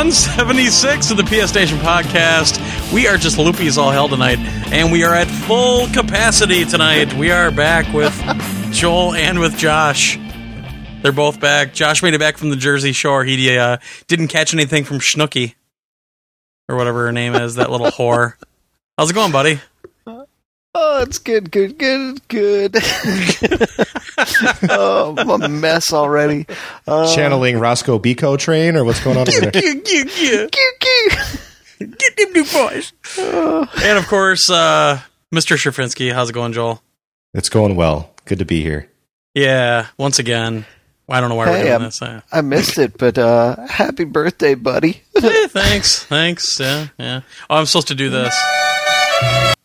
episode 176 of the PS Nation podcast. We are just loopy as all hell tonight, and we are at full capacity tonight. We are back with Joel and with Josh. They're both back. Josh made it back from the Jersey Shore. He uh, didn't catch anything from Schnooky, or whatever her name is, that little whore. How's it going, buddy? Oh, it's good, good, good, good. oh, I'm a mess already. Uh, Channeling Rosco P. Coltrane, or what's going on over there? Get them new boys. and of course, uh, Mr. Shafinsky. How's it going, Joel? It's going well. Good to be here. Yeah, once again. I don't know why we're doing I'm- this. Uh, I missed it, but uh, happy birthday, buddy. thanks, thanks. Yeah, yeah. Oh, I'm supposed to do this.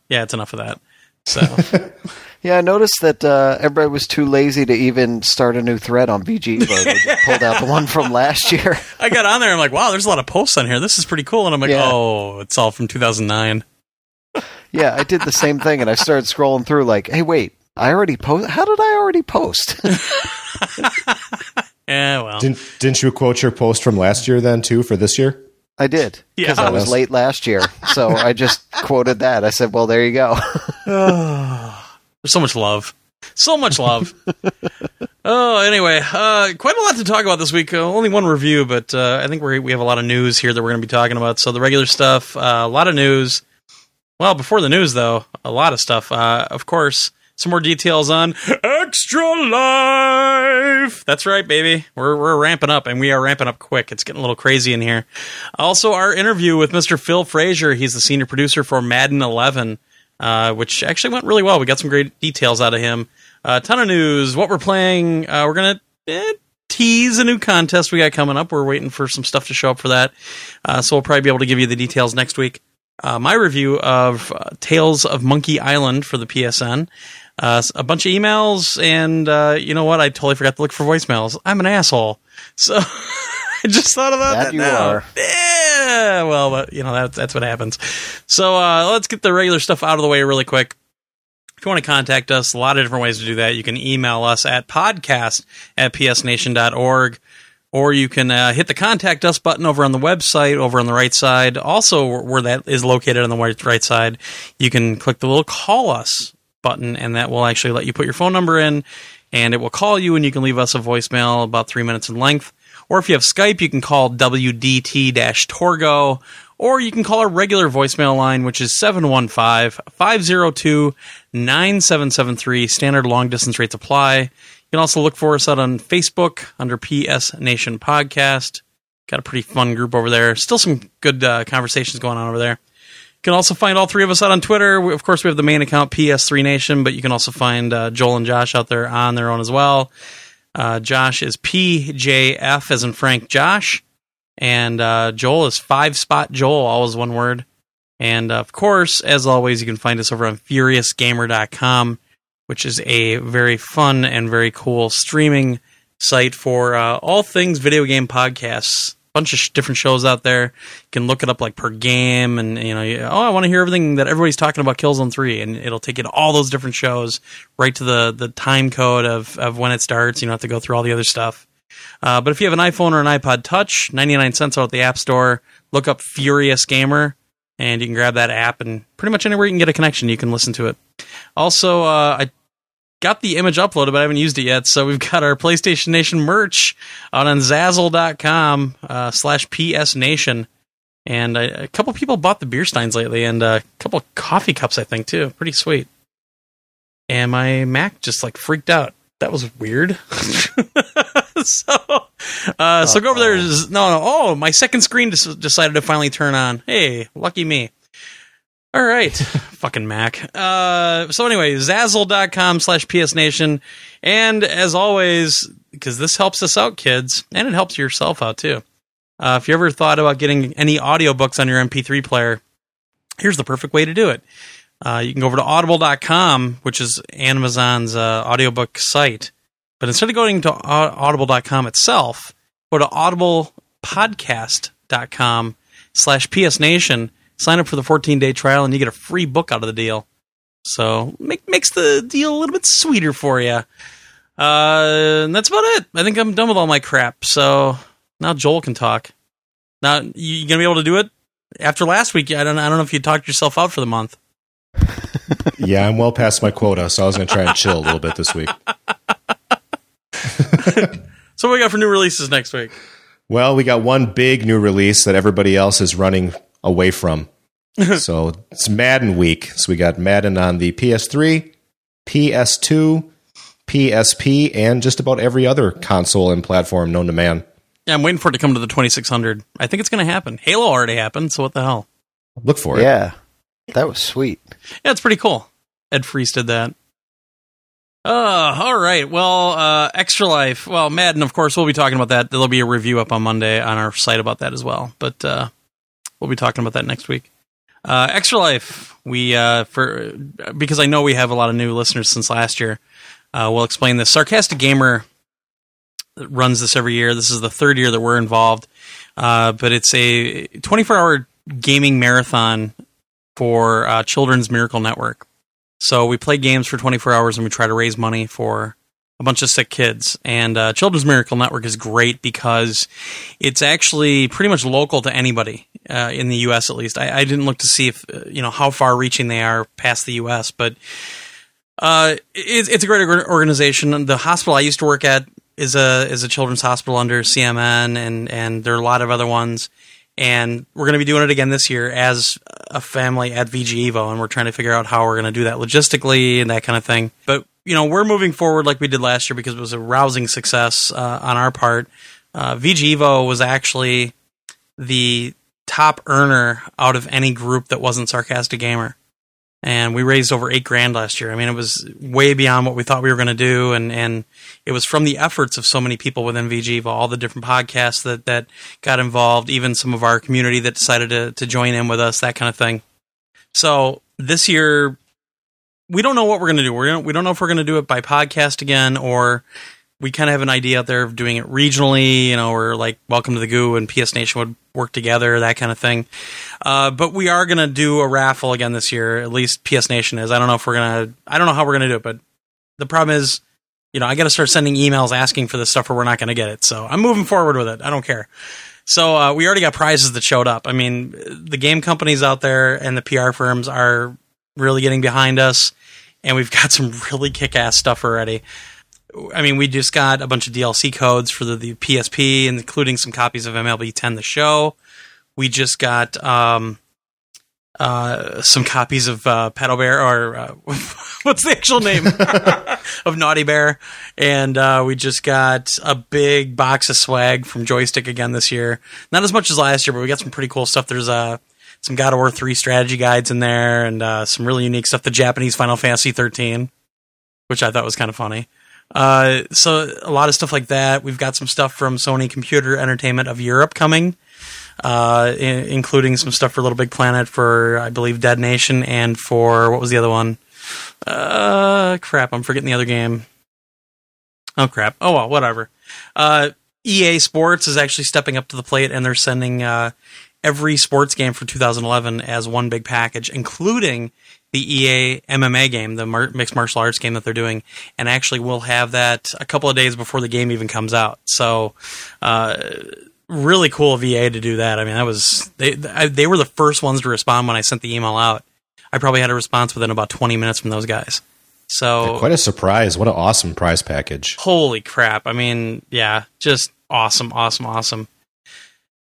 Yeah, it's enough of that. So, Yeah, I noticed that uh, everybody was too lazy to even start a new thread on VG. Evo. They just pulled out the one from last year. I got on there. I'm like, wow, there's a lot of posts on here. This is pretty cool. And I'm like, Yeah. oh, it's all from 2009. Yeah, I did the same thing, and I started scrolling through like, hey, wait, I already post. How did I already post? Yeah, well, Didn't didn't you quote your post from last year then too for this year? I did because Yeah. I was late last year, so I just quoted that. I said, "Well, there you go." There's so much love. So much love. oh, anyway, uh, quite a lot to talk about this week. Uh, only one review, but uh, I think we we have a lot of news here that we're going to be talking about. So the regular stuff, uh, a lot of news. Well, before the news, though, a lot of stuff. Uh, of course, some more details on Extra Life. That's right, baby. We're we're ramping up, and we are ramping up quick. It's getting a little crazy in here. Also, our interview with Mr. Phil Frazier. He's the senior producer for Madden 11 uh, which actually went really well. We got some great details out of him. A ton of news. What we're playing. Uh, we're gonna eh, tease a new contest we got coming up. We're waiting for some stuff to show up for that. Uh, so we'll probably be able to give you the details next week. Uh, my review of uh, Tales of Monkey Island for the PSN. Uh, a bunch of emails, and uh, you know what? I totally forgot to look for voicemails. I'm an asshole. So I just thought about that. That you now. are. Yeah, well, but you know that's that's what happens. So uh, let's get the regular stuff out of the way really quick. If you want to contact us, a lot of different ways to do that. You can email us at podcast at psnation.org, or you can uh, hit the contact us button over on the website over on the right side. Also, where that is located on the right side, you can click the little call us button, and that will actually let you put your phone number in, and it will call you, and you can leave us a voicemail about three minutes in length. Or if you have Skype, you can call WDT-Torgo, or you can call our regular voicemail line, which is 715-502-9773. Standard long distance rates apply. You can also look for us out on Facebook under PS Nation Podcast. Got a pretty fun group over there. Still some good uh, conversations going on over there. You can also find all three of us out on Twitter. We- Of course, we have the main account PS3 Nation, but you can also find uh, Joel and Josh out there on their own as well. Uh, Josh is PJF as in Frank Josh, and uh, Joel is Five Spot Joel, all is one word. And of course, as always, you can find us over on FuriousGamer.com, which is a very fun and very cool streaming site for uh, all things video game podcasts. Bunch of sh- different shows out there. You can look it up like per game, and you know, you- oh, I want to hear everything that everybody's talking about Killzone Three, and it'll take you to all those different shows, right to the the time code of of when it starts. You don't have to go through all the other stuff. Uh, but if you have an iPhone or an iPod Touch, 99 cents out at the App Store. Look up Furious Gamer, and you can grab that app, and pretty much anywhere you can get a connection, you can listen to it. Also, uh, I got the image uploaded, but I haven't used it yet. So we've got our PlayStation Nation merch out on Zazzle.com uh, slash PS Nation. And I, a couple people bought the beer steins lately, and a couple coffee cups, I think, too. Pretty sweet. And my Mac just like freaked out. That was weird. so, uh, so go over there. No, no. Oh, my second screen decided to finally turn on. Hey, lucky me. All right. Fucking Mac. Uh, so anyway, Zazzle.com slash PS Nation. And as always, because this helps us out, kids, and it helps yourself out too. Uh, if you ever thought about getting any audiobooks on your MP3 player, here's the perfect way to do it. Uh, you can go over to audible.com, which is Amazon's uh, audiobook site. But instead of going to au- audible.com itself, go to audiblepodcast.com slash psnation, sign up for the 14-day trial, and you get a free book out of the deal. So make, makes the deal a little bit sweeter for you. Uh, and that's about it. I think I'm done with all my crap. So now Joel can talk. Now you gonna be able to do it after last week? I don't. I don't know if you talked yourself out for the month. yeah, I'm well past my quota, so I was going to try and chill a little bit this week. so what we got for new releases next week? Well, we got one big new release that everybody else is running away from. so it's Madden week. So we got Madden on the PS3, PS2, PSP, and just about every other console and platform known to man. Yeah, I'm waiting for it to come to the 2600. I think it's going to happen. Halo already happened, so what the hell? Look for it. Yeah, that was sweet. Yeah, it's pretty cool. Ed Fries did that. Uh, all right. Well, uh, Extra Life. Well, Madden, of course, we'll be talking about that. There'll be a review up on Monday on our site about that as well. But uh, we'll be talking about that next week. Uh, Extra Life. We uh, for because I know we have a lot of new listeners since last year. Uh, we'll explain this. Sarcastic Gamer runs this every year. This is the third year that we're involved. Uh, but it's a 24 hour gaming marathon for uh, Children's Miracle Network. So we play games for 24 hours and we try to raise money for a bunch of sick kids. And uh, Children's Miracle Network is great because it's actually pretty much local to anybody uh, in the U.S. At least. I, I didn't look to see if uh, you know how far reaching they are past the U.S., but uh, it's, it's a great organization. The hospital I used to work at is a is a children's hospital under CMN, and and there are a lot of other ones. And we're going to be doing it again this year as a family at VG Evo, and we're trying to figure out how we're going to do that logistically and that kind of thing. But you know, we're moving forward like we did last year because it was a rousing success uh, on our part. Uh, VG Evo was actually the top earner out of any group that wasn't Sarcastic Gamer and we raised over eight grand last year. I mean, it was way beyond what we thought we were going to do, and and it was from the efforts of so many people within VG, all the different podcasts that that got involved, even some of our community that decided to to join in with us, that kind of thing. So this year, we don't know what we're going to do. We're gonna, we don't know if we're going to do it by podcast again or we kind of have an idea out there of doing it regionally, you know, or like Welcome to the Goo and PS Nation would work together, that kind of thing. Uh, but we are going to do a raffle again this year. At least PS Nation is. I don't know if we're going to, I don't know how we're going to do it, but the problem is, you know, I got to start sending emails asking for this stuff or we're not going to get it. So I'm moving forward with it. I don't care. So uh, we already got prizes that showed up. I mean, the game companies out there and the PR firms are really getting behind us, and we've got some really kick ass stuff already. I mean, we just got a bunch of DLC codes for the, the PSP, including some copies of MLB 10 The Show. We just got um, uh, some copies of uh, Pedo Bear, or uh, what's the actual name of Naughty Bear, and uh, we just got a big box of swag from Joystiq again this year. Not as much as last year, but we got some pretty cool stuff. There's uh, some God of War 3 strategy guides in there, and uh, some really unique stuff. The Japanese Final Fantasy 13, which I thought was kind of funny. Uh, so a lot of stuff like that. We've got some stuff from Sony Computer Entertainment of Europe coming, uh, I- including some stuff for Little Big Planet for I believe Dead Nation and for what was the other one? Uh, crap, I'm forgetting the other game. Oh crap. Oh well, whatever. Uh, EA Sports is actually stepping up to the plate and they're sending uh, every sports game for 2011 as one big package, including the EA MMA game, the mar- mixed martial arts game that they're doing, and actually we'll have that a couple of days before the game even comes out. So, uh, really cool VA to do that. I mean, that was they they were the first ones to respond when I sent the email out. I probably had a response within about 20 minutes from those guys. So yeah, quite a surprise! What an awesome prize package! Holy crap! I mean, yeah, just awesome, awesome, awesome.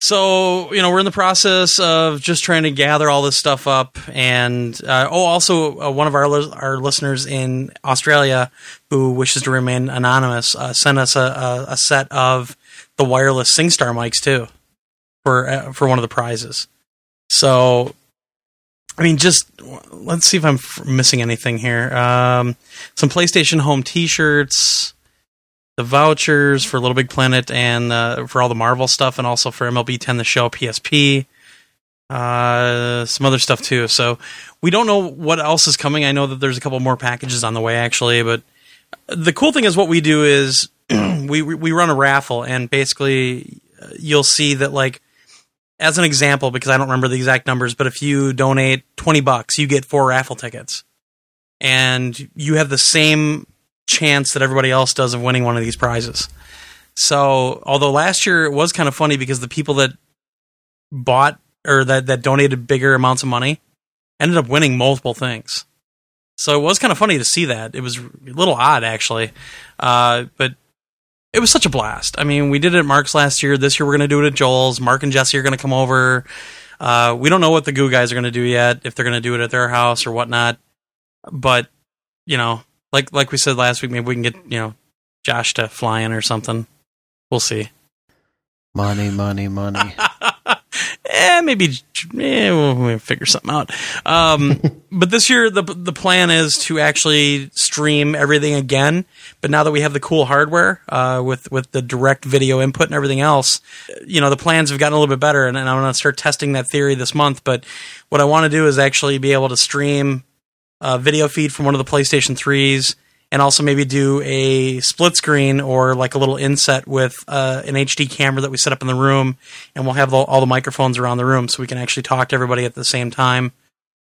So you know we're in the process of just trying to gather all this stuff up, and uh, oh, also uh, one of our li- our listeners in Australia who wishes to remain anonymous uh, sent us a, a, a, set of the wireless SingStar mics too for uh, for one of the prizes. So, I mean, just let's see if I'm f- missing anything here. Um, some PlayStation Home T-shirts the vouchers for Little Big Planet and uh, for all the Marvel stuff, and also for MLB 10 The Show PSP. Uh, some other stuff too. So we don't know what else is coming. I know that there's a couple more packages on the way actually, but the cool thing is what we do is we we run a raffle, and basically uh, you'll see that like as an example, because I don't remember the exact numbers, but if you donate twenty bucks, you get four raffle tickets, and you have the same chance that everybody else does of winning one of these prizes. So, although last year it was kind of funny because the people that bought or that that donated bigger amounts of money ended up winning multiple things. So it was kind of funny to see that. It was a little odd actually, uh, but it was such a blast. I mean, we did it at Mark's last year. This year we're going to do it at Joel's. Mark and Jesse are going to come over. Uh, we don't know what the Goo guys are going to do yet, if they're going to do it at their house or whatnot. But you know, like like we said last week, maybe we can get you know Josh to fly in or something. We'll see. Money, money, money. eh, maybe eh, we'll, we'll figure something out. Um, but this year, the the plan is to actually stream everything again. But now that we have the cool hardware uh, with with the direct video input and everything else, you know, the plans have gotten a little bit better. And, and I'm going to start testing that theory this month. But what I want to do is actually be able to stream a video feed from one of the PlayStation threes and also maybe do a split screen or like a little inset with uh, an HD camera that we set up in the room, and we'll have the, all the microphones around the room so we can actually talk to everybody at the same time.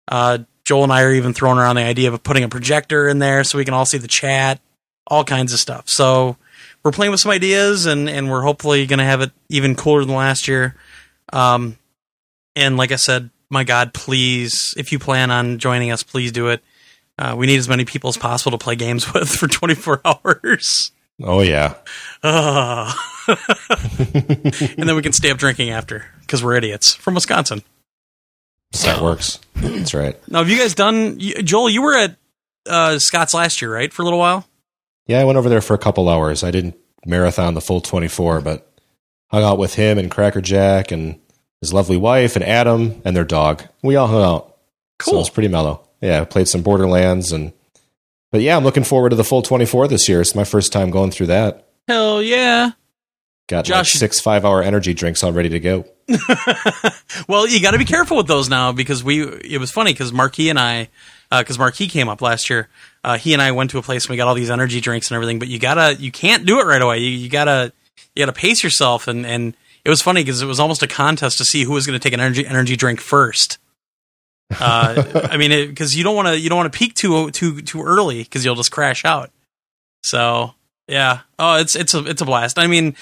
Uh, Joel and I are even throwing around the idea of putting a projector in there so we can all see the chat, all kinds of stuff. So we're playing with some ideas, and and we're hopefully going to have it even cooler than last year. Um, and like I said, my God, please, if you plan on joining us, please do it. Uh, we need as many people as possible to play games with for 24 hours. Oh yeah. Uh. and then we can stay up drinking after because we're idiots from Wisconsin. That works. That's right. Now, have you guys done? Joel, you were at uh, Scott's last year, right? For a little while. Yeah, I went over there for a couple hours. I didn't marathon the full 24, but hung out with him and Cracker Jack and his lovely wife and Adam and their dog. We all hung out. So it was pretty mellow. Yeah, played some Borderlands and but yeah, I'm looking forward to the full 24 this year. It's my first time going through that. Hell yeah! Got Josh- like six five hour energy drinks all ready to go. well, you got to be careful with those now because we. It was funny because Marquis and I, because Marquis came up last year. Uh, he and I went to a place and we got all these energy drinks and everything. But you gotta, you can't do it right away. You, you gotta, you gotta pace yourself. And and it was funny because it was almost a contest to see who was going to take an energy energy drink first. Uh, I mean, because you don't want to, you don't want to peak too too too early because you'll just crash out. So yeah, oh, it's it's a it's a blast. I mean,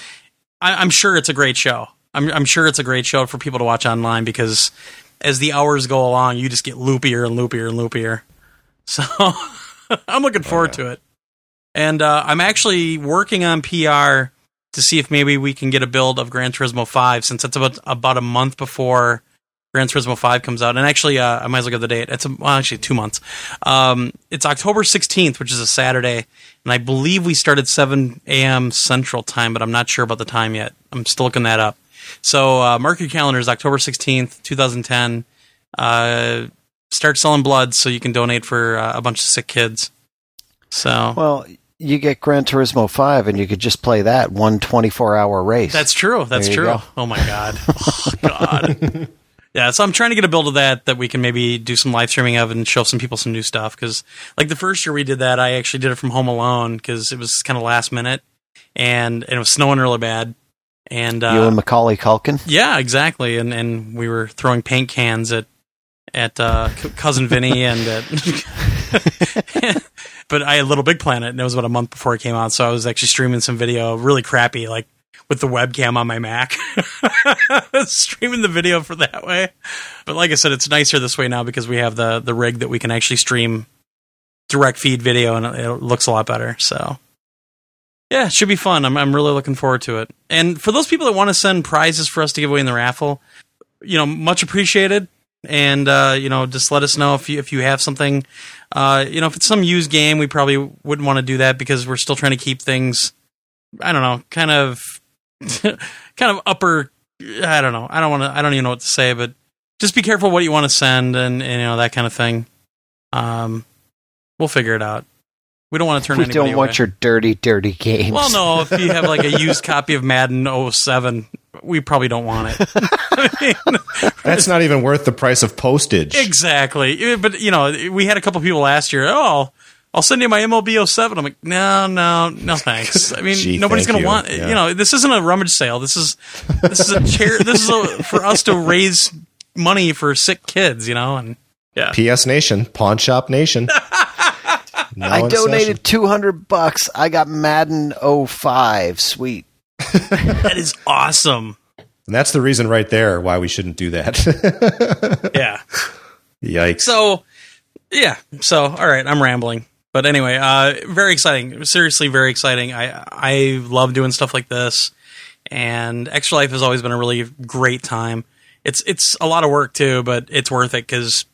I, I'm sure it's a great show. I'm, I'm sure it's a great show for people to watch online because as the hours go along, you just get loopier and loopier and loopier. So I'm looking forward to it. And uh, I'm actually working on PR to see if maybe we can get a build of Gran Turismo 5 since it's about about a month before Gran Turismo 5 comes out. And actually, uh, I might as well give the date. It's a, well, actually two months. Um, it's October 16th, which is a Saturday. And I believe we started 7 a.m. Central Time, but I'm not sure about the time yet. I'm still looking that up. So uh, mark your calendars, October 16th, 2010. Uh, start selling blood so you can donate for uh, a bunch of sick kids. So well, you get Gran Turismo 5 and you could just play that one 24 hour race. that's true. That's true. go. Oh my god. Oh god. yeah, so I'm trying to get a build of that that we can maybe do some live streaming of and show some people some new stuff because like the first year we did that, I actually did it from home alone because it was kind of last minute and, and it was snowing really bad. And uh, you and Macaulay Culkin. Yeah, exactly. And and we were throwing paint cans at at uh, cousin Vinny and at, but I had Little Big Planet and it was about a month before it came out, so I was actually streaming some video, really crappy, like with the webcam on my Mac, streaming the video for that way. But like I said, it's nicer this way now because we have the the rig that we can actually stream direct feed video and it, looks a lot better. So yeah, it should be fun. I'm I'm really looking forward to it. And for those people that want to send prizes for us to give away in the raffle, you know, much appreciated. And uh, you know, just let us know if you if you have something. Uh, you know, if it's some used game, we probably wouldn't want to do that because we're still trying to keep things. I don't know, kind of, kind of upper. I don't know. I don't want to. I don't even know what to say, but just be careful what you want to send and, and you know that kind of thing. Um, we'll figure it out. We don't want to turn We don't want away. your dirty, dirty games. Well, no, if you have like a used copy of Madden 07, we probably don't want it. I mean, That's not even worth the price of postage. exactly. But, you know, we had a couple people last year, oh, I'll, I'll send you my MLB 07. I'm like, no, no, no, thanks. I mean, Gee, nobody's going to want, Yeah. you know, this isn't a rummage sale. This is, this is a chair. this is a, for us to raise money for sick kids, you know, and yeah. PS Nation, Pawn Shop Nation. Now I donated session. 200 bucks. I got Madden 05. Sweet. That is awesome. And that's the reason right there why we shouldn't do that. yeah. Yikes. So, yeah. So, all right, I'm rambling. But anyway, uh, very exciting. Seriously, very exciting. I I love doing stuff like this, and Extra Life has always been a really great time. It's it's a lot of work too, but it's worth it because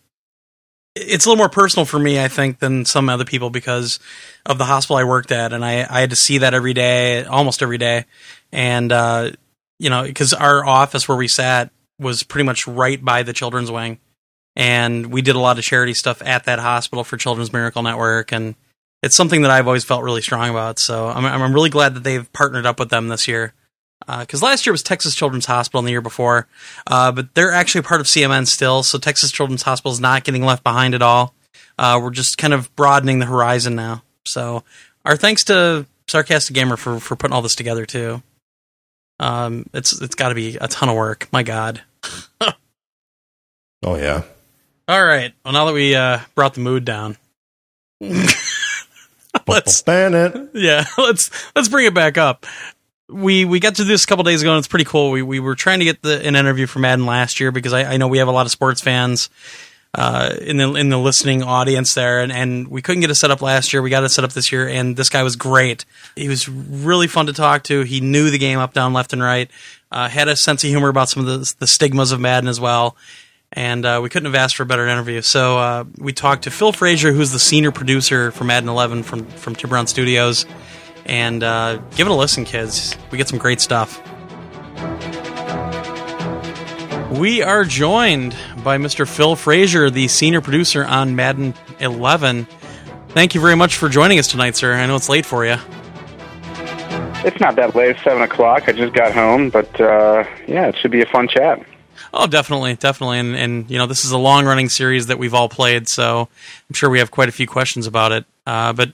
it's a little more personal for me, I think, than some other people because of the hospital I worked at, and I I had to see that every day, almost every day, and uh, you know, because our office where we sat was pretty much right by the children's wing and we did a lot of charity stuff at that hospital for Children's Miracle Network, and it's something that I've always felt really strong about. So I'm I'm really glad that they've partnered up with them this year. Because uh, last year was Texas Children's Hospital, and the year before, uh, but they're actually part of CMN still. So Texas Children's Hospital is not getting left behind at all. Uh, we're just kind of broadening the horizon now. So our thanks to Sarcastic Gamer for for putting all this together too. Um, it's it's got to be a ton of work. My God. oh yeah. All right. Well, now that we uh, brought the mood down, let's ban it. Yeah, let's let's bring it back up. We we got to this a couple days ago, and it's pretty cool. We we were trying to get the, an interview for Madden last year because I, I know we have a lot of sports fans uh, in the in the listening audience there, and, and we couldn't get it set up last year. We got it set up this year, and this guy was great. He was really fun to talk to. He knew the game up, down, left, and right. Uh, had a sense of humor about some of the, the stigmas of Madden as well and uh, we couldn't have asked for a better interview. So uh, we talked to Phil Frazier, who's the senior producer for Madden 11 from from Tiburon Studios, and uh, give it a listen, kids. We get some great stuff. We are joined by Mr. Phil Frazier, the senior producer on Madden 11. Thank you very much for joining us tonight, sir. I know it's late for you. It's not that late. Seven o'clock. I just got home, but uh, yeah, it should be a fun chat. Oh, definitely, definitely, and and you know this is a long running series that we've all played, so I'm sure we have quite a few questions about it. Uh, but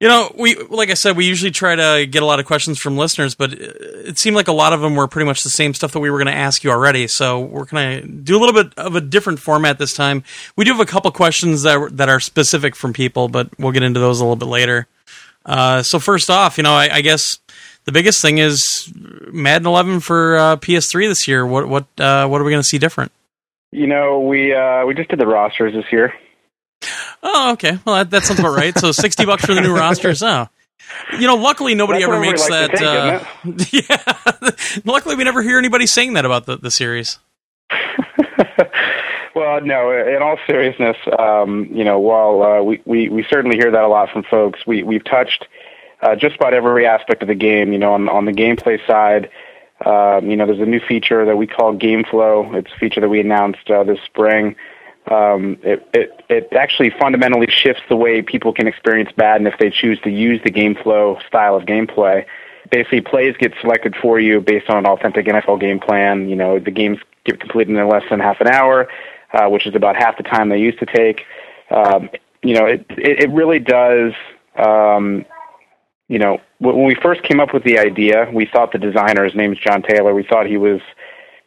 you know, we like I said, we usually try to get a lot of questions from listeners, but it seemed like a lot of them were pretty much the same stuff that we were going to ask you already. So we're going to do a little bit of a different format this time. We do have a couple questions that that are specific from people, but we'll get into those a little bit later. Uh, so first off, you know, I, I guess the biggest thing is Madden 11 for uh, PS3 this year. What what uh, what are we going to see different? You know, we uh, we just did the rosters this year. Oh, okay. Well, that, that sounds about right. So sixty bucks for the new rosters. Oh, you know, luckily nobody That's ever makes like that. Think, uh, yeah, luckily we never hear anybody saying that about the the series. well, no. In all seriousness, um, you know, while uh, we, we we certainly hear that a lot from folks, we we've touched uh, just about every aspect of the game. You know, on on the gameplay side, um, you know, there's a new feature that we call Game Flow. It's a feature that we announced uh, this spring. Um, it, it it actually fundamentally shifts the way people can experience Madden if they choose to use the Game Flow style of gameplay. Basically, plays get selected for you based on an authentic NFL game plan. You know, the games get completed in less than half an hour, uh, which is about half the time they used to take. Um, you know, it, it it really does um, you know, when we first came up with the idea, we thought the designer, his name is John Taylor, we thought he was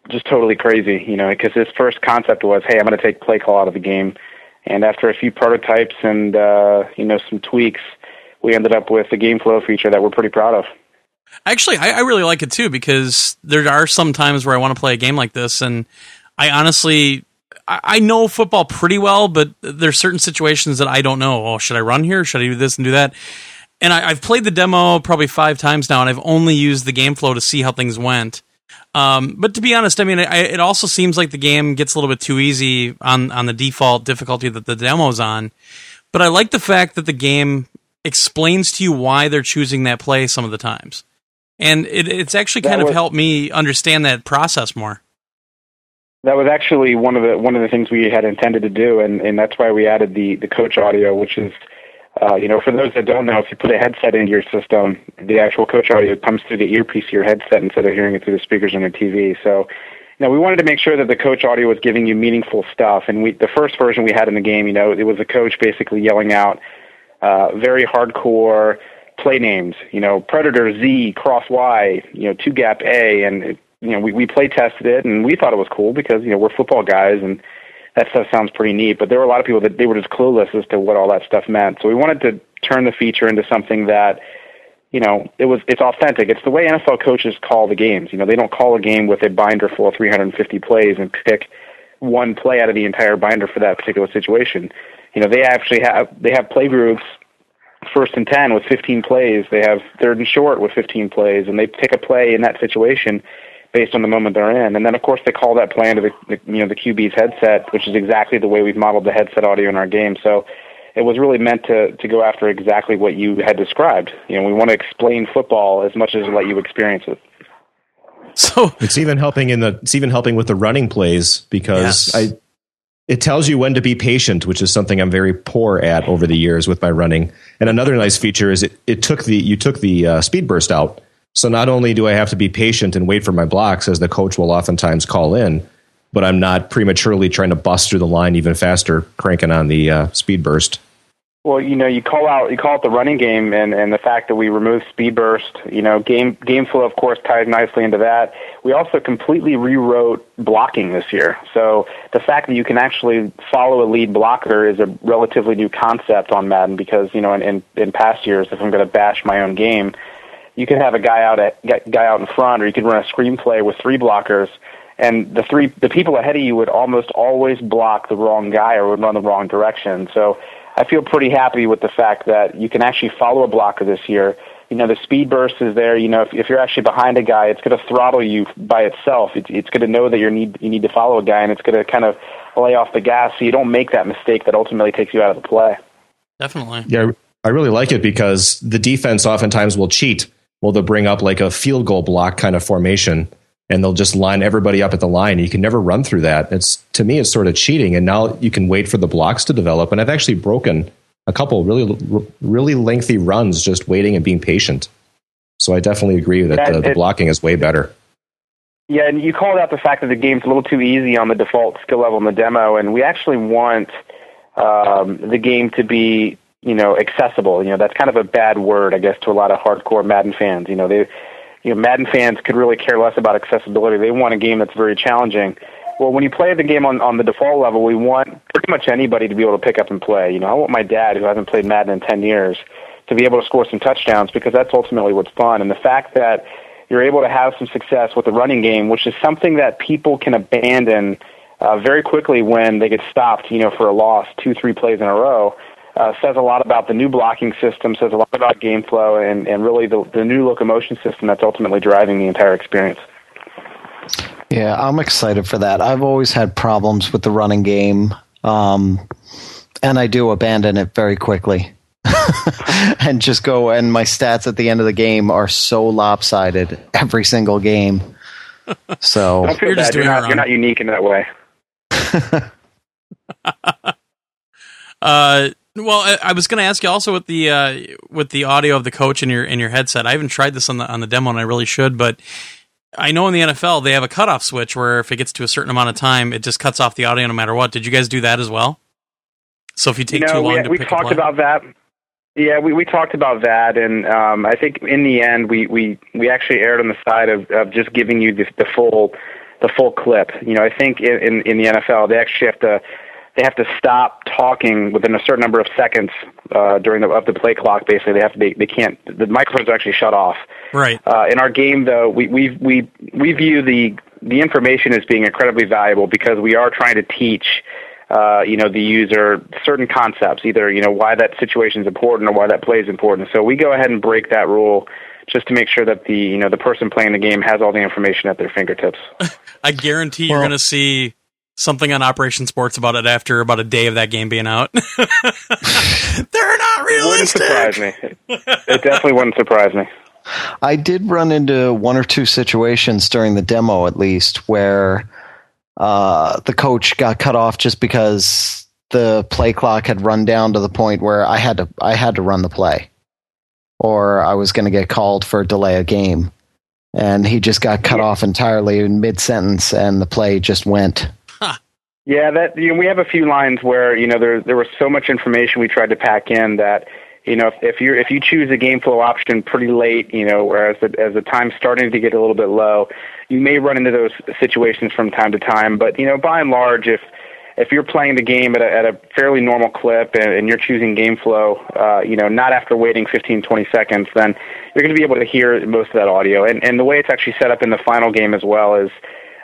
just totally crazy, you know, because his first concept was, hey, I'm going to take play call out of the game. And after a few prototypes and, uh, you know, some tweaks, we ended up with a game flow feature that we're pretty proud of. Actually, I, I really like it too because there are some times where I want to play a game like this, and I honestly I know football pretty well, but there's certain situations that I don't know. Oh, should I run here? Should I do this and do that? And I, have played the demo probably five times now, and I've only used the game flow to see how things went. Um, but to be honest, I mean, I, it also seems like the game gets a little bit too easy on on the default difficulty that the demo's on. But I like the fact that the game explains to you why they're choosing that play some of the times, and it, it's actually kind was, of helped me understand that process more. That was actually one of the one of the things we had intended to do, and, and that's why we added the the coach audio, which is uh, you know, for those that don't know, if you put a headset into your system, the actual coach audio comes through the earpiece of your headset instead of hearing it through the speakers on your TV. So, you know, we wanted to make sure that the coach audio was giving you meaningful stuff. And we, the first version we had in the game, you know, it was a coach basically yelling out uh, very hardcore play names. You know, Predator Z, Cross Y, you know, Two Gap A, and it, you know, we we play tested it, and we thought it was cool because you know we're football guys and that stuff sounds pretty neat. But there were a lot of people that they were just clueless as to what all that stuff meant. So we wanted to turn the feature into something that you know, it was it's authentic. It's the way NFL coaches call the games. You know, they don't call a game with a binder full of 350 plays and pick one play out of the entire binder for that particular situation. You know, they actually have they have play groups first and 10 with 15 plays. They have third and short with 15 plays and they pick a play in that situation based on the moment they're in. And then of course they call that play into the, the you know the QB's headset, which is exactly the way we've modeled the headset audio in our game. So it was really meant to to go after exactly what you had described. You know, we want to explain football as much as let you experience it. So it's even helping in the it's even helping with the running plays because yes. I it tells you when to be patient, which is something I'm very poor at over the years with my running. And another nice feature is it, it took the you took the uh, speed burst out. So not only do I have to be patient and wait for my blocks, as the coach will oftentimes call in, but I'm not prematurely trying to bust through the line even faster, cranking on the uh, speed burst. Well, you know, you call out you call it the running game, and and the fact that we removed speed burst, you know, game game flow, of course, ties nicely into that. We also completely rewrote blocking this year. So the fact that you can actually follow a lead blocker is a relatively new concept on Madden because you know, in in, in past years, if I'm going to bash my own game, you can have a guy out at guy out in front, or you can run a screenplay with three blockers and the three the people ahead of you would almost always block the wrong guy or would run the wrong direction. So I feel pretty happy with the fact that you can actually follow a blocker this year. You know, the speed burst is there. You know, if, if you're actually behind a guy, it's going to throttle you by itself. It, it's going to know that you need you need to follow a guy, and it's going to kind of lay off the gas so you don't make that mistake that ultimately takes you out of the play. Definitely. Yeah, I really like it because the defense oftentimes will cheat. Well, they'll bring up like a field goal block kind of formation and they'll just line everybody up at the line. You can never run through that. It's to me, it's sort of cheating. And now you can wait for the blocks to develop. And I've actually broken a couple really, really lengthy runs just waiting and being patient. So I definitely agree that yeah, the, the blocking is way better. Yeah, and you called out the fact that the game's a little too easy on the default skill level in the demo, and we actually want um, the game to be, you know, accessible. You know, that's kind of a bad word, I guess, to a lot of hardcore Madden fans. You know, they you know, Madden fans could really care less about accessibility. They want a game that's very challenging. Well, when you play the game on, on the default level, we want pretty much anybody to be able to pick up and play. You know, I want my dad, who hasn't played Madden in 10 years, to be able to score some touchdowns because that's ultimately what's fun. And the fact that you're able to have some success with the running game, which is something that people can abandon uh, very quickly when they get stopped, you know, for a loss, two, three plays in a row uh, says a lot about the new blocking system, says a lot about game flow, and, and really the, the new locomotion system that's ultimately driving the entire experience. Yeah, I'm excited for that. I've always had problems with the running game, um, and I do abandon it very quickly. and just go, and my stats at the end of the game are so lopsided every single game. So you're, just you're, not, you're not unique in that way. uh, well, I was going to ask you also with the uh, with the audio of the coach in your in your headset. I haven't tried this on the on the demo, and I really should. But I know in the NFL they have a cutoff switch where if it gets to a certain amount of time, it just cuts off the audio no matter what. Did you guys do that as well? So if you take you know, too long we, to we talked about that. Yeah, we, we talked about that, and um, I think in the end we, we, we actually erred on the side of, of just giving you the, the full the full clip. You know, I think in, in, in the NFL they actually have to they have to stop talking within a certain number of seconds uh, during the of the play clock. Basically, they have to. They, they can't. The microphones are actually shut off. Right. Uh, in our game, though, we we we we view the the information as being incredibly valuable because we are trying to teach. Uh, you know the user certain concepts, either you know why that situation is important or why that play is important. So we go ahead and break that rule just to make sure that the you know the person playing the game has all the information at their fingertips. I guarantee well, you're going to see something on Operation Sports about it after about a day of that game being out. They're not realistic. It wouldn't surprise me. It definitely wouldn't surprise me. I did run into one or two situations during the demo, at least, where uh, the coach got cut off just because the play clock had run down to the point where I had to I had to run the play, or I was going to get called for a delay a game, and he just got cut yeah. off entirely in mid sentence, and the play just went. Yeah, that you know, we have a few lines where you know there there was so much information we tried to pack in that you know if, if you if you choose a game flow option pretty late, you know, whereas the, as the time's starting to get a little bit low, you may run into those situations from time to time. But you know, by and large, if if you're playing the game at a, at a fairly normal clip and, and you're choosing game flow, uh, you know, not after waiting 15, 20 seconds, then you're going to be able to hear most of that audio. And, and the way it's actually set up in the final game as well is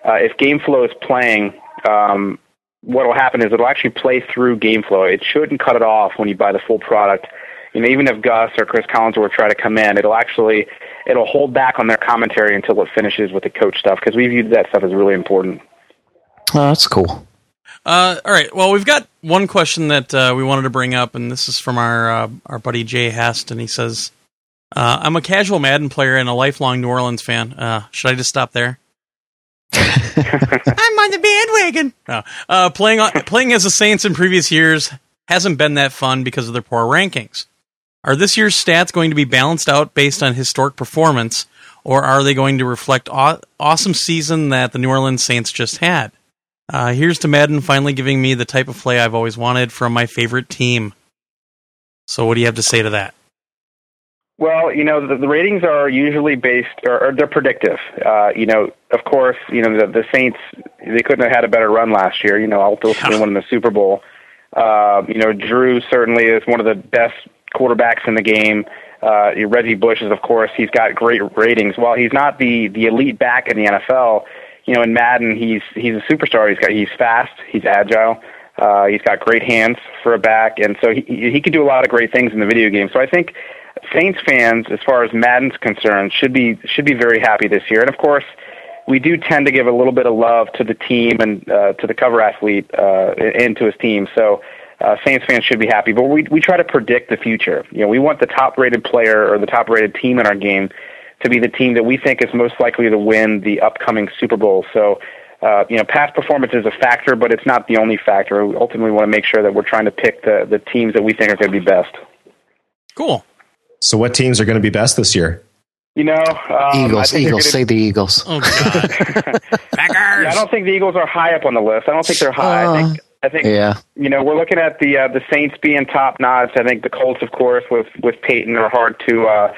uh, if game flow is playing, um, what will happen is it'll actually play through game flow. It shouldn't cut it off when you buy the full product. You know, even if Gus or Chris Collins Collinsworth try to come in, it'll actually it'll hold back on their commentary until it finishes with the coach stuff because we viewed that stuff as really important. Oh, that's cool. Uh, all right. Well, we've got one question that uh, we wanted to bring up, and this is from our uh, our buddy Jay Hest, and he says, uh, "I'm a casual Madden player and a lifelong New Orleans fan. Uh, should I just stop there?" I'm on the bandwagon. Uh, playing on, playing as the Saints in previous years hasn't been that fun because of their poor rankings. Are this year's stats going to be balanced out based on historic performance, or are they going to reflect aw- awesome season that the New Orleans Saints just had? Uh, here's to Madden finally giving me the type of play I've always wanted from my favorite team. So, what do you have to say to that? Well, you know, the, the ratings are usually based, or, or they're predictive. Uh, you know, of course, you know the, the Saints they couldn't have had a better run last year. You know, ultimately winning the Super Bowl. Uh, you know, Drew certainly is one of the best quarterbacks in the game. Uh, Reggie Bush is, of course, he's got great ratings. While he's not the the elite back in the NFL, you know, in Madden, he's he's a superstar. He's got he's fast, he's agile, uh, he's got great hands for a back, and so he he can do a lot of great things in the video game. So I think Saints fans, as far as Madden's concerned, should be should be very happy this year. And of course, we do tend to give a little bit of love to the team and uh, to the cover athlete uh, and to his team. So. Uh, Saints fans should be happy, but we we try to predict the future. You know, we want the top rated player or the top rated team in our game to be the team that we think is most likely to win the upcoming Super Bowl. So, uh, you know, past performance is a factor, but it's not the only factor. We ultimately want to make sure that we're trying to pick the, the teams that we think are going to be best. Cool. So, what teams are going to be best this year? You know, um, Eagles. Eagles. Say the Eagles. Oh God, Packers. Yeah, I don't think the Eagles are high up on the list. I don't think they're high. I think. I think. Yeah. You know, we're looking at the uh, the Saints being top notch. I think the Colts, of course, with with Peyton, are hard to uh,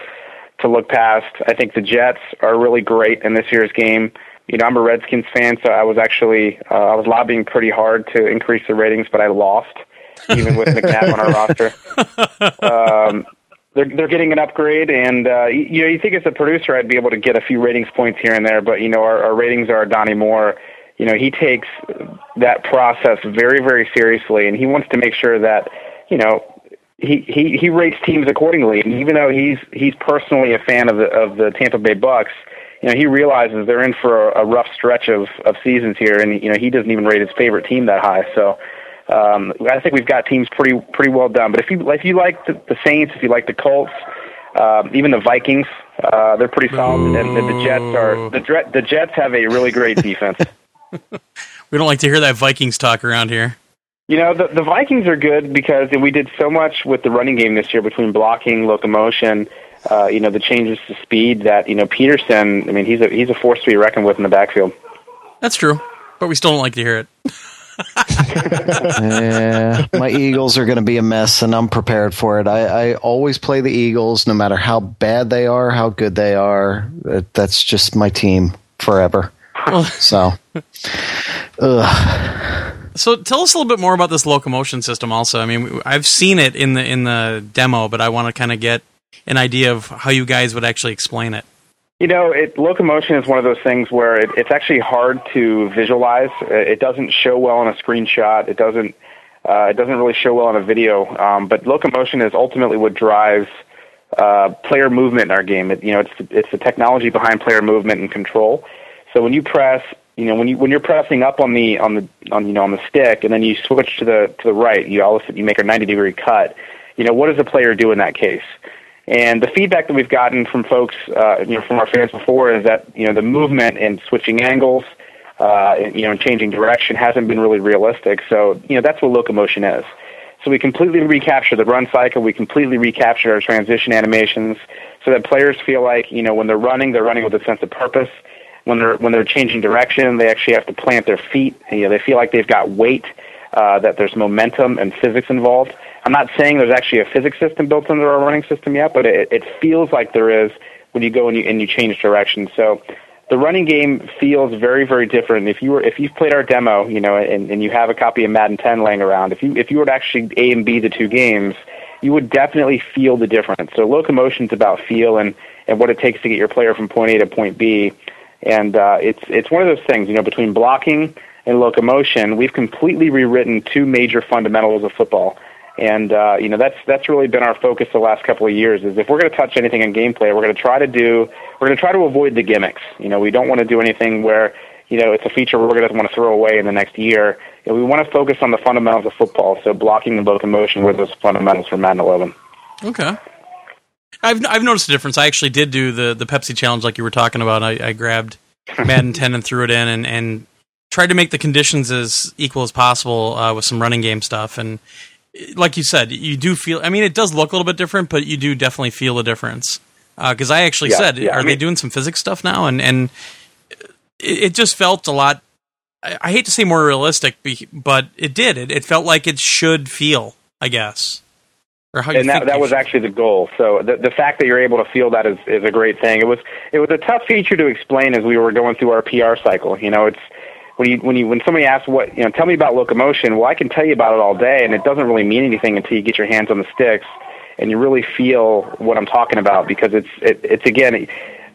to look past. I think the Jets are really great in this year's game. You know, I'm a Redskins fan, so I was actually uh, I was lobbying pretty hard to increase the ratings, but I lost, even with McNabb on our roster. Um, they're they're getting an upgrade, and uh, you, you know, you think as a producer, I'd be able to get a few ratings points here and there, but you know, our, our ratings are Donny Moore. You know, he takes that process very, very seriously, and he wants to make sure that you know he, he he rates teams accordingly. And even though he's he's personally a fan of the of the Tampa Bay Bucks, you know he realizes they're in for a, a rough stretch of of seasons here, and you know he doesn't even rate his favorite team that high. So um, I think we've got teams pretty pretty well done. But if you if you like the, the Saints, if you like the Colts, um, even the Vikings, uh, they're pretty solid. And, and the Jets are the the Jets have a really great defense. we don't like to hear that Vikings talk around here. You know, the, the Vikings are good because we did so much with the running game this year between blocking, locomotion, uh, you know, the changes to speed that, you know, Peterson, I mean, he's a, he's a force to be reckoned with in the backfield. That's true, but we still don't like to hear it. yeah, my Eagles are going to be a mess, and I'm prepared for it. I, I always play the Eagles, no matter how bad they are, how good they are. That's just my team forever. so, ugh. So tell us a little bit more about this locomotion system. Also, I mean, I've seen it in the in the demo, but I want to kind of get an idea of how you guys would actually explain it. You know, it, locomotion is one of those things where it, it's actually hard to visualize. It doesn't show well on a screenshot. It doesn't. Uh, it doesn't really show well on a video. Um, but locomotion is ultimately what drives uh, player movement in our game. It, you know, it's it's the technology behind player movement and control. So when you press you know when you when you're pressing up on the on the on you know on the stick and then you switch to the to the right you all of a sudden you make a 90 degree cut you know what does the player do in that case and the feedback that we've gotten from folks uh, you know from our fans before is that you know the movement and switching angles uh, you know and changing direction hasn't been really realistic so you know that's what locomotion is so we completely recapture the run cycle we completely recapture our transition animations so that players feel like you know when they're running they're running with a sense of purpose when they're when they're changing direction, they actually have to plant their feet. You know, they feel like they've got weight, uh, that there's momentum and physics involved. I'm not saying there's actually a physics system built into our running system yet, but it, it feels like there is when you go and you and you change direction. So the running game feels very very different. If you were if you've played our demo, you know, and, and you have a copy of Madden 10 laying around, if you if you were to actually A and B the two games, you would definitely feel the difference. So locomotion's about feel and and what it takes to get your player from point A to point B, and uh, it's it's one of those things. You know, between blocking and locomotion, we've completely rewritten two major fundamentals of football. And uh, you know that's that's really been our focus the last couple of years. Is if we're going to touch anything in gameplay, we're going to try to do we're going to try to avoid the gimmicks. You know, we don't want to do anything where you know it's a feature we're going to want to throw away in the next year. You know, we want to focus on the fundamentals of football. So blocking and locomotion were those fundamentals for Madden 11. Okay. I've I've noticed a difference. I actually did do the the Pepsi challenge like you were talking about. I, I grabbed Madden 10 and threw it in and and tried to make the conditions as equal as possible uh, with some running game stuff and like you said, you do feel. I mean, it does look a little bit different, but you do definitely feel a difference. Because uh, I actually yeah, said, yeah, are I mean, they doing some physics stuff now? And and it, it just felt a lot. I, I, hate to say more realistic, but it did. It, it felt like it should feel. I guess. Or how and that that was should. actually the goal. So the the fact that you're able to feel that is is a great thing. It was it was a tough feature to explain as we were going through our PR cycle. You know, it's when you when you when somebody asks what you know, tell me about locomotion. Well, I can tell you about it all day, and it doesn't really mean anything until you get your hands on the sticks and you really feel what I'm talking about because it's it, it's again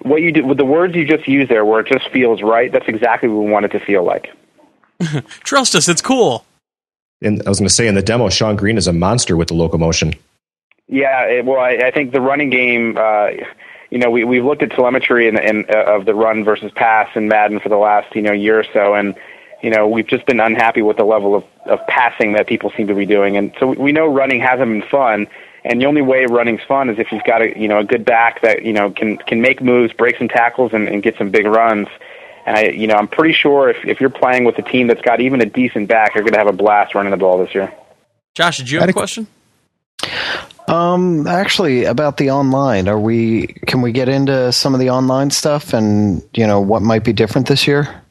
what you do with the words you just use there, where it just feels right. That's exactly what we want it to feel like. Trust us, it's cool. And I was going to say in the demo, Shonn Greene is a monster with the locomotion. Yeah, it, well, I, I think the running game. Uh, you know, we we've looked at telemetry and in, in, uh, of the run versus pass in Madden for the last you know year or so, and you know we've just been unhappy with the level of of passing that people seem to be doing, and so we know running hasn't been fun. And the only way running's fun is if you've got a you know a good back that you know can can make moves, break some tackles, and, and get some big runs. And I, you know, I'm pretty sure if if you're playing with a team that's got even a decent back, you're going to have a blast running the ball this year. Josh, did you have a question? Um, actually, about the online, are we? Can we get into some of the online stuff and you know what might be different this year?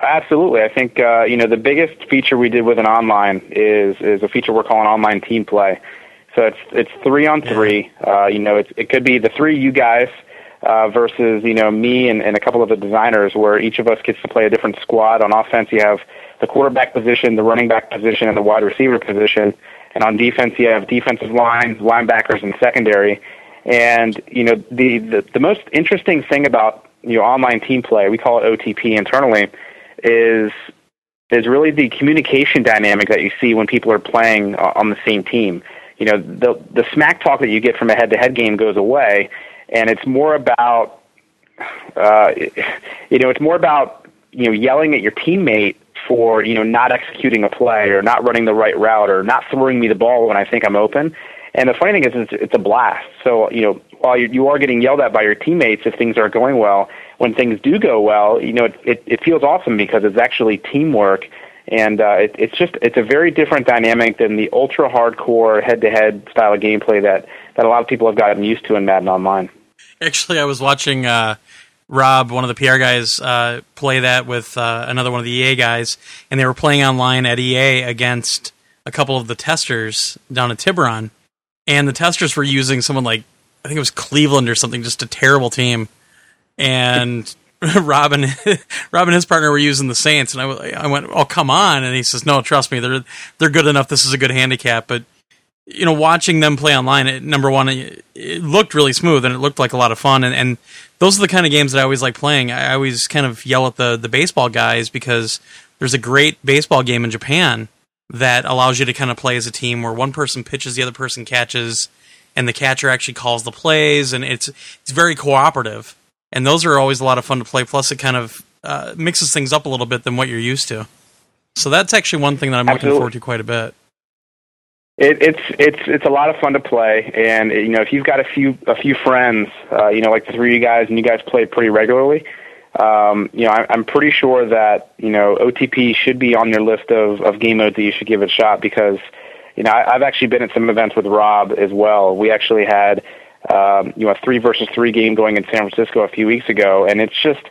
Absolutely, I think uh, you know the biggest feature we did with an online is is a feature we're calling online team play. So it's it's three on three. Uh, you know, it's, it could be the three you guys uh, versus you know me and, and a couple of the designers, where each of us gets to play a different squad. On offense, you have the quarterback position, the running back position, and the wide receiver position. And on defense, you have defensive lines, linebackers, and secondary. And you know the, the the most interesting thing about you know online team play, we call it OTP internally, is is really the communication dynamic that you see when people are playing on the same team. You know, the the smack talk that you get from a head-to-head game goes away, and it's more about, uh, you know, it's more about you know yelling at your teammate for you know not executing a play or not running the right route or not throwing me the ball when I think I'm open. And the funny thing is, it's, it's a blast. So you know, while you, you are getting yelled at by your teammates if things aren't going well, when things do go well, you know, it, it, it feels awesome because it's actually teamwork. And uh, it, it's just it's a very different dynamic than the ultra hardcore head to head style of gameplay that, that a lot of people have gotten used to in Madden Online. Actually, I was watching uh, Rob, one of the PR guys, uh, play that with uh, another one of the EA guys, and they were playing online at EA against a couple of the testers down at Tiburon, and the testers were using someone like I think it was Cleveland or something, just a terrible team, and. Rob and Rob and his partner were using the Saints, and I, I went, "Oh, come on!" And he says, "No, trust me, they're they're good enough. This is a good handicap." But you know, watching them play online, it, number one, it, it, looked really smooth and it looked like a lot of fun. And, and, those are the kind of games that I always like playing. I always kind of yell at the, the baseball guys because there's a great baseball game in Japan that allows you to kind of play as a team where one person pitches, the other person catches, and the catcher actually calls the plays, and it's it's very cooperative. And those are always a lot of fun to play. Plus, it kind of uh, mixes things up a little bit than what you're used to. So that's actually one thing that I'm Absolutely. looking forward to quite a bit. It, it's it's it's a lot of fun to play, and you know if you've got a few a few friends, uh, you know like the three of you guys, and you guys play pretty regularly, um, you know I, I'm pretty sure that you know OTP should be on your list of of game modes that you should give it a shot because you know I, I've actually been at some events with Rob as well. We actually had um, you know a three versus three game going in San Francisco a few weeks ago, and it's just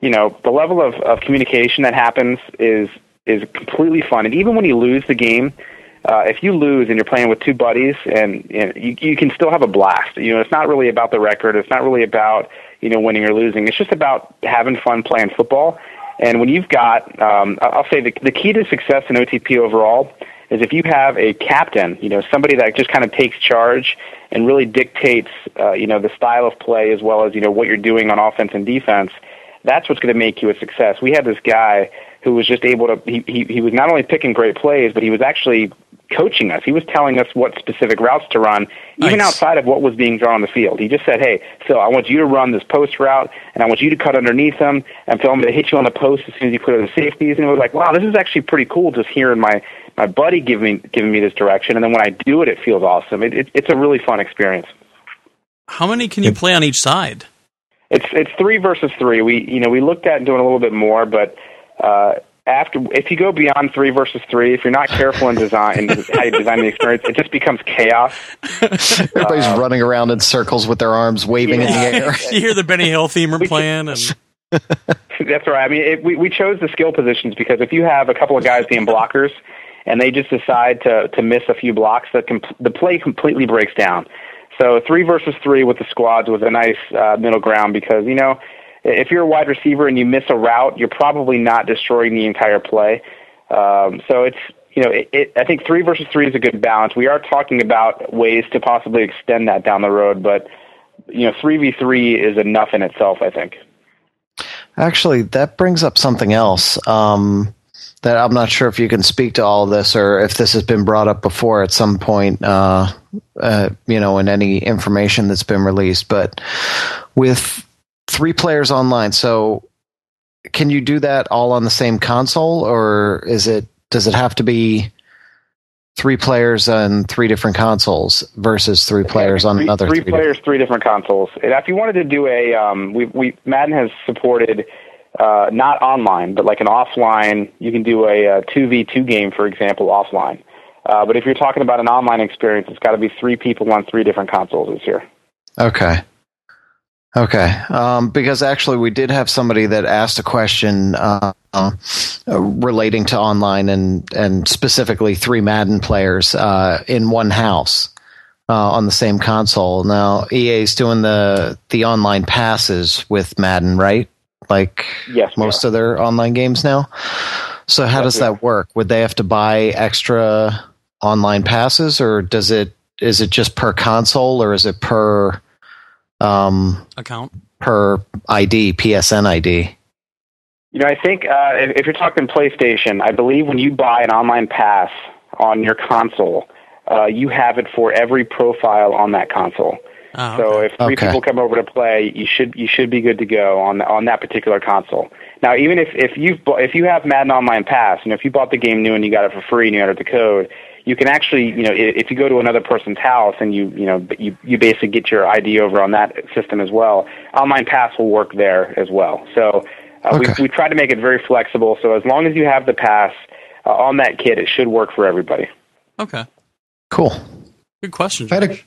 you know the level of of communication that happens is is completely fun, and even when you lose the game uh, if you lose and you're playing with two buddies and, and you, you can still have a blast. You know, it's not really about the record. It's not really about you know winning or losing. It's just about having fun playing football. And when you've got, um, I'll say the, the key to success in OTP overall is if you have a captain, you know, somebody that just kind of takes charge and really dictates, uh, you know, the style of play as well as you know what you're doing on offense and defense. That's what's going to make you a success. We had this guy who was just able to. He, he he was not only picking great plays, but he was actually coaching us. He was telling us what specific routes to run, even Nice. outside of what was being drawn on the field. He just said, "Hey, Phil, I want you to run this post route, and I want you to cut underneath them, and Phil, I'm going to hit you on the post as soon as you put it in the safeties." And it was like, "Wow, this is actually pretty cool." Just hearing my my buddy giving me giving me this direction, and then when I do it, it feels awesome. It, it, it's a really fun experience. How many can you play on each side? It's it's three versus three. We you know we looked at doing a little bit more, but uh, after if you go beyond three versus three, if you're not careful in design in how you design the experience, it just becomes chaos. Everybody's running around in circles with their arms waving in the air. You hear the Benny Hill theme playing, and That's right. I mean, it, we we chose the skill positions because if you have a couple of guys being blockers and they just decide to to miss a few blocks, the com- the play completely breaks down. So three versus three with the squads was a nice uh, middle ground because you know if you're a wide receiver and you miss a route, you're probably not destroying the entire play. Um, so it's you know it, it, I think three versus three is a good balance. We are talking about ways to possibly extend that down the road, but you know three v three is enough in itself. I think. Actually, that brings up something else. Um, that I'm not sure if you can speak to all this or if this has been brought up before at some point, uh, uh, you know, in any information that's been released. But with three players online, so can you do that all on the same console, or is it does it have to be three players on three different consoles versus three players on three, another three, three players, three different consoles. And if you wanted to do a, um, we, we Madden has supported uh, not online, but like an offline. You can do a two v two game, for example, offline. Uh, but if you're talking about an online experience, it's got to be three people on three different consoles this year. Okay. Okay. Um, because actually, we did have somebody that asked a question uh, uh, relating to online and and specifically three Madden players uh, in one house uh, on the same console. Now EA is doing the the online passes with Madden, right? Like Yes, most of their online games now. So how Yes, does that work? Would they have to buy extra online passes, or does it is it just per console, or is it per um, account. per ID, PSN ID? You know, I think uh, if, if you're talking PlayStation, I believe when you buy an online pass on your console, uh, you have it for every profile on that console. Oh, So okay. if three Okay. people come over to play, you should you should be good to go on on that particular console. Now, even if if you if you have Madden Online Pass, you know if you bought the game new and you got it for free and you entered the code, you can actually you know if you go to another person's house and you you know you you basically get your ID over on that system as well. Online Pass will work there as well. So uh, Okay. we we try to make it very flexible. So as long as you have the pass uh, on that kit, it should work for everybody. okay. Cool. Good question. I had a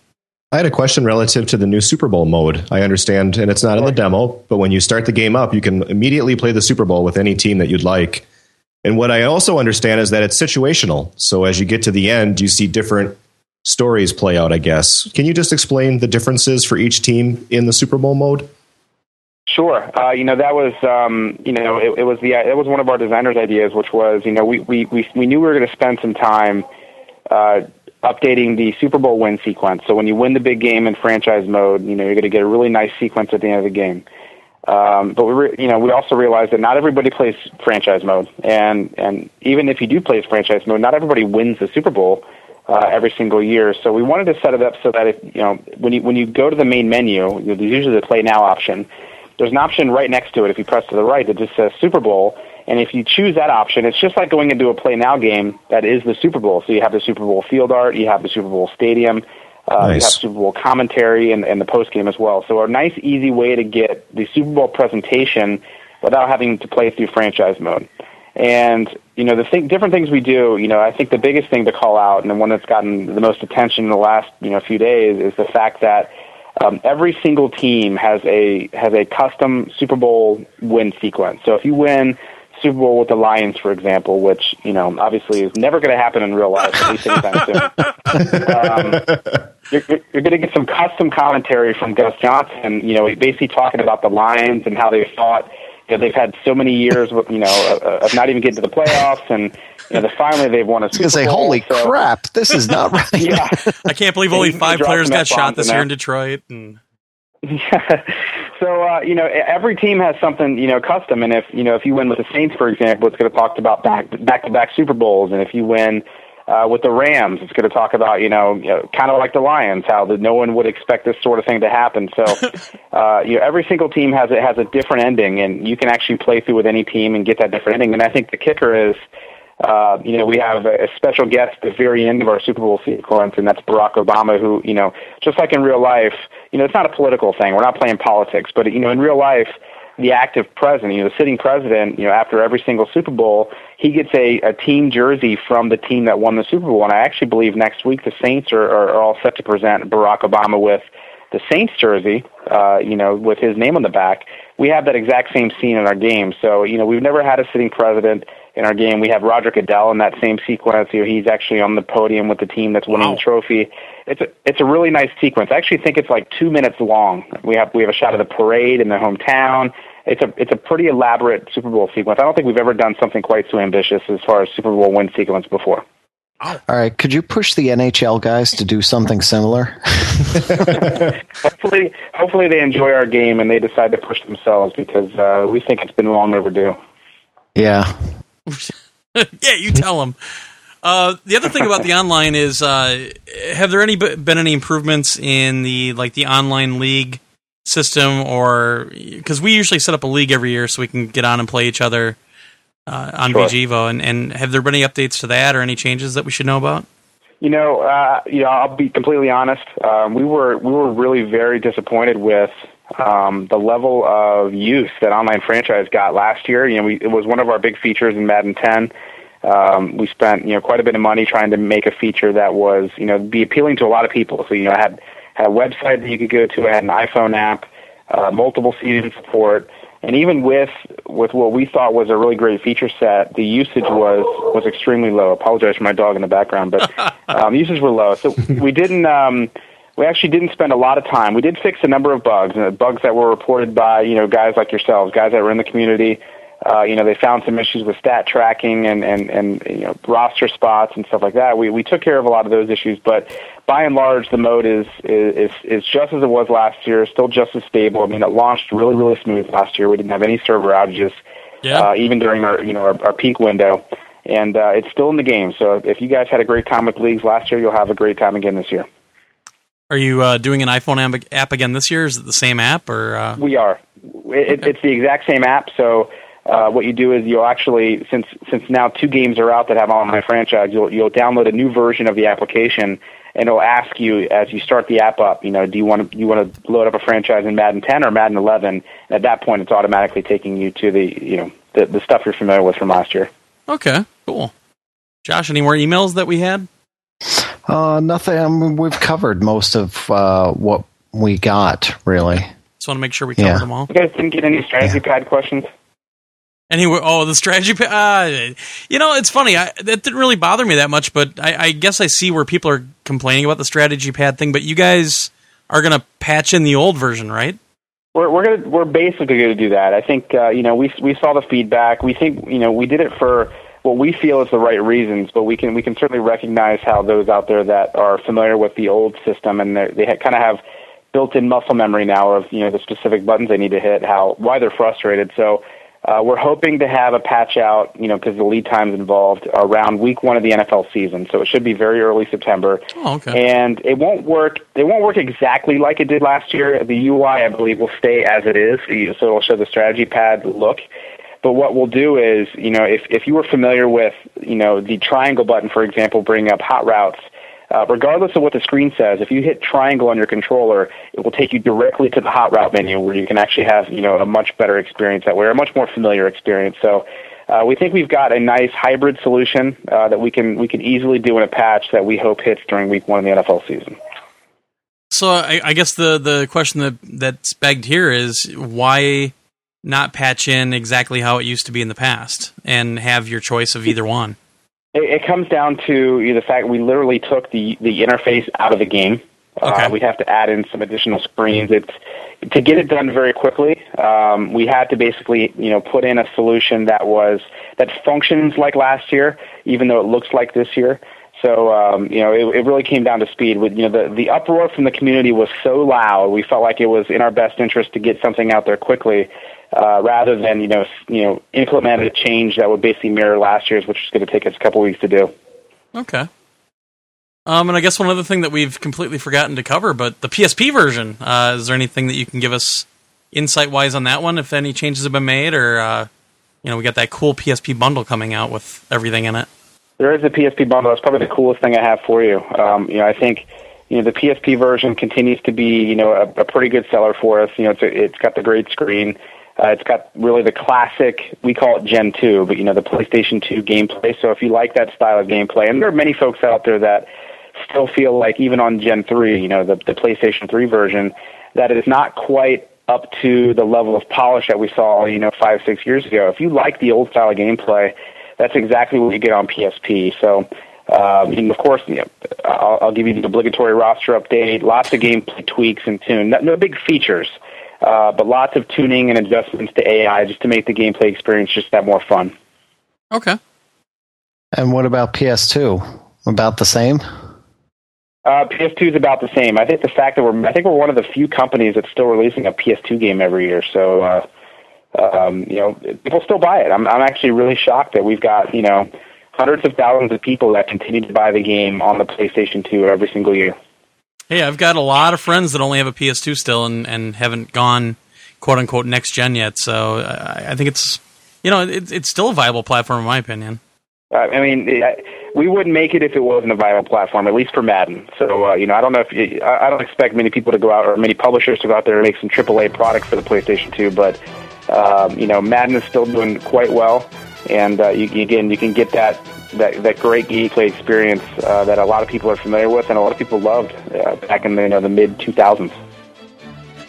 I had a question relative to the new Super Bowl mode. I understand, and it's not in the demo, but when you start the game up, you can immediately play the Super Bowl with any team that you'd like. And what I also understand is that it's situational. So as you get to the end, you see different stories play out, I guess. Can you just explain the differences for each team in the Super Bowl mode? Sure. Uh, you know that was um, you know it, it was the it was one of our designers' ideas, which was you know we we we, we knew we were going to spend some time uh, updating the Super Bowl win sequence. So when you win the big game in franchise mode, you know you're going to get a really nice sequence at the end of the game. Um, but we re- you know we also realized that not everybody plays franchise mode, and and even if you do play franchise mode, not everybody wins the Super Bowl uh, every single year. So we wanted to set it up so that if you know when you when you go to the main menu, there's usually the play now option. There's an option right next to it if you press to the right that just says Super Bowl. And if you choose that option, it's just like going into a play now game that is the Super Bowl. So you have the Super Bowl field art, you have the Super Bowl stadium, uh, you have Super Bowl commentary and, and the post game as well. So a nice, easy way to get the Super Bowl presentation without having to play through franchise mode. And you know the thing, different things we do. You know, I think the biggest thing to call out, and the one that's gotten the most attention in the last you know few days, is the fact that um, every single team has a has a custom Super Bowl win sequence. So if you win Super Bowl with the Lions, for example, which you know obviously is never going to happen in real life, at least anytime soon. Um, you're, you're going to get some custom commentary from Gus Johnson. You know, basically talking about the Lions and how they fought. You know, they've had so many years, you know, of not even getting to the playoffs, and you know, the, finally they've won a Super I was Bowl. say, holy so, crap, this is not right. yeah. I can't believe only five players got shot this year in Detroit. And Yeah. So uh, you know, every team has something you know custom, and if you know if you win with the Saints, for example, it's going to talk about back back to back Super Bowls, and if you win uh, with the Rams, it's going to talk about you know, you know kind of like the Lions, how that no one would expect this sort of thing to happen. So uh, you know, every single team has it has a different ending, and you can actually play through with any team and get that different ending. And I think the kicker is. Uh, you know, we have a, special guest at the very end of our Super Bowl sequence, and that's Barack Obama, who, you know, just like in real life, you know, it's not a political thing. We're not playing politics, but, you know, in real life, the active president, you know, the sitting president, you know, after every single Super Bowl, he gets a, a team jersey from the team that won the Super Bowl. And I actually believe next week the Saints are, are, are all set to present Barack Obama with the Saints jersey, uh, you know, with his name on the back. We have that exact same scene in our game. So, you know, we've never had a sitting president in our game. We have Roger Goodell in that same sequence. You know, he's actually on the podium with the team that's winning Wow. the trophy. It's a it's a really nice sequence. I actually think it's like two minutes long. We have we have a shot of the parade in the hometown. It's a it's a pretty elaborate Super Bowl sequence. I don't think we've ever done something quite so ambitious as far as Super Bowl win sequence before. All right, could you push the NHL guys to do something similar? Hopefully, hopefully they enjoy our game and they decide to push themselves because uh, we think it's been long overdue. Yeah. yeah, you tell them. Uh, the other thing about the online is, uh, have there any been any improvements in the like the online league system, or because we usually set up a league every year so we can get on and play each other uh, on Sure. VGvo, and, and have there been any updates to that or any changes that we should know about? You know, uh, you know, I'll be completely honest. Um, we were we were really very disappointed with um, the level of use that online franchise got last year. You know, we, it was one of our big features in Madden 10. Um, we spent you know quite a bit of money trying to make a feature that was you know be appealing to a lot of people. So you know, I had had a website that you could go to, I had an iPhone app, uh, multiple season support, and even with with what we thought was a really great feature set, the usage was was extremely low. I Apologize for my dog in the background, but um, usage were low. So we didn't. Um, we actually didn't spend a lot of time. We did fix a number of bugs, uh, bugs that were reported by you know guys like yourselves, guys that were in the community. Uh, you know, they found some issues with stat tracking and and and you know roster spots and stuff like that. We we took care of a lot of those issues, but by and large, the mode is is is just as it was last year, still just as stable. I mean, it launched really really smooth last year. We didn't have any server outages, Yeah. uh, even during our you know our, our peak window. And uh, it's still in the game. So if you guys had a great time with leagues last year, you'll have a great time again this year. Are you uh, doing an iPhone app, again this year? Is it the same app or? Uh, We are. It, it's the exact same app. So uh, what you do is you'll actually, since since now two games are out that have online franchise, you'll you'll download a new version of the application, and it'll ask you as you start the app up. You know, do you want to you want to load up a franchise in Madden 10 or Madden 11? And at that point, it's automatically taking you to the you know the the stuff you're familiar with from last year. okay, cool. Josh, any more emails that we had? Uh, nothing. I mean, we've covered most of uh, what we got, really. Just want to make sure we covered Yeah. them all. You guys didn't get any strategy pad questions? Anyway, oh, the strategy. pad. Uh, you know, it's funny. I, that didn't really bother me that much, but I, I guess I see where people are complaining about the strategy pad thing. But you guys are going to patch in the old version, right? We're we're gonna we're basically gonna do that. I think uh, you know we we saw the feedback. We think you know we did it for what we feel is the right reasons, but we can we can certainly recognize how those out there that are familiar with the old system and they're- they kind of have built-in muscle memory now of you know the specific buttons they need to hit, how why they're frustrated. So. Uh, we're hoping to have a patch out, you know, because the lead times involved around week one of the NFL season, so it should be very early September Oh, okay. and it won't work. It won't work exactly like it did last year. The UI, I believe, will stay as it is, so it'll show the strategy pad look. But what we'll do is, you know, if if you were familiar with, you know, the triangle button, for example, bringing up hot routes. Uh, regardless of what the screen says, if you hit triangle on your controller, it will take you directly to the hot route menu where you can actually have, you know, a much better experience that way, or a much more familiar experience. So, uh, we think we've got a nice hybrid solution uh, that we can we can easily do in a patch that we hope hits during week one of the NFL season. So I, I guess the the question that that's begged here is why not patch in exactly how it used to be in the past and have your choice of either one? It, it comes down to you know, the fact we literally took the the interface out of the game. Okay. Uh, we have to add in some additional screens. It's to get it done very quickly. Um, we had to basically, you know, put in a solution that was that functions like last year, even though it looks like this year. So, um, you know, it, it really came down to speed. With you know, the the uproar from the community was so loud, we felt like it was in our best interest to get something out there quickly, uh, rather than you know, you know, implement a change that would basically mirror last year's, which is going to take us a couple weeks to do. Okay. Um, and I guess one other thing that we've completely forgotten to cover, but the PSP version. Uh, is there anything that you can give us insight wise on that one? If any changes have been made, or uh, you know, we got that cool PSP bundle coming out with everything in it. There is a PSP bundle. That's probably the coolest thing I have for you. Um, you know, I think you know the PSP version continues to be you know a, a pretty good seller for us. You know, it's a, it's got the great screen. Uh, it's got really the classic. We call it Gen two, but you know the PlayStation two gameplay. So if you like that style of gameplay, and there are many folks out there that still feel like even on Gen three, you know the the PlayStation three version, that it is not quite up to the level of polish that we saw you know five six years ago. If you like the old style of gameplay, that's exactly what you get on PSP. So, um, and of course, you know, I'll, I'll give you the obligatory roster update, lots of gameplay tweaks and tune. No, no big features, uh, but lots of tuning and adjustments to AI just to make the gameplay experience just that more fun. Okay. And what about PS2? About the same? Uh, PS2 is about the same. I think the fact that we're, I think we're one of the few companies that's still releasing a PS2 game every year. So, uh, um, you know, people still buy it. I'm, I'm actually really shocked that we've got, you know, hundreds of thousands of people that continue to buy the game on the PlayStation 2 every single year. Hey, I've got a lot of friends that only have a PS2 still and, and haven't gone quote unquote next gen yet. So I, I think it's you know it, it's still a viable platform in my opinion. Uh, I mean, we wouldn't make it if it wasn't a viable platform, at least for Madden. So, uh, you know, I don't know if you, I, I don't expect many people to go out or many publishers to go out there and make some AAA product for the PlayStation 2, but um, you know, Madden is still doing quite well, and uh, you, again, you can get that that that great gameplay experience uh, that a lot of people are familiar with and a lot of people loved uh, back in the you know the mid 2000s.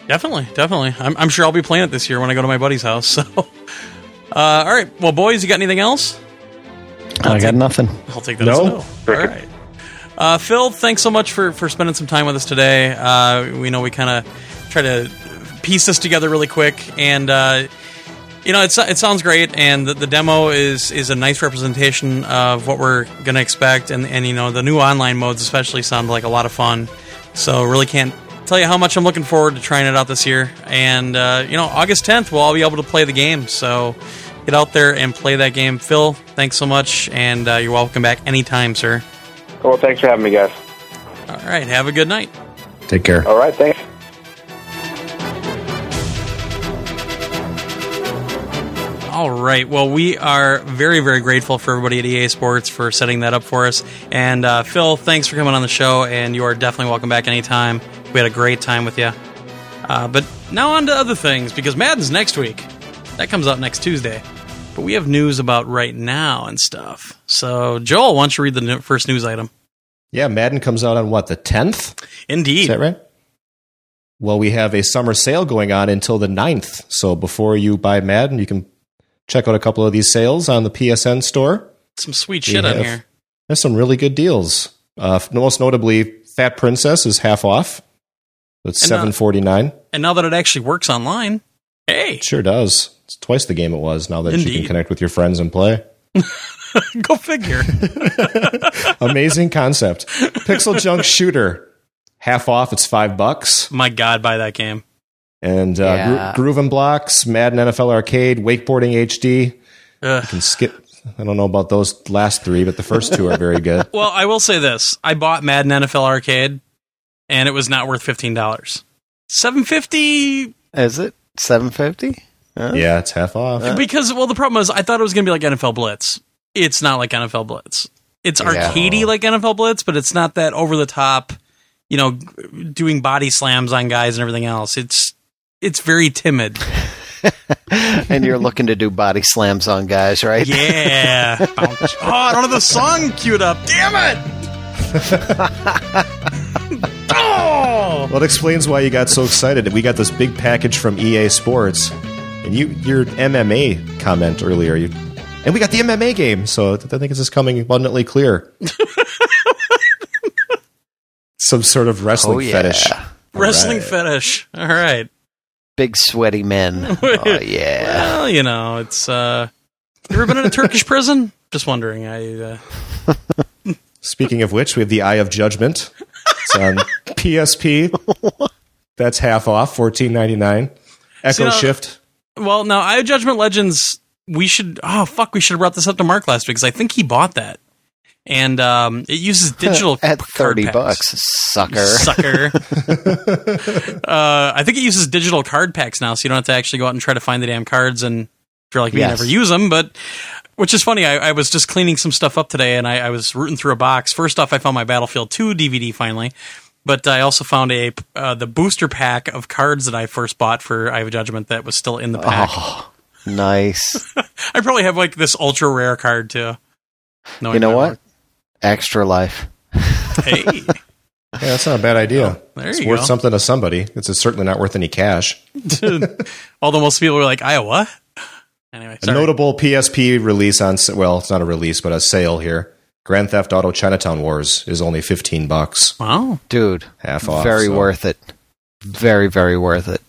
Definitely, definitely. I'm, I'm sure I'll be playing it this year when I go to my buddy's house. So, uh, all right. Well, boys, you got anything else? I got nothing. I'll take that No. as a no. All right. Uh, Phil, thanks so much for, for spending some time with us today. Uh, we know we kind of try to piece this together really quick, and uh, you know it's, it sounds great, and the, the demo is is a nice representation of what we're going to expect, and and you know the new online modes especially sound like a lot of fun. So really can't tell you how much I'm looking forward to trying it out this year, and uh, you know August 10th we'll all be able to play the game. So get out there and play that game. Phil, thanks so much, and uh, you're welcome back anytime, sir. Well, thanks for having me, guys. All right, have a good night. Take care. All right, thanks. All right. Well, we are very, very grateful for everybody at EA Sports for setting that up for us. And uh, Phil, thanks for coming on the show, and you are definitely welcome back anytime. We had a great time with you. Uh, but now on to other things because Madden's next week. That comes out next Tuesday. But we have news about right now and stuff. So, Joel, why don't you read the first news item? Yeah, Madden comes out on what, the 10th? Indeed. Is that right? Well, we have a summer sale going on until the 9th. So before you buy Madden, you can check out a couple of these sales on the PSN store. Some sweet We shit on have- here. There's some really good deals. Uh, most notably, Fat Princess is half off. It's And, uh, seven forty nine. And now that it actually works online, hey, Sure does. It's twice the game it was. Now that you can connect with your friends and play. go figure. Amazing concept. PixelJunk Shooter, half off. It's five bucks. My God, buy that game. And uh, Yeah. Gro- Groove and Blocks, Madden NFL Arcade, Wakeboarding HD. Ugh. Can skip. I don't know about those last three, but the first two are very good. Well, I will say this: I bought Madden NFL Arcade, and it was not worth fifteen dollars. Seven fifty Is it seven fifty? Yeah, it's half off. because well, the problem is I thought it was going to be like NFL Blitz. It's not like NFL Blitz. It's Yeah. arcadey like NFL Blitz, but it's not that over the top. You know, doing body slams on guys and everything else. It's it's very timid. and you're looking to do body slams on guys, right? Yeah. oh, I don't have the song queued up. Damn it. oh. Well, it explains why you got so excited. We got this big package from EA Sports And you, your MMA comment earlier, you, and we got the MMA game, so I think it's just coming abundantly clear. Some sort of wrestling Oh, yeah. fetish. Wrestling right. fetish. All right. Big sweaty men. Oh yeah. Well, you know, it's uh you ever been in a Turkish prison? Just wondering. I uh, Speaking of which, we have the Eye of Judgment. It's on PSP. That's half off, fourteen ninety nine. Echo now- Shift. well, now I Judgment Legends we should oh fuck, we should have brought this up to Mark last week because I think he bought that. And um it uses digital At card thirty packs. bucks, sucker. Sucker. uh, I think it uses digital card packs now, so you don't have to actually go out and try to find the damn cards. And if you're like me, you Yes. never use them. But which is funny. I, I was just cleaning some stuff up today, and I, I was rooting through a box. First off, I found my Battlefield 2 DVD finally, but I also found a uh, the booster pack of cards that I first bought for Eye of Judgment that was still in the pack. Oh, nice. I probably have like this ultra rare card too. No, you know what? Extra life. Hey, Yeah, that's not a bad idea. Oh, there it's you worth go. something to somebody. It's certainly not worth any cash. Although most people were like, "Iowa." Anyway, A notable PSP release on well, it's not a release, but a sale here. Grand Theft Auto Chinatown Wars is only fifteen bucks, Wow. Dude, half off. very so- worth it. Very, very worth it.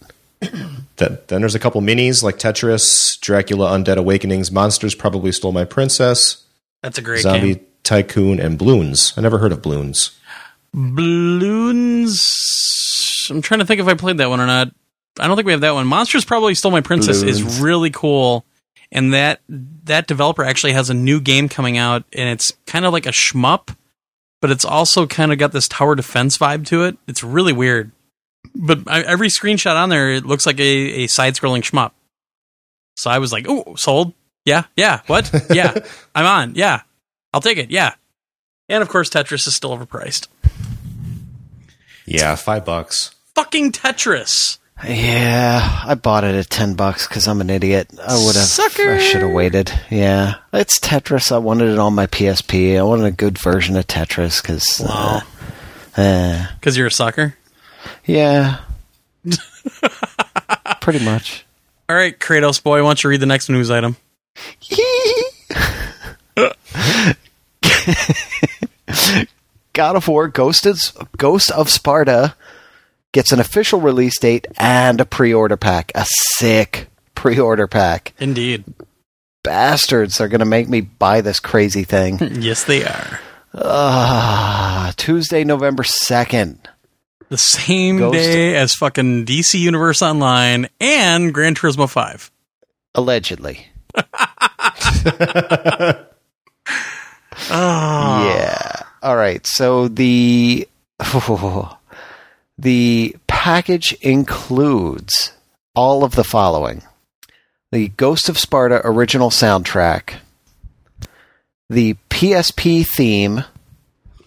Th- then there's a couple minis like Tetris, Dracula, Undead Awakenings, Monsters Probably Stole My Princess, That's a great Zombie game. Tycoon, and Bloons. I never heard of Bloons. Balloons. I'm trying to think if I played that one or not. I don't think we have that one. Monsters Probably Stole My Princess is really cool, and that that developer actually has a new game coming out, and it's kind of like a shmup, but it's also kind of got this tower defense vibe to it. It's really weird. But I, every screenshot on there, it looks like a, a side-scrolling shmup. So I was like, "Oh, sold? Yeah, yeah. What? Yeah, I'm on. Yeah, I'll take it. Yeah." And of course, Tetris is still overpriced. Yeah, five bucks. Fucking Tetris. Yeah, I bought it at ten bucks because I'm an idiot. I would have. Sucker! I should have waited. Yeah, it's Tetris. I wanted it on my PSP. I wanted a good version of Tetris because. Wow. Uh, uh, Because you're a sucker. yeah. Pretty much. All right, Kratos boy, why don't you read the next news item? God of War Ghost of, Ghost of Sparta gets an official release date and a pre-order pack. A sick pre-order pack. Indeed. Bastards are going to make me buy this crazy thing. Yes, they are. Ah, Tuesday, November 2nd. The same Ghost- day as fucking DC Universe Online and Gran Turismo 5. Allegedly. Oh. Yeah. All right. So the the package includes all of the following: the Ghost of Sparta original soundtrack, the PSP theme.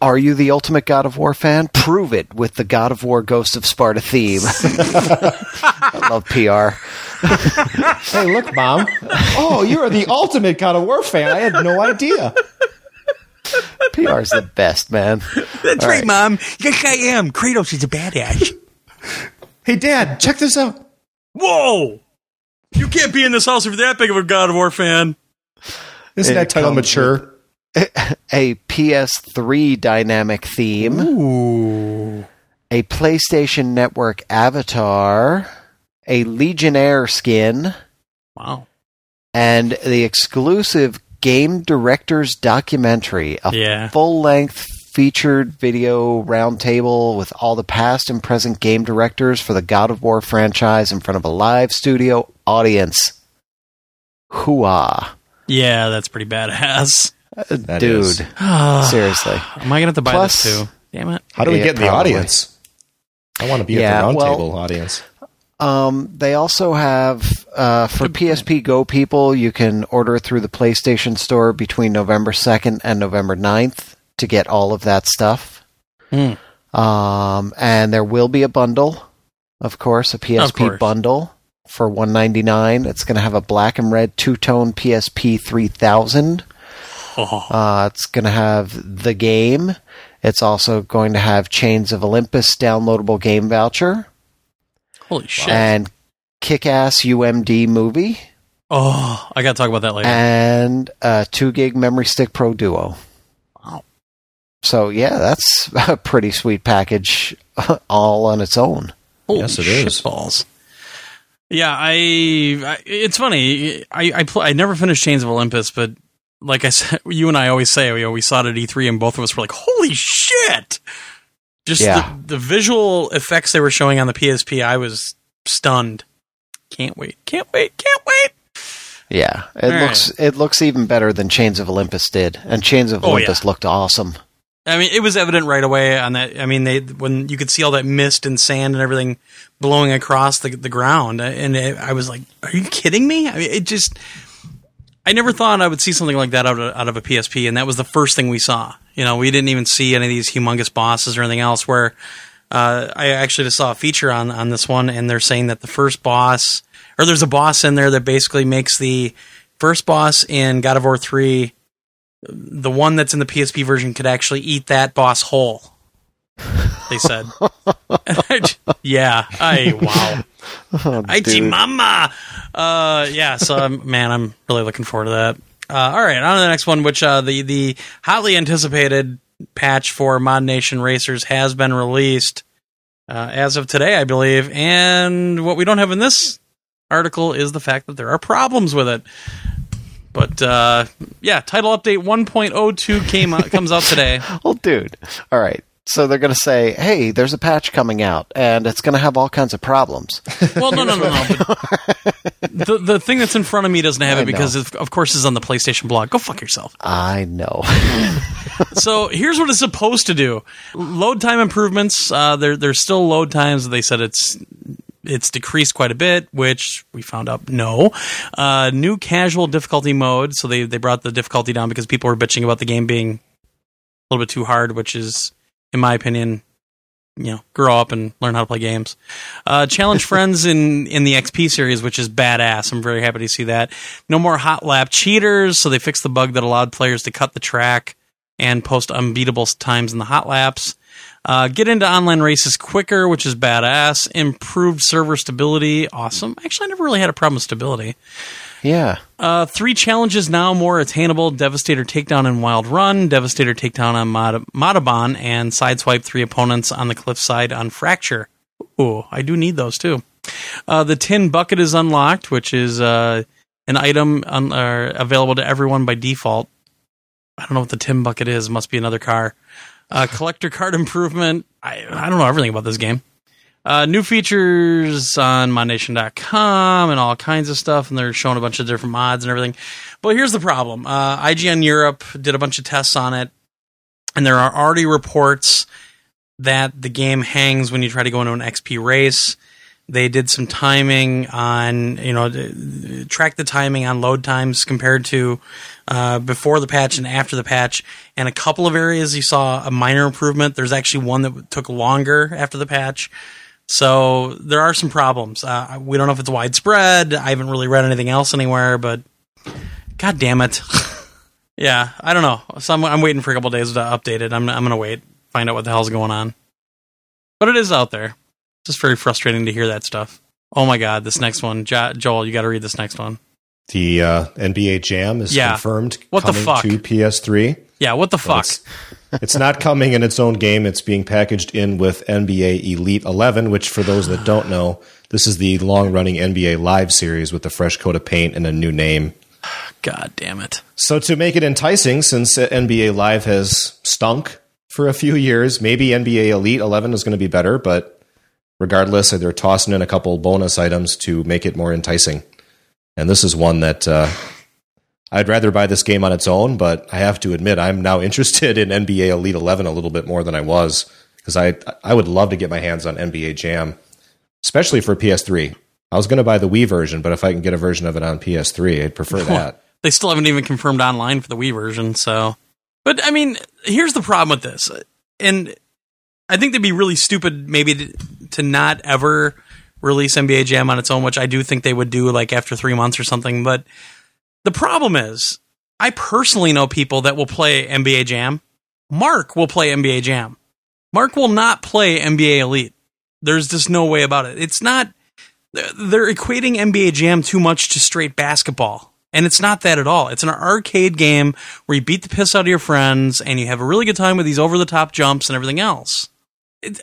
Are you the ultimate God of War fan? Prove it with the God of War Ghost of Sparta theme. I love PR. Hey, look, Mom. Oh, you are the ultimate God of War fan. I had no idea. PR is the best, man. That's All right. Mom. Yes, I am. Kratos is a badass. Hey, Dad, check this out. Whoa! You can't be in this house if you're that big of a God of War fan. Isn't It that title mature? A PS3 dynamic theme. Ooh. a PlayStation Network avatar, a Legionnaire skin, Wow. and the exclusive Game Director's documentary, a Yeah. full length featured video roundtable with all the past and present game directors for the God of War franchise in front of a live studio audience. Hooah. Yeah, that's pretty badass. Uh, that Dude, is. seriously. Am I going to have to buy Plus- this too? Damn it. How do we Yeah, get in the probably. audience? I want to be Yeah, at the roundtable well- audience. Um, they also have uh, for PSP Go people, you can order through the PlayStation Store between November second and November 9th to get all of that stuff. Hmm. Um, and there will be a bundle, of course, a PSP course. bundle for one ninety nine. It's going to have a black and red two tone PSP three thousand. Oh. Uh, it's going to have the game. It's also going to have Chains of Olympus downloadable game voucher Holy shit. and Kick Ass UMD movie Oh, I got to talk about that later. and a two gig Memory Stick Pro Duo. Wow. So yeah, that's a pretty sweet package all on its own. Holy Yes, it is. Balls. Yeah, I, I. It's funny. I I, pl- I never finished Chains of Olympus, but like I said, you and I always say, you know, we saw it at E3, and both of us were like, "Holy shit!" Just Yeah. the, the visual effects they were showing on the PSP, I was stunned. Can't wait! Can't wait! Can't wait! Yeah, it All looks it looks even better than Chains of Olympus did, and Chains of Oh, Olympus yeah. looked awesome. I mean, it was evident right away on that. I mean, they when you could see all that mist and sand and everything blowing across the the ground, and it, I was like, "Are you kidding me?" I mean, it just. I never thought I would see something like that out of, out of a PSP, and that was the first thing we saw. You know, we didn't even see any of these humongous bosses or anything else. Where uh, I actually just saw a feature on on this one, and they're saying that the first boss, or there's a boss in there that basically makes the first boss in God of War three the one that's in the PSP version could actually eat that boss whole. They said, "Yeah, I wow, Oh, dude. mama." Uh, yeah, so man, I'm really looking forward to that. Uh, all right, on to the next one, which uh, the the hotly anticipated patch for ModNation Racers has been released uh, as of today, I believe. And what we don't have in this article is the fact that there are problems with it. But uh, yeah, title update 1.02 came out, comes out today. Well, dude, all right. So they're going to say, "Hey, there's a patch coming out, and it's going to have all kinds of problems." Well, no, no, no, no. The the thing that's in front of me doesn't have I it because, of, of course, it's on the PlayStation blog. Go fuck yourself. I know. so here's what it's supposed to do: load time improvements. Uh, there, there's still load times. They said it's it's decreased quite a bit, which we found out no. Uh, new casual difficulty mode. So they they brought the difficulty down because people were bitching about the game being a little bit too hard, which is, in my opinion. You know, grow up and learn how to play games. Uh, challenge friends in in the XP series, which is badass. I'm very happy to see that. No more hot lap cheaters, so they fixed the bug that allowed players to cut the track and post unbeatable times in the hot laps. Uh, get into online races quicker, which is badass. Improved server stability, awesome. Actually, I never really had a problem with stability. Yeah. Uh, three challenges now more attainable: Devastator takedown and Wild Run, Devastator takedown on Mod- Modaban, and sideswipe three opponents on the cliffside on Fracture. Ooh, I do need those too. Uh, the tin bucket is unlocked, which is uh, an item un- available to everyone by default. I don't know what the tin bucket is. Must be another car. Uh, collector card improvement. I, I don't know everything about this game. Uh, new features on ModNation.com and all kinds of stuff, and they're showing a bunch of different mods and everything. But here's the problem: uh, IGN Europe did a bunch of tests on it, and there are already reports that the game hangs when you try to go into an XP race. They did some timing on, you know, track the timing on load times compared to uh, before the patch and after the patch. And a couple of areas you saw a minor improvement. There's actually one that took longer after the patch. So there are some problems. Uh, we don't know if it's widespread. I haven't really read anything else anywhere, but god damn it. yeah, I don't know. So I'm, I'm waiting for a couple days to update it. I'm, I'm going to wait, find out what the hell's going on. But it is out there. It's Just very frustrating to hear that stuff. Oh my god, this next one. Jo- Joel, you got to read this next one. The uh, NBA Jam is Yeah. confirmed What the fuck? to PS3. Yeah, what the fuck? It's, it's not coming in its own game. It's being packaged in with NBA Elite 11, which, for those that don't know, this is the long running NBA Live series with a fresh coat of paint and a new name. God damn it. So, to make it enticing, since NBA Live has stunk for a few years, maybe NBA Elite 11 is going to be better, but regardless, they're tossing in a couple bonus items to make it more enticing. And this is one that uh, I'd rather buy this game on its own, but I have to admit, I'm now interested in NBA Elite 11 a little bit more than I was because I, I would love to get my hands on NBA Jam, especially for PS3. I was going to buy the Wii version, but if I can get a version of it on PS3, I'd prefer that. They still haven't even confirmed online for the Wii version, so. But I mean, here's the problem with this, and I think they'd be really stupid maybe to, to not ever release NBA Jam on its own, which I do think they would do like after three months or something. But the problem is, I personally know people that will play NBA Jam. Mark will play NBA Jam. Mark will not play NBA Elite. There's just no way about it. It's not they're, equating NBA Jam too much to straight basketball. And it's not that at all. It's an arcade game where you beat the piss out of your friends and you have a really good time with these over the top jumps and everything else. It,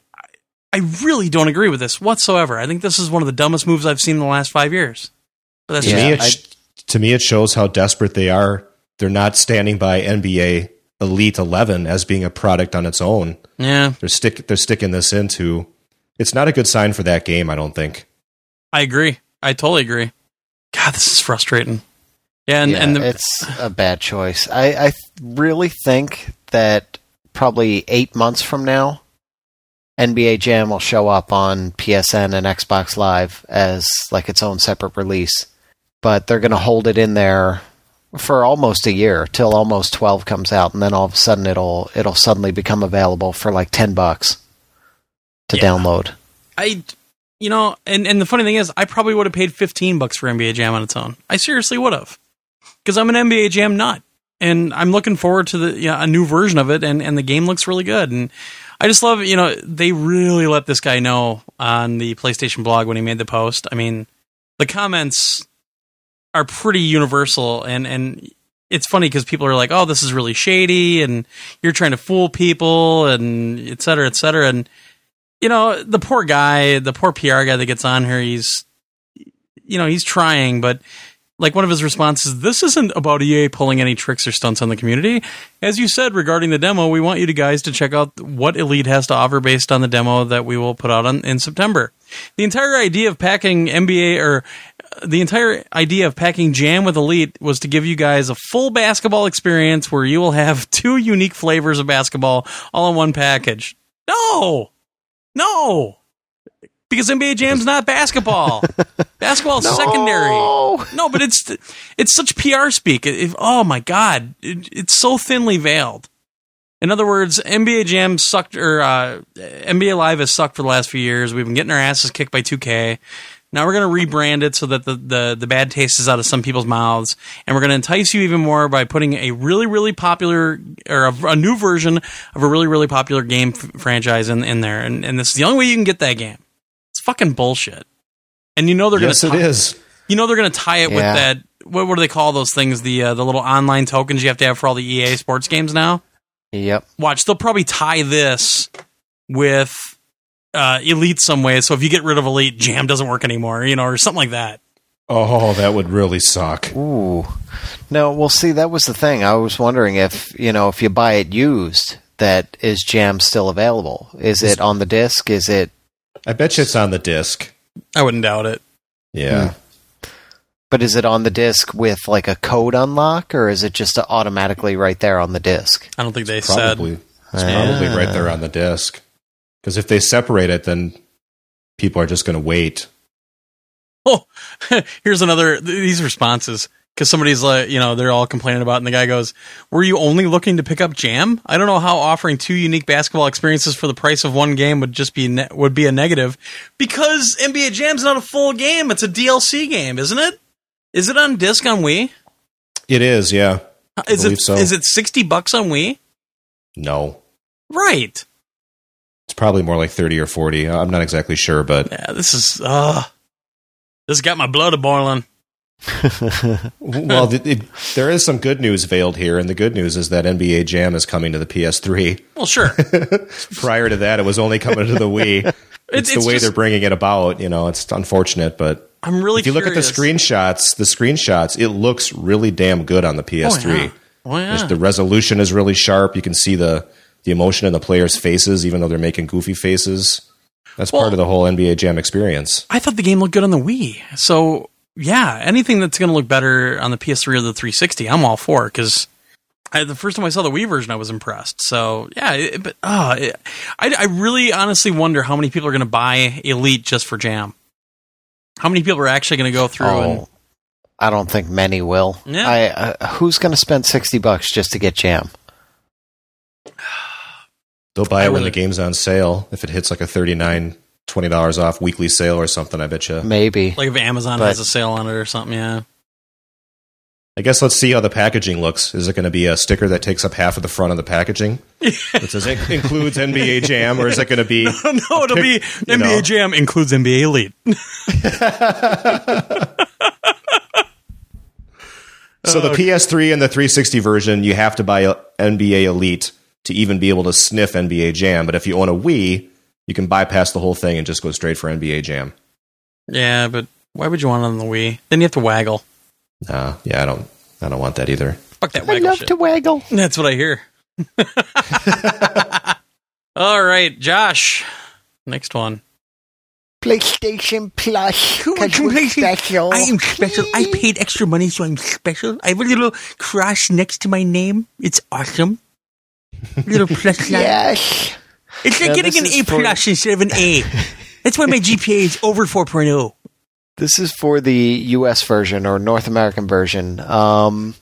I really don't agree with this whatsoever. I think this is one of the dumbest moves I've seen in the last five years. But that's me, Yeah, it sh- to me, it shows how desperate they are. They're not standing by NBA Elite Eleven as being a product on its own. yeah. They're stick they're sticking this into. It's not a good sign for that game. I don't think. I agree. I totally agree. God, this is frustrating. Yeah, and, yeah, and the, it's a bad choice. I, I really think that probably eight months from now, NBA Jam will show up on PSN and Xbox Live as like its own separate release. But they're going to hold it in there for almost a year till almost 12 comes out, and then all of a sudden it'll it'll suddenly become available for like 10 bucks to Yeah. download. I, you know, and, and the funny thing is, I probably would have paid 15 bucks for NBA Jam on its own. I seriously would have. Because I'm an NBA Jam nut. And I'm looking forward to the you know, a new version of it, and, and the game looks really good. And I just love, you know, they really let this guy know on the PlayStation blog when he made the post. I mean, the comments are pretty universal, and, and it's funny because people are like, oh, this is really shady, and you're trying to fool people, and et cetera, et cetera. And you know, the poor guy, the poor PR guy that gets on here, he's, you know, he's trying, but like one of his responses, this isn't about EA pulling any tricks or stunts on the community. As you said regarding the demo, we want you to guys to check out what Elite has to offer based on the demo that we will put out on, in September. The entire idea of packing NBA or the entire idea of packing Jam with Elite was to give you guys a full basketball experience where you will have two unique flavors of basketball all in one package. No, no, because NBA Jam's not basketball. basketball is secondary. No, but it's it's such PR speak. It, it- oh my god, it, it's so thinly veiled. In other words, NBA Jam sucked, or uh, NBA Live has sucked for the last few years. We've been getting our asses kicked by 2K. Now we're going to rebrand it so that the, the, the bad taste is out of some people's mouths, and we're going to entice you even more by putting a really really popular or a, a new version of a really really popular game f- franchise in, in there. And, and this is the only way you can get that game. It's fucking bullshit. And you know they're yes, going to it is. you know they're going to tie it with that. What, what do they call those things? The uh, the little online tokens you have to have for all the EA sports games now. Yep. Watch, they'll probably tie this with uh, Elite some way. So if you get rid of Elite, Jam doesn't work anymore, you know, or something like that. Oh, that would really suck. Ooh. No, well, see, that was the thing. I was wondering if, you know, if you buy it used, that is Jam still available? Is it on the disc? Is it. I bet you it's on the disc. I wouldn't doubt it. Yeah. But is it on the disc with like a code unlock, or is it just automatically right there on the disc? I don't think they Probably. said. It's probably right there on the disc. Because if they separate it, then people are just going to wait. Oh, here's another these responses because somebody's like, you know, they're all complaining about, it, and the guy goes, "Were you only looking to pick up Jam? I don't know how offering two unique basketball experiences for the price of one game would just be ne- would be a negative, because NBA Jam's not a full game; it's a DLC game, isn't it? Is it on disc on Wii? It is, yeah. Is it so. is it sixty bucks on Wii? No. Right. Probably more like 30 or 40. I'm not exactly sure, but Yeah, this is uh this got my blood a boiling. well, it, it, there is some good news veiled here, and the good news is that NBA Jam is coming to the PS3. Well, sure. Prior to that, it was only coming to the Wii. It's, it's the way just- they're bringing it about. You know, it's unfortunate, but I'm really. if you look at the screenshots, the screenshots, it looks really damn good on the PS3. Oh yeah. Oh, yeah. The resolution is really sharp. You can see the the emotion in the players' faces, even though they're making goofy faces. That's Well- part of the whole NBA Jam experience. I thought the game looked good on the Wii. So yeah, anything that's going to look better on the PS3 or the 360, I'm all for. Because the first time I saw the Wii version, I was impressed. So yeah, it, but uh, it, I, I really honestly wonder how many people are going to buy Elite just for Jam. How many people are actually going to go through and Oh, I don't think many will. Yeah. I, uh, who's going to spend 60 bucks just to get Jam? They'll buy it when the game's on sale. If it hits like a 39 $20 off weekly sale or something, I bet you. Maybe. like if Amazon But- has a sale on it or something? Yeah. I guess let's see how the packaging looks. Is it going to be a sticker that takes up half of the front of the packaging? It says it includes NBA Jam, or is it going to be? no, it'll be pic- you NBA know. Jam includes NBA Elite. So the uh, PS3 and the 360 version, you have to buy NBA Elite to even be able to sniff NBA Jam. But if you own a Wii, you can bypass the whole thing and just go straight for NBA Jam. yeah, but why would you want it on the Wii? Then you have to waggle. Uh, yeah, I don't, I don't want that either. Fuck that waggle. I love shit. to waggle. That's what I hear. All right, Josh. Next one. PlayStation Plus. Come on, 'cause we're PlayStation. special. I am special. I paid extra money, so I'm special. I have a little cross next to my name. It's awesome. Little plus sign. Yes. It's like Yeah, getting an is A for- plus instead of an A. That's why my GPA is over oh. 4.0. This is for the U.S. version or North American version. Um,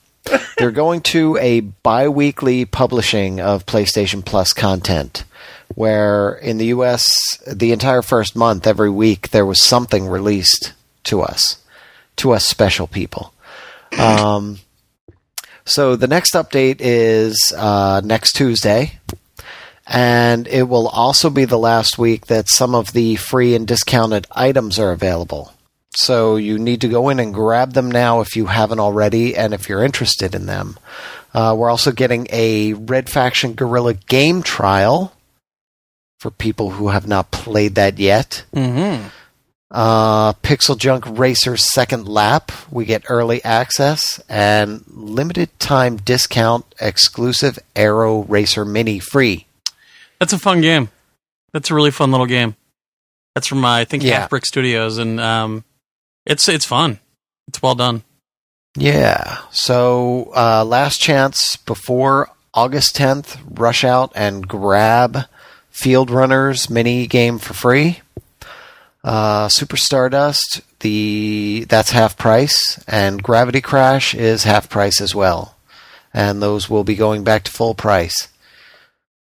they're going to a bi-weekly publishing of PlayStation Plus content, where in the U.S. the entire first month, every week, there was something released to us, to us special people. Um, so the next update is uh, next Tuesday. And it will also be the last week that some of the free and discounted items are available. So you need to go in and grab them now if you haven't already, and if you're interested in them. Uh, we're also getting a Red Faction Guerrilla game trial for people who have not played that yet. Mm-hmm. Uh, PixelJunk Racer second lap, we get early access and limited time discount exclusive Arrow Racer Mini free. That's a fun game. That's a really fun little game. That's from I think Yeah. Halfbrick Studios, and um, it's it's fun. It's well done. Yeah. So, uh, last chance before August 10th, rush out and grab Fieldrunners mini game for free. Uh, Super Stardust, the that's half price, and Gravity Crash is half price as well, and those will be going back to full price.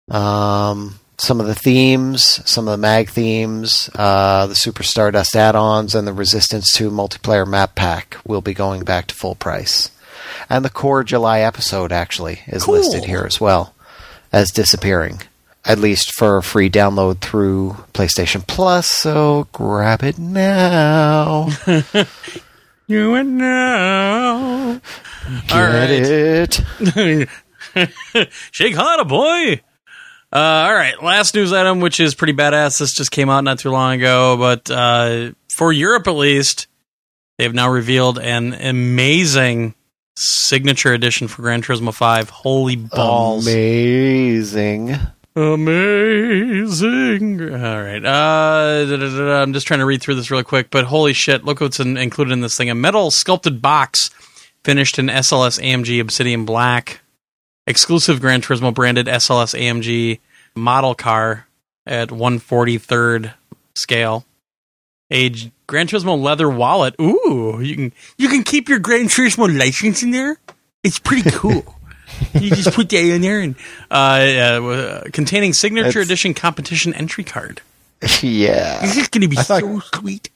Um, some of the themes, some of the mag themes, uh, the Super Stardust add-ons, and the Resistance 2 multiplayer map pack will be going back to full price. And the core July episode actually is Cool. listed here as well as disappearing, at least for a free download through PlayStation Plus. So grab it now. You and now. Get All right. it. Shake harder, boy. Uh, all right, last news item, which is pretty badass. This just came out not too long ago, but uh, for Europe at least, they have now revealed an amazing signature edition for Gran Turismo 5. Holy balls. Amazing. Amazing. All right. Uh, da, da, da. I'm just trying to read through this really quick, but holy shit, look what's in, included in this thing. A metal sculpted box finished in SLS AMG Obsidian Black. Exclusive Gran Turismo branded SLS AMG model car at 143rd scale. A Gran Turismo leather wallet. Ooh, you can You can keep your Gran Turismo license in there. It's pretty cool. you just put that in there and uh, uh, containing signature It's- edition competition entry card. yeah. this is going to be thought- so sweet.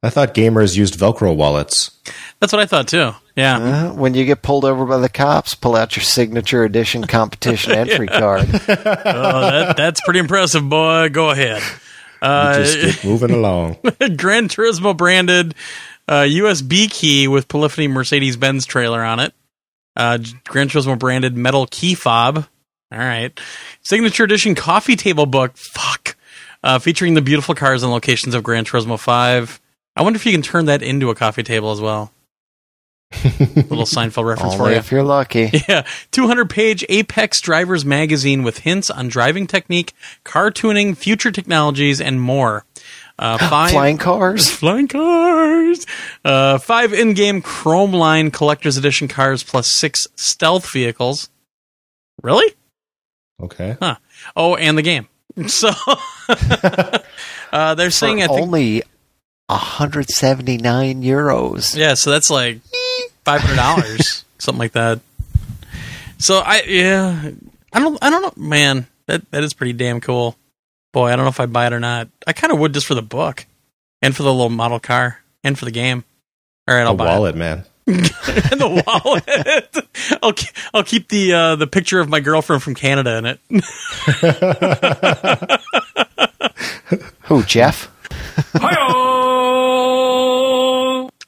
I thought gamers used Velcro wallets. That's what I thought too. Yeah. Uh, when you get pulled over by the cops, pull out your signature edition competition entry card. oh, that, that's pretty impressive, boy. Go ahead. Uh, Just keep moving along. Gran Turismo branded uh, USB key with Polyphony Mercedes Benz trailer on it. Uh, Gran Turismo branded metal key fob. All right. Signature edition coffee table book. Fuck. Uh, featuring the beautiful cars and locations of Gran Turismo 5. I wonder if you can turn that into a coffee table as well. Little Seinfeld reference for you. if you're lucky. Yeah, 200 page Apex Drivers magazine with hints on driving technique, car tuning, future technologies, and more. Uh, five Flying cars. flying cars. Uh, five in-game Chrome Line Collector's Edition cars plus six stealth vehicles. Really? Okay. Oh, and the game. So uh, they're saying for I think only 179 euros. Yeah, so that's like five hundred dollars, something like that. So I yeah, I don't I don't know, man. That that is pretty damn cool. Boy, I don't know if I'd buy it or not. I kind of would just for the book and for the little model car and for the game. All right, I'll A buy wallet, man. and the wallet. I'll ke- I'll keep the uh, the picture of my girlfriend from Canada in it. Who, Jeff?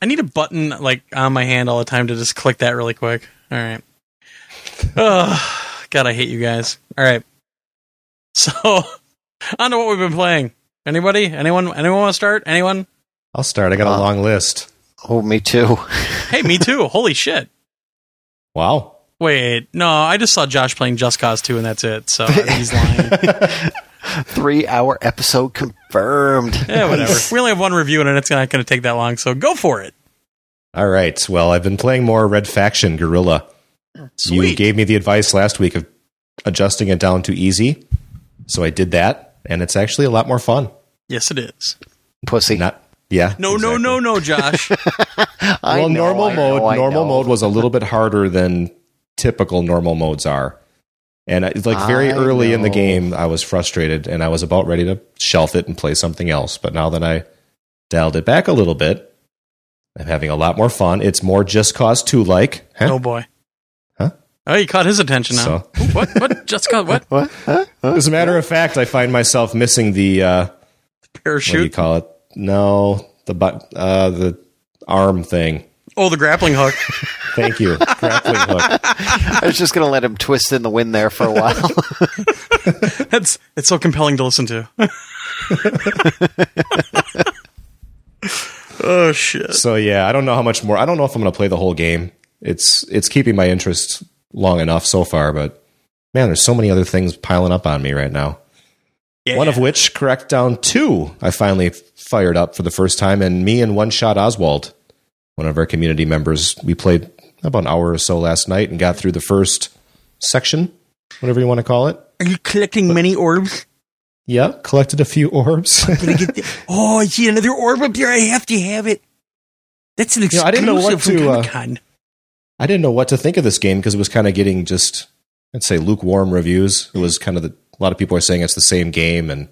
I need a button like on my hand all the time to just click that really quick. All right. Oh, God, I hate you guys. All right. So, on to what we've been playing. Anybody? Anyone? Anyone want to start? Anyone? I'll start. I got a Uh, long list. Oh, me too. Hey, me too. Holy shit. Wow. Wait, no, I just saw Josh playing Just Cause 2 and that's it. So he's lying. Three hour episode confirmed. yeah, whatever. We only have one review and it's not going to take that long. So go for it. All right. Well, I've been playing more Red Faction Guerrilla. You gave me the advice last week of adjusting it down to easy. So I did that, and it's actually a lot more fun. yes, it is. Pussy. Not yeah. No, no, exactly. no, no, Josh. Well, know, normal I mode. I normal know. mode was a little bit harder than typical normal modes are, and it's like very I early in the game, I was frustrated and I was about ready to shelf it and play something else. But now that I dialed it back a little bit, I'm having a lot more fun. It's more Just Cause Two like. Huh? oh, boy. Huh? Oh, you caught his attention now. So- Ooh, what? What? Just Cause what? What? Huh? Huh? As a matter of fact, I find myself missing the uh, parachute? what do you call it? No, the bu- uh, the arm thing. Oh, the grappling hook. Thank you, grappling hook. I was just going to let him twist in the wind there for a while. That's it's so compelling to listen to. oh shit! So yeah, I don't know how much more. I don't know if I'm going to play the whole game. It's it's keeping my interest long enough so far, but man, there's so many other things piling up on me right now. Yeah. One of which, Crackdown Two, I finally fired up for the first time, and me and One Shot Oswald, one of our community members, we played about an hour or so last night and got through the first section, whatever you want to call it. Are you collecting many orbs? Yeah, collected a few orbs. The- oh, I see another orb up there. I have to have it. That's an exclusive I didn't know what to, uh, Comic-Con. I didn't know what to think of this game because it was kind of getting just, I'd say, lukewarm reviews. It was kind of the, a lot of people are saying it's the same game, and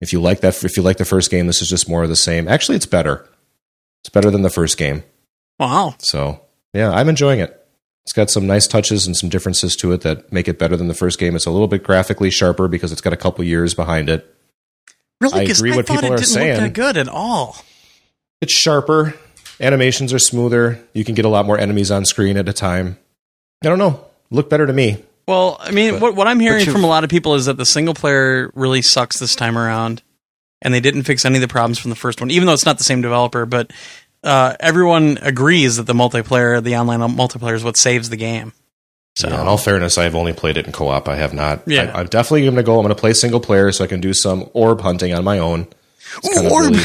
if you like that, if you like the first game, this is just more of the same. Actually, it's better. It's better than the first game. Wow. So yeah, I'm enjoying it. It's got some nice touches and some differences to it that make it better than the first game. It's a little bit graphically sharper because it's got a couple years behind it. Really? I agree what people are saying. Look that good at all. It's sharper. Animations are smoother. You can get a lot more enemies on screen at a time. I don't know. Look better to me. Well, I mean, But- what what I'm hearing from a lot of people is that the single player really sucks this time around, and they didn't fix any of the problems from the first one, even though it's not the same developer. But uh, everyone agrees that the multiplayer, the online multiplayer, is what saves the game. So Yeah, in all fairness, I've only played it in co-op. I have not. Yeah. I, am definitely going to go. I'm going to play single player so I can do some orb hunting on my own. It's of Orb. really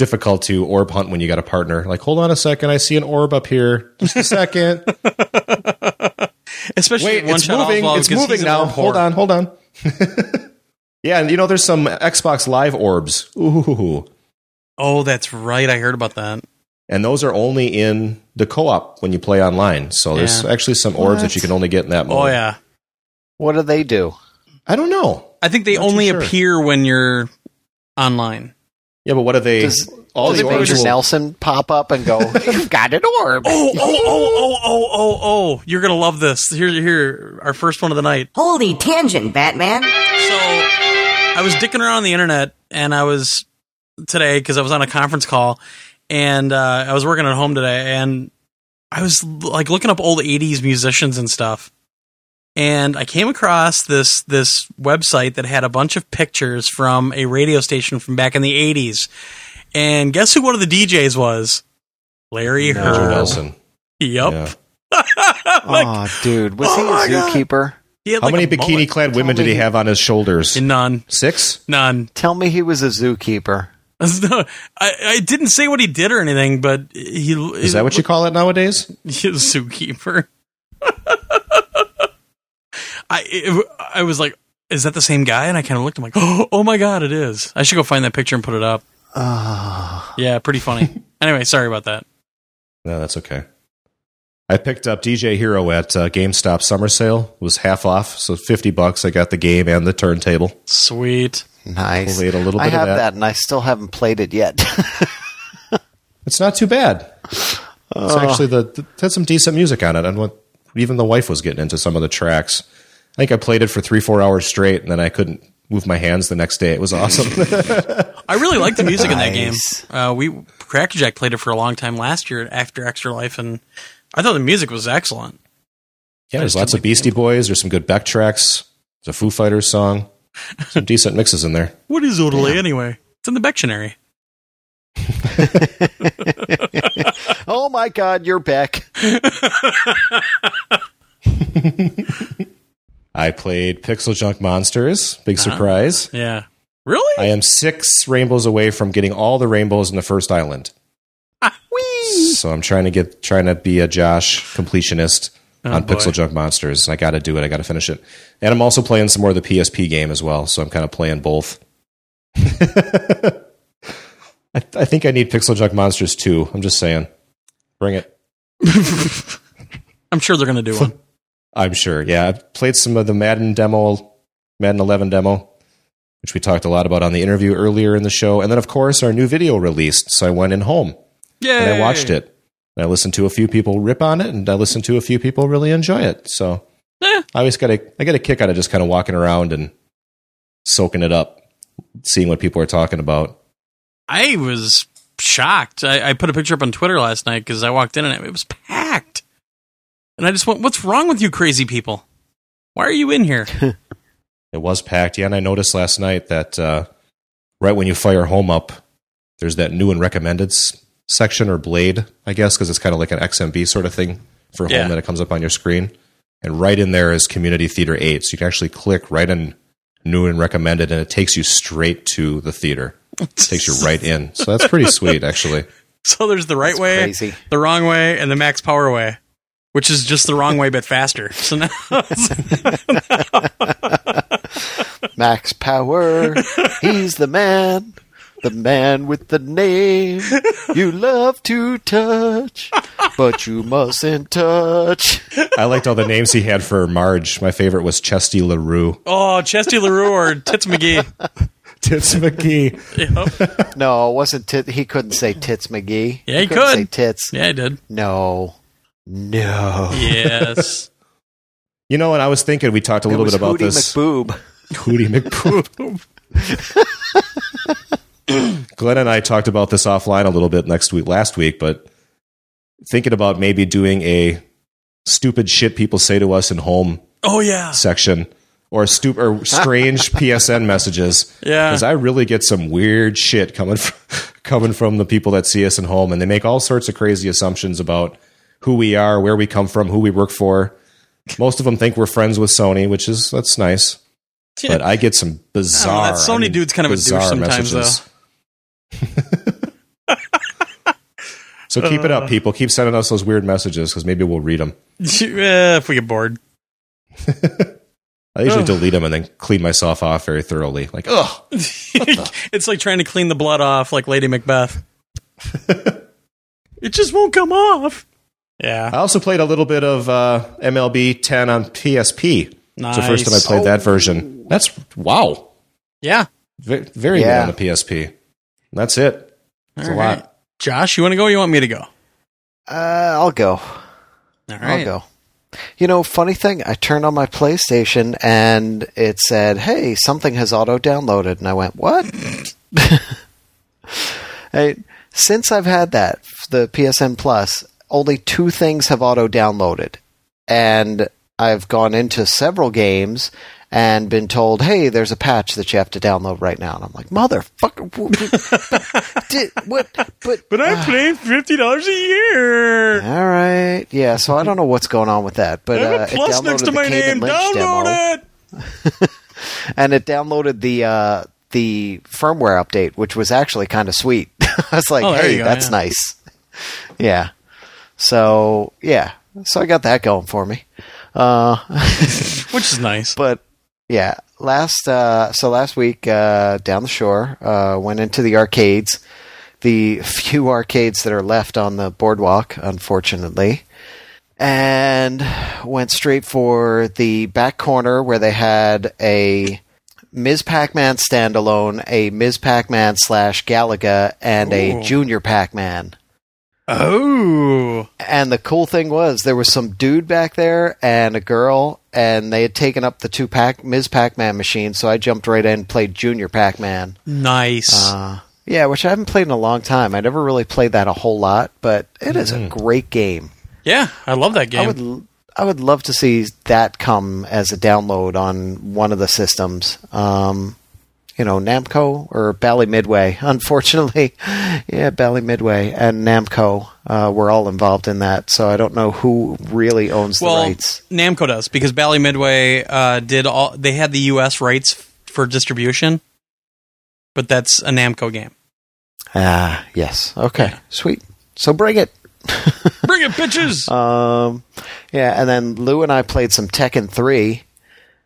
difficult to orb hunt when you got a partner. Like, hold on a second, I see an orb up here. Just a second. especially Wait, it's moving. It's moving now. Hold on, hold on. yeah, and you know, there's some Xbox Live orbs. Ooh, Oh, that's right. I heard about that. and those are only in the co-op when you play online. So there's actually some orbs What? that you can only get in that oh, mode. Oh yeah. what do they do? I don't know. I think they Not only sure. appear when you're online. Yeah, but what are they? Does, all does the Major will- Nelson pop up and go, You've got an orb? Oh, oh, oh, oh, oh, oh, oh! You're gonna love this. Here, here, our first one of the night. Holy tangent, Batman. So, I was dicking around on the internet, and I was today because I was on a conference call, and uh, I was working at home today, and I was like looking up old '80s musicians and stuff, and I came across this this website that had a bunch of pictures from a radio station from back in the '80s, and guess who one of the DJs was? Larry Major Hryb. Nelson. Yep. Yeah. Like, oh, dude. Was Oh he a God. zookeeper? he had How like many bikini clad women did he have on his shoulders? None. Six? None. Tell me he was a zookeeper. No, I, I didn't say what he did or anything, but he Is that what you call it nowadays? He's a zookeeper. I it, I was like, is that the same guy? And I kind of looked. I'm like, oh, my god, it is. I should go find that picture and put it up. Oh, Yeah, pretty funny. anyway, sorry about that. No, that's okay. I picked up DJ Hero at uh, GameStop summer sale. It was half off, so fifty bucks. I got the game and the turntable. Sweet. nice. Played a little I bit of have that. that. and I still haven't played it yet. It's not too bad. It's actually the, the it had some decent music on it, and what even the wife was getting into some of the tracks. I think I played it for three, four hours straight, and then I couldn't move my hands the next day. It was awesome. I really like the music in that game. Uh, we Crackerjack played it for a long time last year after Extra Life, and I thought the music was excellent. yeah, there's lots of Beastie Boys. There's some good Beck tracks. There's a Foo Fighters song. Some decent mixes in there. What is Odelay anyway? It's in the Bectionary. Oh my God, you're back. I played PixelJunk Monsters. Big Uh-huh. surprise. Yeah. Really? I am six rainbows away from getting all the rainbows in the first island. So I'm trying to get trying to be a Josh completionist Oh, on boy. PixelJunk Monsters. I got to do it. I got to finish it. And I'm also playing some more of the PSP game as well. So I'm kind of playing both. I, I think I need PixelJunk Monsters too. I'm just saying. Bring it. I'm sure they're going to do one. I'm sure. Yeah, I've played some of the Madden demo, Madden 11 demo, which we talked a lot about on the interview earlier in the show. And then, of course, our new video released. So I went in home Yeah. and I watched it. And I listened to a few people rip on it, and I listened to a few people really enjoy it. So Eh. I always got a I get a kick out of just kind of walking around and soaking it up, seeing what people are talking about. I was shocked. I, I put a picture up on Twitter last night because I walked in and it was packed. And I just went, "What's wrong with you, crazy people? Why are you in here?" It was packed. Yeah, and I noticed last night that uh, right when you fire home up, there's that new and recommended s- section or blade, I guess, because it's kind of like an XMB sort of thing for home Yeah. that it comes up on your screen. And right in there is Community Theater 8. So you can actually click right in new and recommended, and it takes you straight to the theater. It takes you right in. So that's pretty sweet, actually. So there's the right way, crazy. the wrong way, and the max power way, which is just the wrong way but faster. So now, Max Power. He's the man. The man with the name you love to touch, but you mustn't touch. I liked all the names he had for Marge. My favorite was Chesty LaRue. oh, Chesty Larue or Tits McGee. Tits McGee. Yep. No, it wasn't tit. He couldn't say tits, McGee. Yeah, he couldn't could. say tits. Yeah, I did. No, no. Yes. You know, and I was thinking, we talked a It little was bit about Hootie this. McBoob. Hootie McPoop. Glenn and I talked about this offline a little bit next week, last week, but thinking about maybe doing a stupid shit people say to us in home Oh yeah. section or stu- or strange PSN messages. Yeah. because I really get some weird shit coming from, coming from the people that see us in home, and they make all sorts of crazy assumptions about who we are, where we come from, who we work for. Most of them think we're friends with Sony, which is that's nice. But I get some bizarre. that Sony I mean, dude's kind of a douche sometimes, messages. so keep it up, uh. people. Keep sending us those weird messages because maybe we'll read them. If we get bored. I usually Ugh. delete them and then clean myself off very thoroughly. Like, oh, it's like trying to clean the blood off like Lady Macbeth. it just won't come off. Yeah. I also played a little bit of uh, MLB 10 on PSP. It's the first time I Nice. played that version. That's wow, Yeah. very, very Yeah. good on the PSP. That's it. It's a All lot. Josh, you want to go or you want me to go? Uh, I'll go. All I'll go. You know, funny thing, I turned on my PlayStation and it said, "Hey, something has auto downloaded," and I went, "What?" hey, since I've had that, the PSN Plus, only two things have auto downloaded, and I've gone into several games and been told, "Hey, there's a patch that you have to download right now," and I'm like, "Motherfucker, what? did, what? But But I'm paying fifty dollars a year. all right. Yeah, so I don't know what's going on with that, but uh, plus it downloaded next to the my name. Lynch demo, Download it. and it downloaded the uh, the firmware update, which was actually kind of sweet. I was like, Oh, "Hey, go, that's yeah. nice." Yeah. So yeah, so I got that going for me. Uh, Which is nice. but yeah, last uh, so last week uh, down the shore uh, went into the arcades. The few arcades that are left on the boardwalk, unfortunately, and went straight for the back corner where they had a Ms. Pac-Man standalone, a Ms. Pac-Man slash Galaga, and a Junior Pac-Man. Oh, And the cool thing was there was some dude back there and a girl, and they had taken up the two Pac Ms. Pac-Man machines. So I jumped right in and played Junior Pac-Man. nice. Uh, yeah, which I haven't played in a long time. I never really played that a whole lot, but it is a great game. yeah, I love that game. I would I would love to see that come as a download on one of the systems. Um, you know, Namco or Bally Midway. Unfortunately, yeah, Bally Midway and Namco uh, were all involved in that, so I don't know who really owns the well, rights. Namco does because Bally Midway uh, did all. They had the U.S. rights for distribution, but that's a Namco game. Ah, yes. Okay, sweet. So bring it. Bring it, bitches! Um, yeah, and then Lou and I played some Tekken 3.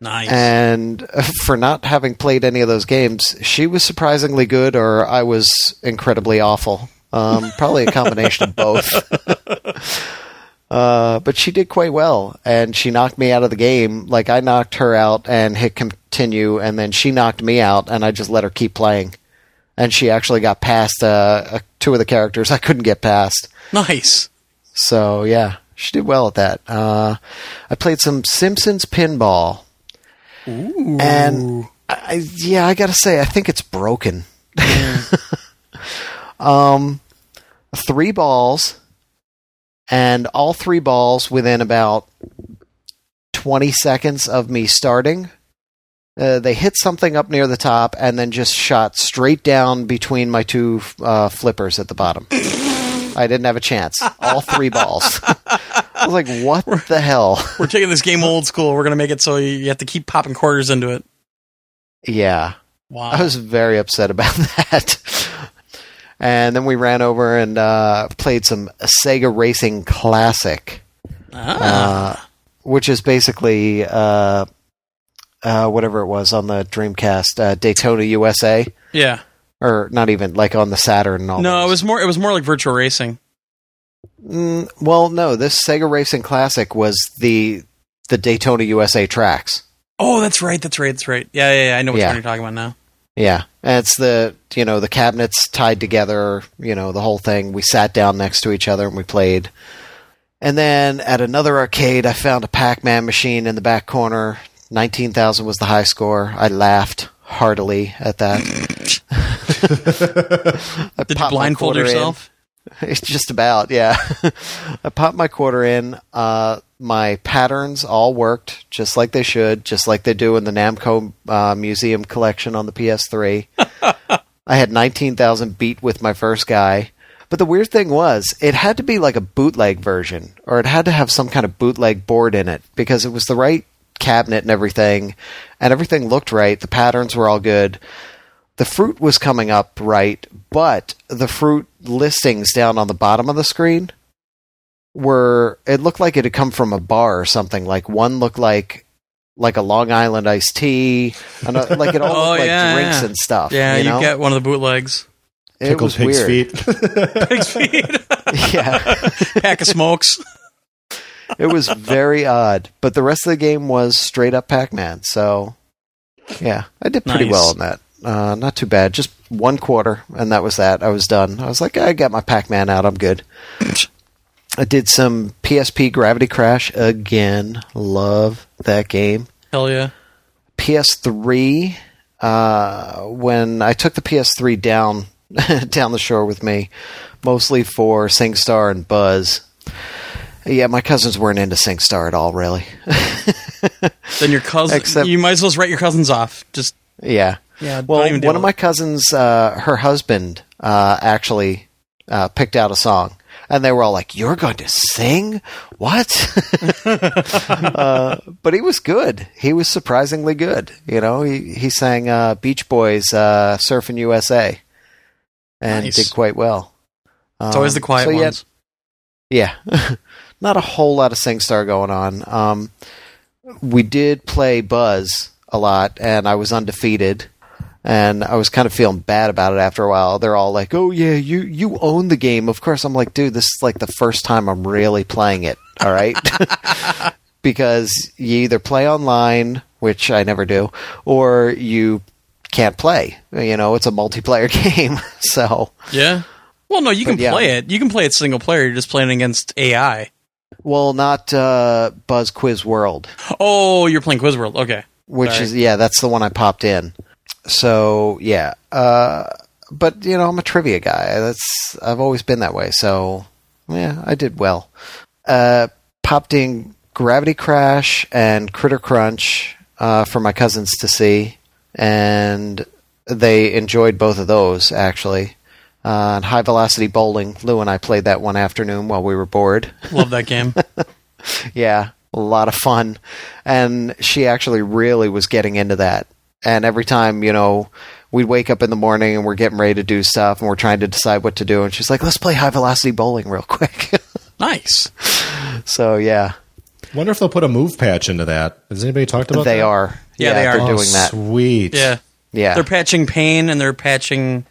Nice. And for not having played any of those games, she was surprisingly good, or I was incredibly awful. Um, probably a combination of both. uh, but she did quite well, and she knocked me out of the game. Like I knocked her out and hit continue, and then she knocked me out, and I just let her keep playing. And she actually got past uh, uh, two of the characters I couldn't get past. nice. So yeah, she did well at that. Uh, I played some Simpsons pinball, and I, yeah, I gotta say, I think it's broken. um, three balls, and all three balls within about twenty seconds of me starting. Uh, they hit something up near the top and then just shot straight down between my two uh, flippers at the bottom. I didn't have a chance. All three balls. I was like, what the hell? We're taking this game old school. We're gonna make it so you have to keep popping quarters into it. Yeah. Wow. I was very upset about that. And then we ran over and uh, played some Sega Racing Classic, ah. uh, which is basically uh, uh, whatever it was on the Dreamcast, uh, Daytona USA, yeah. or not even like on the Saturn. And all No, those. it was more. It was more like virtual racing. Mm, well, no, this Sega Racing Classic was the the Daytona USA tracks. Oh, that's right. That's right. That's right. Yeah, yeah. yeah I know what Yeah. you're talking about now. Yeah, and it's the you know the cabinets tied together, you know the whole thing. We sat down next to each other and we played. And then at another arcade, I found a Pac-Man machine in the back corner. Nineteen thousand was the high score. I laughed heartily at that. Did you blindfold yourself? It's just about, yeah. I popped my quarter in. Uh, my patterns all worked just like they should, just like they do in the Namco uh, Museum collection on the PS3. I had 19,000 beat with my first guy. But the weird thing was, it had to be like a bootleg version, or it had to have some kind of bootleg board in it, because it was the right cabinet and everything, and everything looked right. The patterns were all good the fruit was coming up right, but the fruit listings down on the bottom of the screen were it looked like it had come from a bar or something. Like one looked like like a Long Island iced tea, and like it all Oh, looked like yeah, drinks yeah. and stuff. Yeah, you, you, get one of the bootlegs. it Pickled was pig's weird. feet. Pig's feet, yeah, pack of smokes. it was very odd. But the rest of the game was straight up Pac Man. So yeah, I did pretty Nice. well on that. Uh, not too bad. Just one quarter, and that was that. I was done. I was like, I got my Pac Man out. I'm good. I did some PSP Gravity Crash again. Love that game. Hell yeah. PS3. Uh, when I took the PS3 down down the shore with me, mostly for SingStar and Buzz. Yeah, my cousins weren't into SingStar at all, really. Then your cousin. Except- you might as well write your cousins off. Just yeah. Yeah. Well, one of my cousins, uh, her husband, uh, actually uh, picked out a song, and they were all like, "You're going to sing? What?" uh, but he was good. He was surprisingly good. You know, he he sang uh, Beach Boys, uh, "Surfing USA," and Nice. did quite well. It's always the Um, quiet so ones. yeah, not a whole lot of SingStar going on. Um, we did play Buzz a lot, and I was undefeated. And I was kind of feeling bad about it after a while. They're all like, "Oh yeah, you you own the game." Of course, I'm like, "Dude, this is like the first time I'm really playing it." All right, because you either play online, which I never do, or you can't play. You know, it's a multiplayer game. so, Yeah. Well, no, you can yeah. play it. You can play it single player. You're just playing against AI. Well, not uh, Buzz Quiz World, Oh, you're playing Quiz World. Okay. which Sorry. is yeah, that's the one I popped in. So yeah, uh, but you know, I'm a trivia guy. That's I've always been that way. So yeah, I did well. Uh, popped in Gravity Crash and Critter Crunch uh, for my cousins to see, and they enjoyed both of those actually. Uh, and High Velocity Bowling, Lou and I played that one afternoon while we were bored. Love that game. Yeah, a lot of fun. And she actually really was getting into that. And every time, you know, we'd wake up in the morning and we're getting ready to do stuff and we're trying to decide what to do. And she's like, let's play high velocity bowling real quick. nice. so, yeah, Wonder if they'll put a move patch into that. Has anybody talked about they that? are. Yeah, they are. They're Oh, doing that. Sweet. Yeah. Yeah. They're patching Pain and they're patching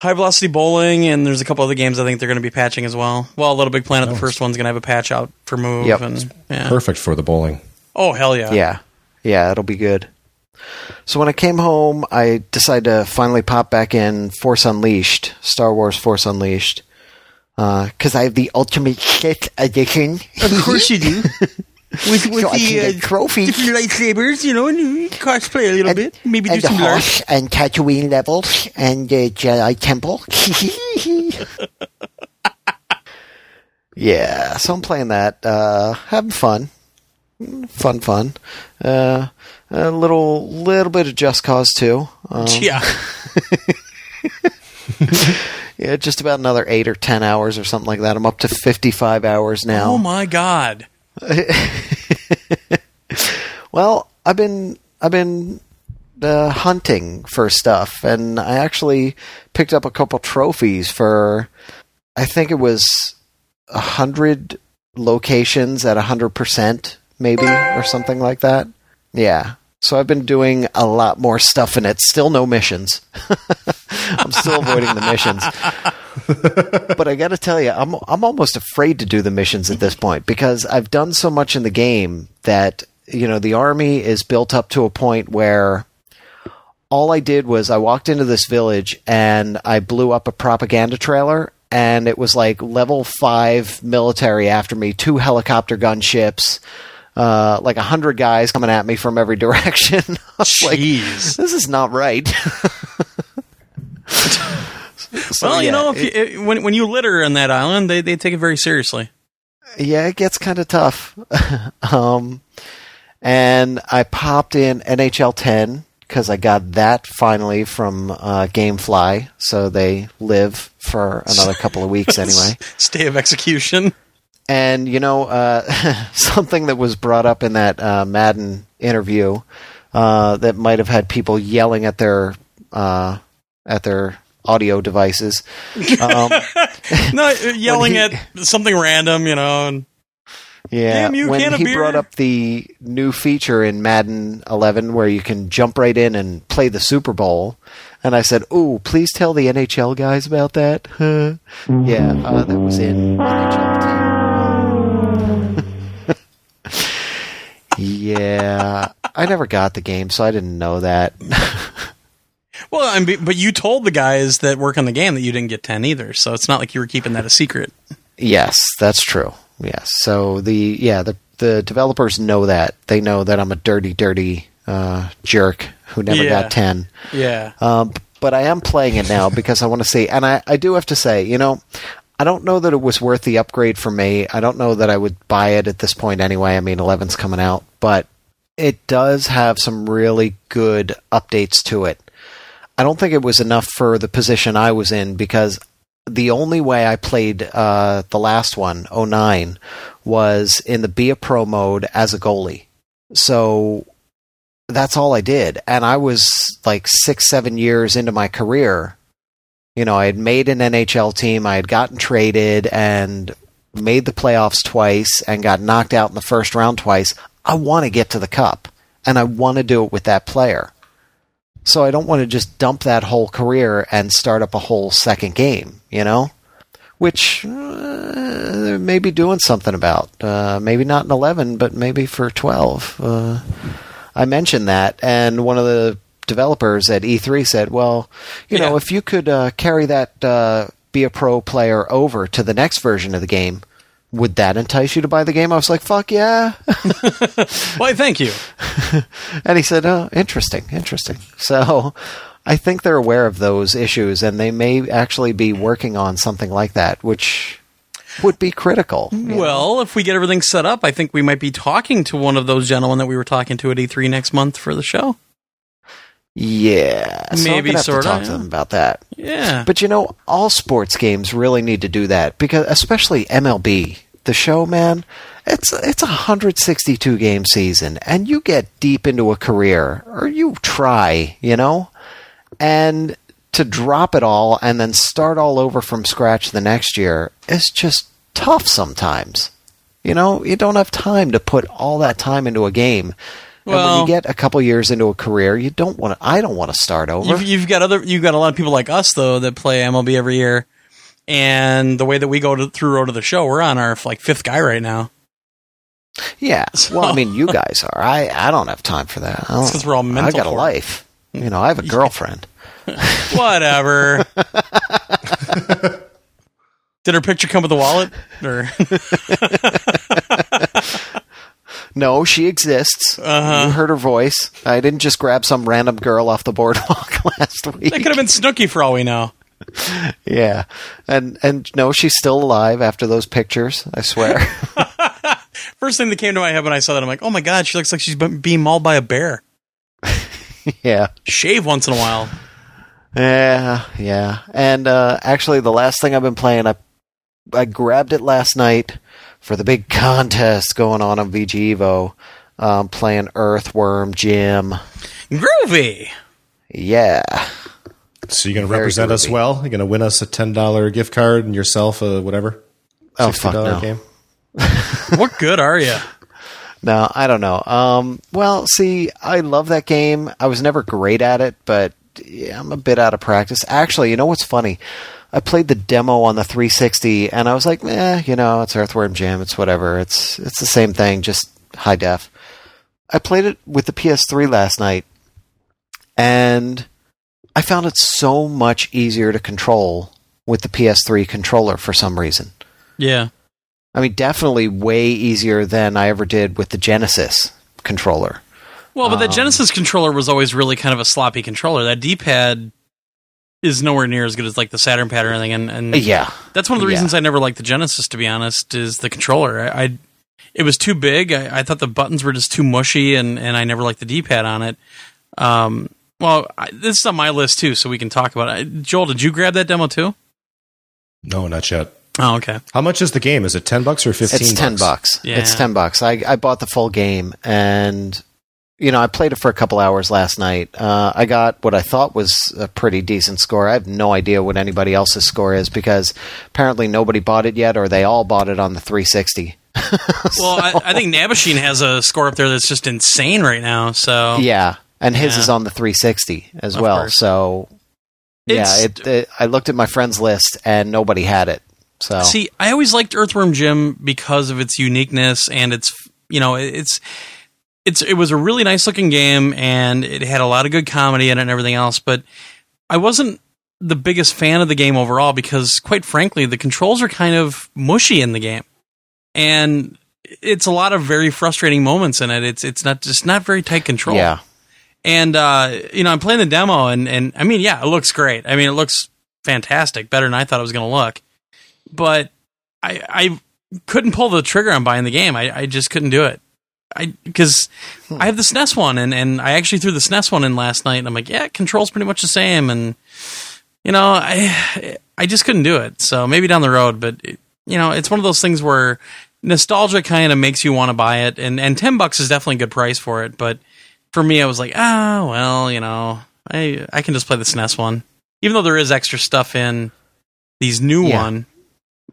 High Velocity Bowling, and there's a couple other games I think they're going to be patching as well. Well, LittleBigPlanet, the Oh. first one's going to have a patch out for Move. Yep. And, yeah. Perfect for the bowling. Oh, hell yeah. Yeah. Yeah, it'll be good. So when I came home, I decided to finally pop back in Force Unleashed, Star Wars Force Unleashed, because I have the Ultimate Sith Edition. Of course you do. With, with So the uh, trophies. different lightsabers, you know, and cosplay a little And- bit. Maybe do some lark. horse and Tatooine levels and the Jedi Temple. yeah, so I'm playing that, uh, having fun, fun, fun. Uh, a little, little bit of Just Cause too. Um, Yeah. yeah, just about another eight or ten hours or something like that. I'm up to 55 hours now. Oh, my God. Well, I've been I've been uh, hunting for stuff, and I actually picked up a couple trophies for. I think it was a hundred locations at a hundred percent, maybe or something like that. Yeah. So I've been doing a lot more stuff in it. Still no missions. I'm still avoiding the missions. but I got to tell you, I'm I'm almost afraid to do the missions at this point because I've done so much in the game that you know the army is built up to a point where all I did was I walked into this village and I blew up a propaganda trailer and it was like level 5 military after me, two helicopter gunships, uh, like a hundred guys coming at me from every direction. Was like, Jeez. this is not right. So, well, you know, it- you, it, when, when you litter in that island, they, they take it very seriously. yeah, it gets kind of tough. um, and I popped in NHL 10 because I got that finally from uh, GameFly, so they live for another couple of weeks anyway. Stay of execution. And you know, uh, something that was brought up in that uh, Madden interview uh, that might have had people yelling at their uh, at their audio devices. Um, no, yelling he- at something random, you know. And, Yeah, you, when he beer. brought up the new feature in Madden 11 where you can jump right in and play the Super Bowl, and I said, "Oh, please tell the NHL guys about that." Huh. yeah, uh, that was in NHL yeah, I never got the game, so I didn't know that. well, I mean, but you told the guys that work on the game that you didn't get 10 either, so it's not like you were keeping that a secret. Yes, that's true. Yes. So the yeah the the developers know that they know that I'm a dirty, dirty uh, jerk who never Yeah. got ten. Yeah. Um, but I am playing it now because I want to see, and I I do have to say, you know. I don't know that it was worth the upgrade for me. I don't know that I would buy it at this point anyway. I mean, 11's coming out, but it does have some really good updates to it. I don't think it was enough for the position I was in because the only way I played uh, the last one, 09, was in the Be a Pro mode as a goalie. So that's all I did. And I was like six, seven years into my career. You know, I had made an NHL team, I had gotten traded and made the playoffs twice and got knocked out in the first round twice. I want to get to the cup and I want to do it with that player. So I don't want to just dump that whole career and start up a whole second game, you know? Which uh, may be doing something about. Uh, maybe not in 11, but maybe for 12. Uh, I mentioned that, and one of the developers at E3 said, well, you know, if you could uh, carry that uh, be a pro player over to the next version of the game. Would that entice you to buy the game? I was like, fuck yeah. Why, thank you. And he said, "Oh, interesting, interesting." So, I think they're aware of those issues, and they may actually be working on something like that, which would be critical. you know? Well, if we get everything set up, I think we might be talking to one of those gentlemen that we were talking to at E3 next month for the show. Yeah, so Maybe gonna have to talk to yeah. them about that. Yeah. But you know, all sports games really need to do that because, especially MLB, the show, man. It's it's a 162 game season, and you get deep into a career, or you try, you know, and to drop it all and then start all over from scratch the next year is just tough sometimes. You know, you don't have time to put all that time into a game. And when Well- you get a couple years into a career, you don't want to. I don't want to start over. You've, you've got other, you've got a lot of people like us though that play MLB every year, and the way that we go to, through road to the show, we're on our like fifth guy right now. Yeah. Well, I mean, you guys are. I, I don't have time for that. I 'cause we're all mental I got a life. You know, I have a girlfriend. Whatever. Did her picture come with a wallet? Or No, she exists. Uh-huh. You heard her voice. I didn't just grab some random girl off the boardwalk last week. that could have been Snooki for all we know. Yeah, and and no, she's still alive after those pictures. I swear. First thing that came to my head when I saw that, I'm like, oh my god, she looks like she's been- being mauled by a bear. yeah, Shave once in a while. yeah, yeah. And uh, actually, the last thing I've been playing, I I grabbed it last night for the big contest going on on VG Evo. Um, playing Earthworm Jim. Groovy. Yeah. So you're going to Very represent us well? You're going to win us a ten dollar gift card and yourself a whatever Oh sixty fuck no. game. What good are you? No, I don't know. Um, well, see, I love that game. I was never great at it, but yeah, I'm a bit out of practice. Actually, you know what's funny? I played the demo on the 360, and I was like, eh, you know, it's Earthworm Jim. It's whatever. It's it's the same thing, just high def. I played it with the PS3 last night, and I found it so much easier to control with the PS3 controller for some reason. Yeah. I mean, definitely way easier than I ever did with the Genesis controller. Well, but the Um, Genesis controller was always really kind of a sloppy controller. That D-pad is nowhere near as good as like the Saturn pad or anything, and, and Yeah, that's one of the Yeah. reasons I never liked the Genesis. To be honest, is the controller. I, I it was too big. I, I thought the buttons were just too mushy, and and I never liked the D-pad on it. Um, well, I, this is on my list too, so we can talk about it. Joel, did you grab that demo too? No, not yet. Oh, okay. How much is the game? Is it ten bucks or fifteen? it's ten bucks. Yeah. It's ten bucks. I I bought the full game, and you know I played it for a couple hours last night. Uh, I got what I thought was a pretty decent score. I have no idea what anybody else's score is because apparently nobody bought it yet, or they all bought it on the 360. Well, I, I think Nabashin has a score up there that's just insane right now. So Yeah, and his Yeah. is on the 360 as Of well. course. So yeah, it, it, I looked at my friends list and nobody had it. So See, I always liked Earthworm Jim because of its uniqueness and its, you know, it's it's it was a really nice looking game and it had a lot of good comedy in it and everything else, but I wasn't the biggest fan of the game overall because quite frankly, the controls are kind of mushy in the game. And it's a lot of very frustrating moments in it. It's it's not just not very tight control. yeah, And uh, you know, I'm playing the demo, and and I mean, yeah, it looks great. I mean, it looks fantastic, better than I thought it was going to look. But I I couldn't pull the trigger on buying the game. I, I just couldn't do it. I because I have the SNES one, and and I actually threw the SNES one in last night, and I'm like, yeah, controls pretty much the same, and you know, I I just couldn't do it. So maybe down the road, but it, you know, it's one of those things where nostalgia kind of makes you want to buy it, and and ten bucks is definitely a good price for it, but for me, I was like, ah, well, you know, I I can just play the SNES one, even though there is extra stuff in these new Yeah. one.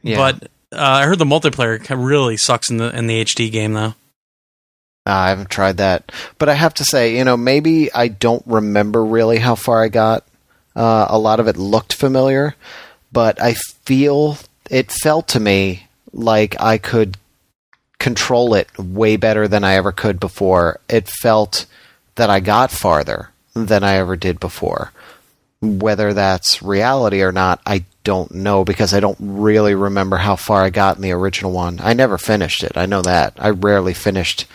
yeah. But uh, I heard the multiplayer really sucks in the in the HD game though. Uh, I haven't tried that, but I have to say, you know, maybe I don't remember really how far I got. Uh, a lot of it looked familiar, but I feel it felt to me like I could control it way better than I ever could before. It felt that I got farther than I ever did before. Whether that's reality or not, I don't know because I don't really remember how far I got in the original one. I never finished it. I know that. I rarely finished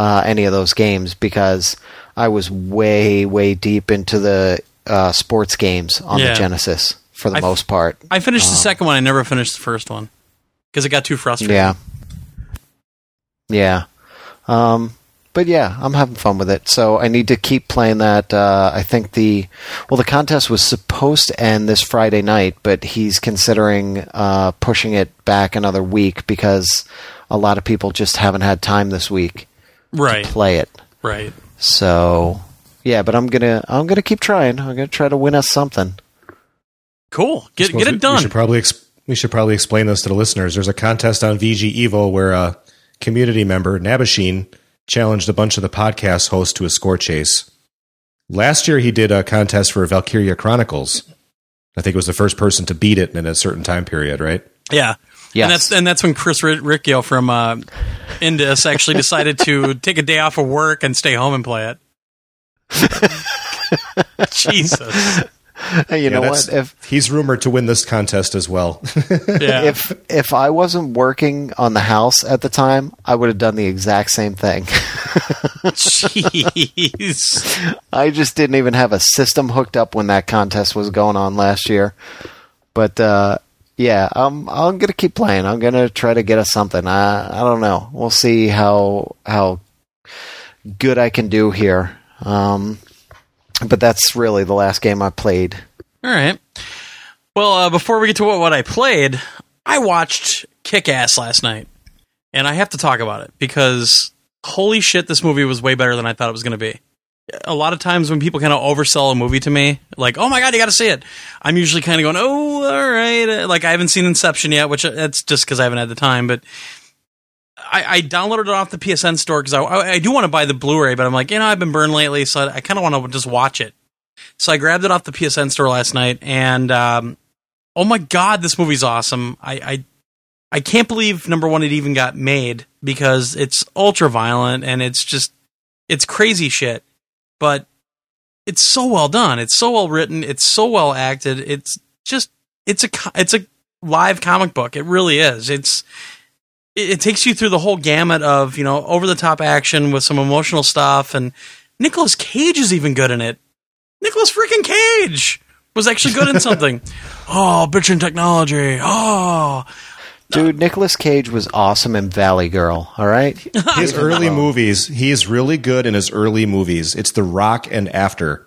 uh, any of those games because I was way, way deep into the uh, sports games on Yeah. the Genesis for the I- most part. I finished the second one. I never finished the first one because it got too frustrating. Yeah. Yeah. Um, but yeah, I'm having fun with it. So I need to keep playing that. Uh, I think the well, the contest was supposed to end this Friday night, but he's considering uh, pushing it back another week because a lot of people just haven't had time this week Right. to play it. Right. So yeah, but I'm gonna I'm gonna keep trying. I'm gonna try to win us something. Cool. Get Suppose get we- it We done. should probably ex- we should probably explain this to the listeners. There's a contest on VG Evo where a community member Nabasheen challenged a bunch of the podcast hosts to a score chase. Last year, he did a contest for Valkyria Chronicles. I think it was the first person to beat it in a certain time period, right? Yeah. Yes. And that's and that's when Chris Ric- Riccio from uh, Indus actually decided to take a day off of work and stay home and play it. Jesus. Hey, you Yeah, know what? If he's rumored to win this contest as well. Yeah. if if I wasn't working on the house at the time, I would have done the exact same thing. Jeez. I just didn't even have a system hooked up when that contest was going on last year. But uh, yeah, I'm I'm gonna keep playing. I'm gonna try to get us something. I I don't know. We'll see how how good I can do here. Um, but that's really the last game I played. All right. Well, uh, before we get to what, what I played, I watched Kick Ass last night. And I have to talk about it because holy shit, this movie was way better than I thought it was going to be. A lot of times when people kind of oversell a movie to me, like, oh my God, you got to see it, I'm usually kind of going, oh, all right. Uh, Like, I haven't seen Inception yet, which uh, that's just because I haven't had the time. But I, I downloaded it off the PSN store because I, I, do want to buy the Blu ray, but I'm like, you know, I've been burned lately, so I, I kind of want to just watch it. So I grabbed it off the PSN store last night, and um, oh my god, this movie's awesome! I, I I can't believe number one it even got made because it's ultra violent and it's just it's crazy shit, but it's so well done. It's so well written. It's so well acted. It's just it's a it's a live comic book. It really is. It's it, it takes you through the whole gamut of you know over the top action with some emotional stuff, and Nicolas Cage is even good in it. Nicolas freaking Cage was actually good in something. oh, bitchin' technology. Oh, Dude, Nicolas Cage was awesome in Valley Girl. All right, his early movies, he is really good in his early movies. It's The Rock and After.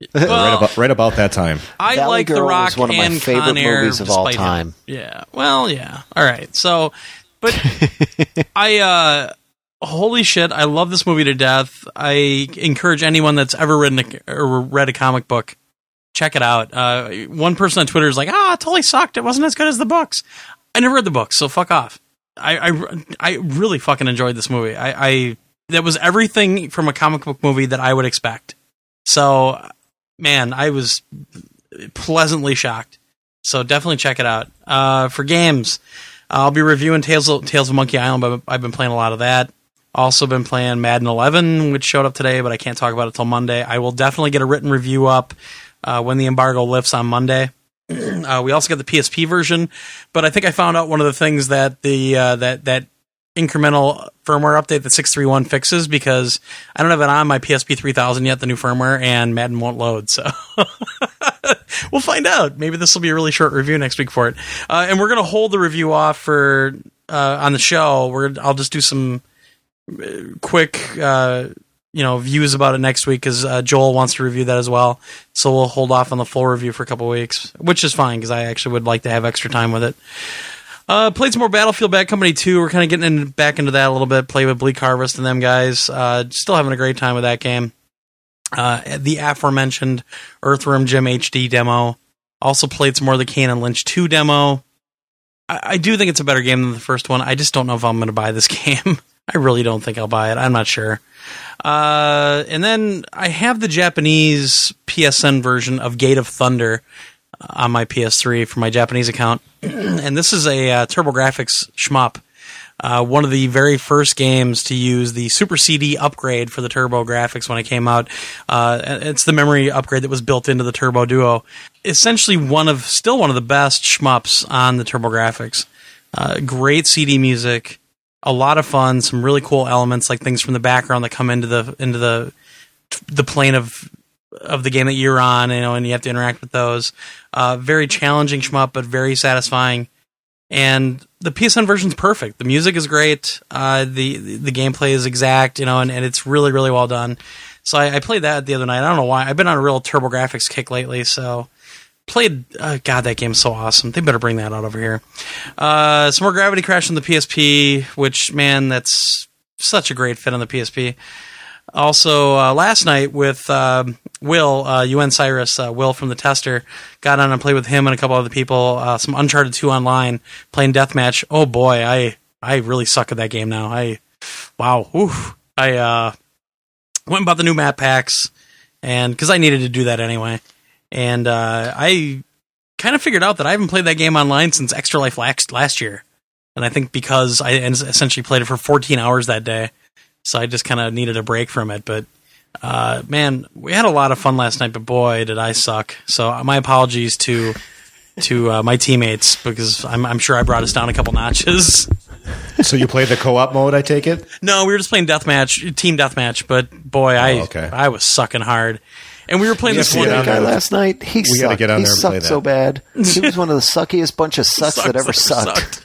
right, about, right about that time. I Valley like The Girl Rock was one of my and favorite Con Air movies of all despite him. time. Yeah. Well, yeah. All right. So, but I, uh, holy shit, I love this movie to death. I encourage anyone that's ever written a, or read a comic book, check it out. Uh, one person on Twitter is like, ah, it totally sucked. It wasn't as good as the books. I never read the book, so fuck off. I, I, I really fucking enjoyed this movie. I, I, that was everything from a comic book movie that I would expect. So, man, I was pleasantly shocked. So definitely check it out. Uh, for games, I'll be reviewing Tales of, Tales of Monkey Island, but I've been playing a lot of that. Also been playing Madden 11, which showed up today, but I can't talk about it till Monday. I will definitely get a written review up uh, when the embargo lifts on Monday. Uh, we also got the PSP version, but I think I found out one of the things that the uh, that that incremental firmware update that 631 fixes because I don't have it on my PSP 3000 yet, the new firmware, and Madden won't load. So we'll find out. Maybe this will be a really short review next week for it. Uh, and we're going to hold the review off for uh, on the show. We're I'll just do some uh, quick uh, you know views about it next week because uh, Joel wants to review that as well. So we'll hold off on the full review for a couple weeks, which is fine because I actually would like to have extra time with it. Uh, played some more Battlefield Bad Company 2. We're kind of getting in, back into that a little bit. Play with Bleak Harvest and them guys. Uh, still having a great time with that game. Uh, the aforementioned Earthworm Jim HD demo. Also played some more of the and Lynch 2 demo. I, I do think it's a better game than the first one. I just don't know if I'm going to buy this game. I really don't think I'll buy it. I'm not sure. Uh, and then I have the Japanese PSN version of Gate of Thunder on my PS3 for my Japanese account. and this is a uh, TurboGrafx shmup uh, one of the very first games to use the Super CD upgrade for the TurboGrafx when it came out. Uh, it's the memory upgrade that was built into the Turbo Duo. Essentially, one of still one of the best shmups on the TurboGrafx. Uh, great CD music, a lot of fun, some really cool elements like things from the background that come into the into the the plane of of the game that you're on, you know, and you have to interact with those. Uh, very challenging shmup, but very satisfying. And the PSN version's perfect. The music is great. Uh, the the gameplay is exact, you know, and, and it's really really well done. So I, I, played that the other night. I don't know why. I've been on a real TurboGrafx kick lately, so played. Uh, God, that game's so awesome. They better bring that out over here. Uh, some more Gravity Crash on the PSP, which man, that's such a great fit on the PSP. Also, uh, last night with uh, Will, uh, UN Cyrus, uh, Will from the tester, got on and played with him and a couple other people. Uh, some Uncharted 2 online, playing deathmatch. Oh boy, I I really suck at that game now. I wow, oof. I uh, went and bought the new map packs, and because I needed to do that anyway, and uh, I kind of figured out that I haven't played that game online since Extra Life last last year, and I think because I essentially played it for 14 hours that day so I just kind of needed a break from it. But uh, man, we had a lot of fun last night, but boy, did I suck. So uh, my apologies to to uh, my teammates because I'm, I'm sure I brought us down a couple notches. so you played the co-op mode, I take it? No, we were just playing deathmatch, team deathmatch. But boy, I oh, okay. I was sucking hard. And we were playing this one guy last night. He we sucked. Get on he there sucked so bad. He was one of the suckiest bunch of sucks, sucks that ever sucked. sucked.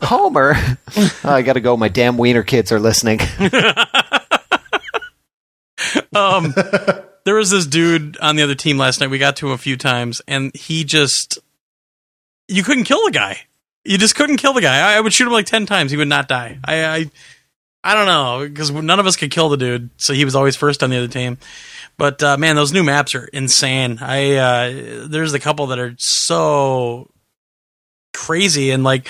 Homer. Oh, I got to go. My damn wiener kids are listening. um, there was this dude on the other team last night. We got to him a few times, and he just you couldn't kill the guy. You just couldn't kill the guy. I, I would shoot him like ten times. He would not die. I I, I don't know because none of us could kill the dude, so he was always first on the other team. But uh, man, those new maps are insane. I uh, there's a couple that are so crazy and like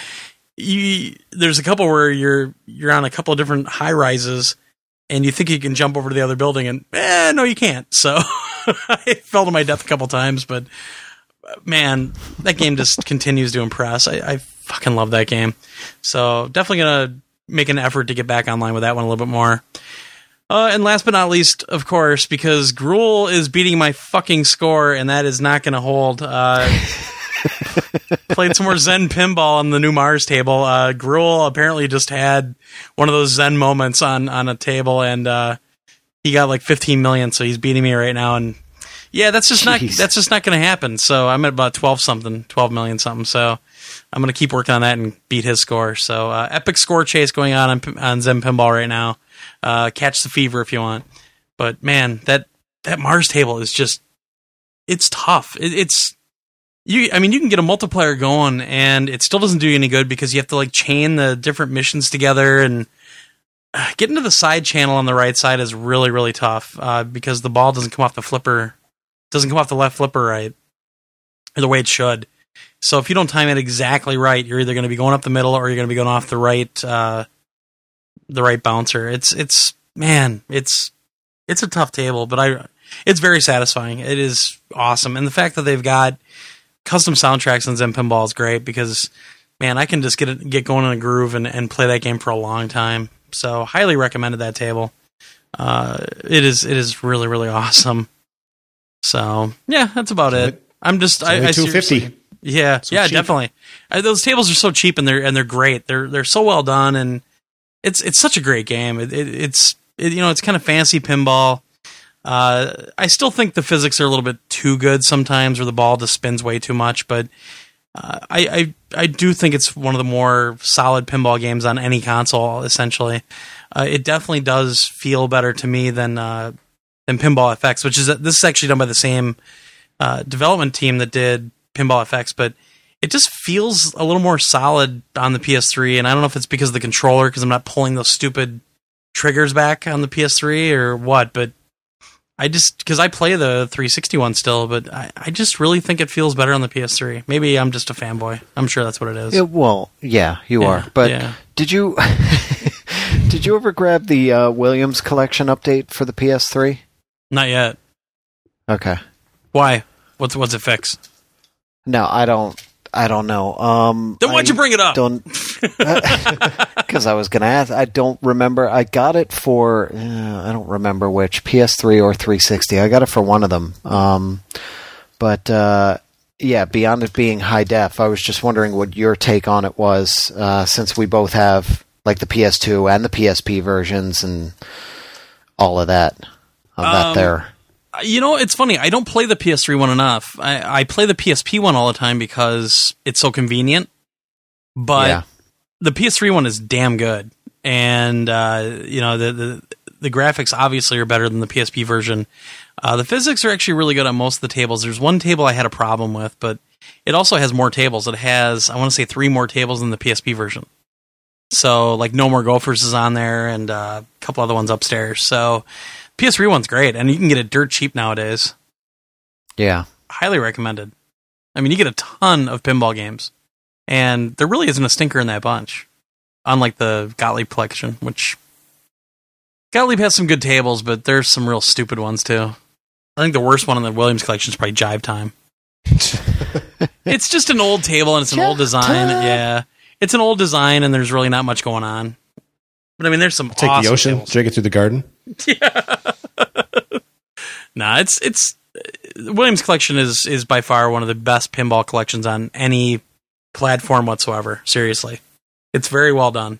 you there's a couple where you're you're on a couple of different high rises and you think you can jump over to the other building and eh, no you can't so i fell to my death a couple times but man that game just continues to impress I, I fucking love that game so definitely gonna make an effort to get back online with that one a little bit more uh, and last but not least, of course, because Gruel is beating my fucking score, and that is not going to hold. Uh, played some more Zen pinball on the new Mars table. Uh, Gruul apparently just had one of those Zen moments on on a table, and uh, he got like 15 million, so he's beating me right now. And yeah, that's just Jeez. not that's just not going to happen. So I'm at about 12 something, 12 million something. So I'm going to keep working on that and beat his score. So uh, epic score chase going on on, on Zen pinball right now. Uh, catch the fever if you want. But man, that that Mars table is just it's tough. It, it's you i mean you can get a multiplayer going and it still doesn't do you any good because you have to like chain the different missions together and uh, getting to the side channel on the right side is really really tough uh, because the ball doesn't come off the flipper doesn't come off the left flipper right the way it should so if you don't time it exactly right you're either going to be going up the middle or you're going to be going off the right uh, the right bouncer it's it's man it's it's a tough table but i it's very satisfying it is awesome and the fact that they've got custom soundtracks on Zen Pinball is great because man, I can just get it, get going in a groove and, and play that game for a long time. So highly recommended that table. Uh, it is it is really really awesome. So yeah, that's about it. I'm just I, I two fifty. Yeah, so yeah, cheap. definitely. Uh, those tables are so cheap and they're and they're great. They're they're so well done and it's it's such a great game. It, it, it's it, you know it's kind of fancy pinball. Uh, I still think the physics are a little bit too good sometimes, or the ball just spins way too much. But uh, I, I, I do think it's one of the more solid pinball games on any console. Essentially, uh, it definitely does feel better to me than uh, than Pinball FX, which is this is actually done by the same uh, development team that did Pinball FX, but it just feels a little more solid on the PS3. And I don't know if it's because of the controller, because I'm not pulling those stupid triggers back on the PS3 or what, but I just because I play the 360 one still, but I, I just really think it feels better on the PS3. Maybe I'm just a fanboy. I'm sure that's what it is. Yeah, well, yeah, you yeah, are. But yeah. did you did you ever grab the uh, Williams collection update for the PS3? Not yet. Okay. Why? What's what's it fix? No, I don't. I don't know. Um, Then why'd I you bring it up? Don't because I was going to ask. I don't remember. I got it for uh, I don't remember which PS3 or 360. I got it for one of them. Um, but uh, yeah, beyond it being high def, I was just wondering what your take on it was, uh, since we both have like the PS2 and the PSP versions and all of that. Of that Um, there. You know, it's funny. I don't play the PS3 one enough. I, I play the PSP one all the time because it's so convenient. But yeah. the PS3 one is damn good, and uh, you know the, the the graphics obviously are better than the PSP version. Uh, the physics are actually really good on most of the tables. There's one table I had a problem with, but it also has more tables. It has I want to say three more tables than the PSP version. So like No More Gophers is on there, and uh, a couple other ones upstairs. So PS3 one's great, and you can get it dirt cheap nowadays. Yeah. Highly recommended. I mean, you get a ton of pinball games, and there really isn't a stinker in that bunch. Unlike the Gottlieb collection, which Gottlieb has some good tables, but there's some real stupid ones too. I think the worst one in the Williams collection is probably Jive Time. it's just an old table and it's an old design. Yeah, it's an old design, and there's really not much going on. But I mean, there's some Take awesome the ocean, drag it through the garden. Yeah. Nah, it's it's uh, Williams collection is is by far one of the best pinball collections on any platform whatsoever. Seriously, it's very well done.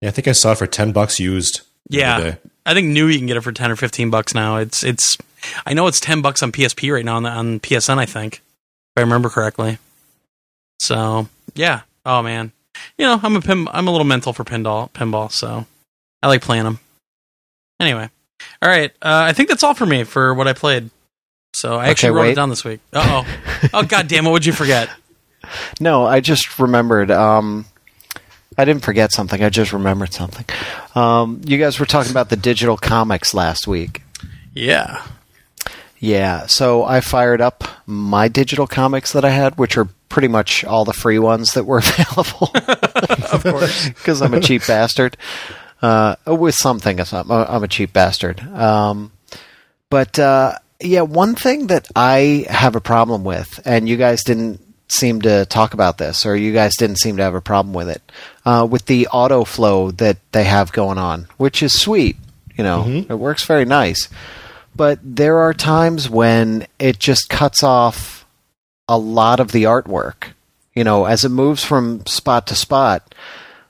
Yeah, I think I saw it for ten bucks used. Yeah. I think new you can get it for ten or fifteen bucks now. It's it's I know it's ten bucks on PSP right now on, the, on PSN. I think if I remember correctly. So yeah. Oh man, you know I'm a pin, I'm a little mental for pinball pinball. So I like playing them. Anyway, all right. Uh, I think that's all for me for what I played. So I actually Okay, wrote it down this week. Uh oh. oh god damn it! What'd you forget? No, I just remembered. Um, I didn't forget something. I just remembered something. Um, you guys were talking about the digital comics last week. Yeah. Yeah, so I fired up my digital comics that I had, which are pretty much all the free ones that were available. of course, because I'm a cheap bastard. Uh, with something, I'm a cheap bastard. Um, but uh, yeah, one thing that I have a problem with, and you guys didn't seem to talk about this, or you guys didn't seem to have a problem with it, uh, with the auto flow that they have going on, which is sweet. You know, it works very nice. But there are times when it just cuts off a lot of the artwork. You know, as it moves from spot to spot,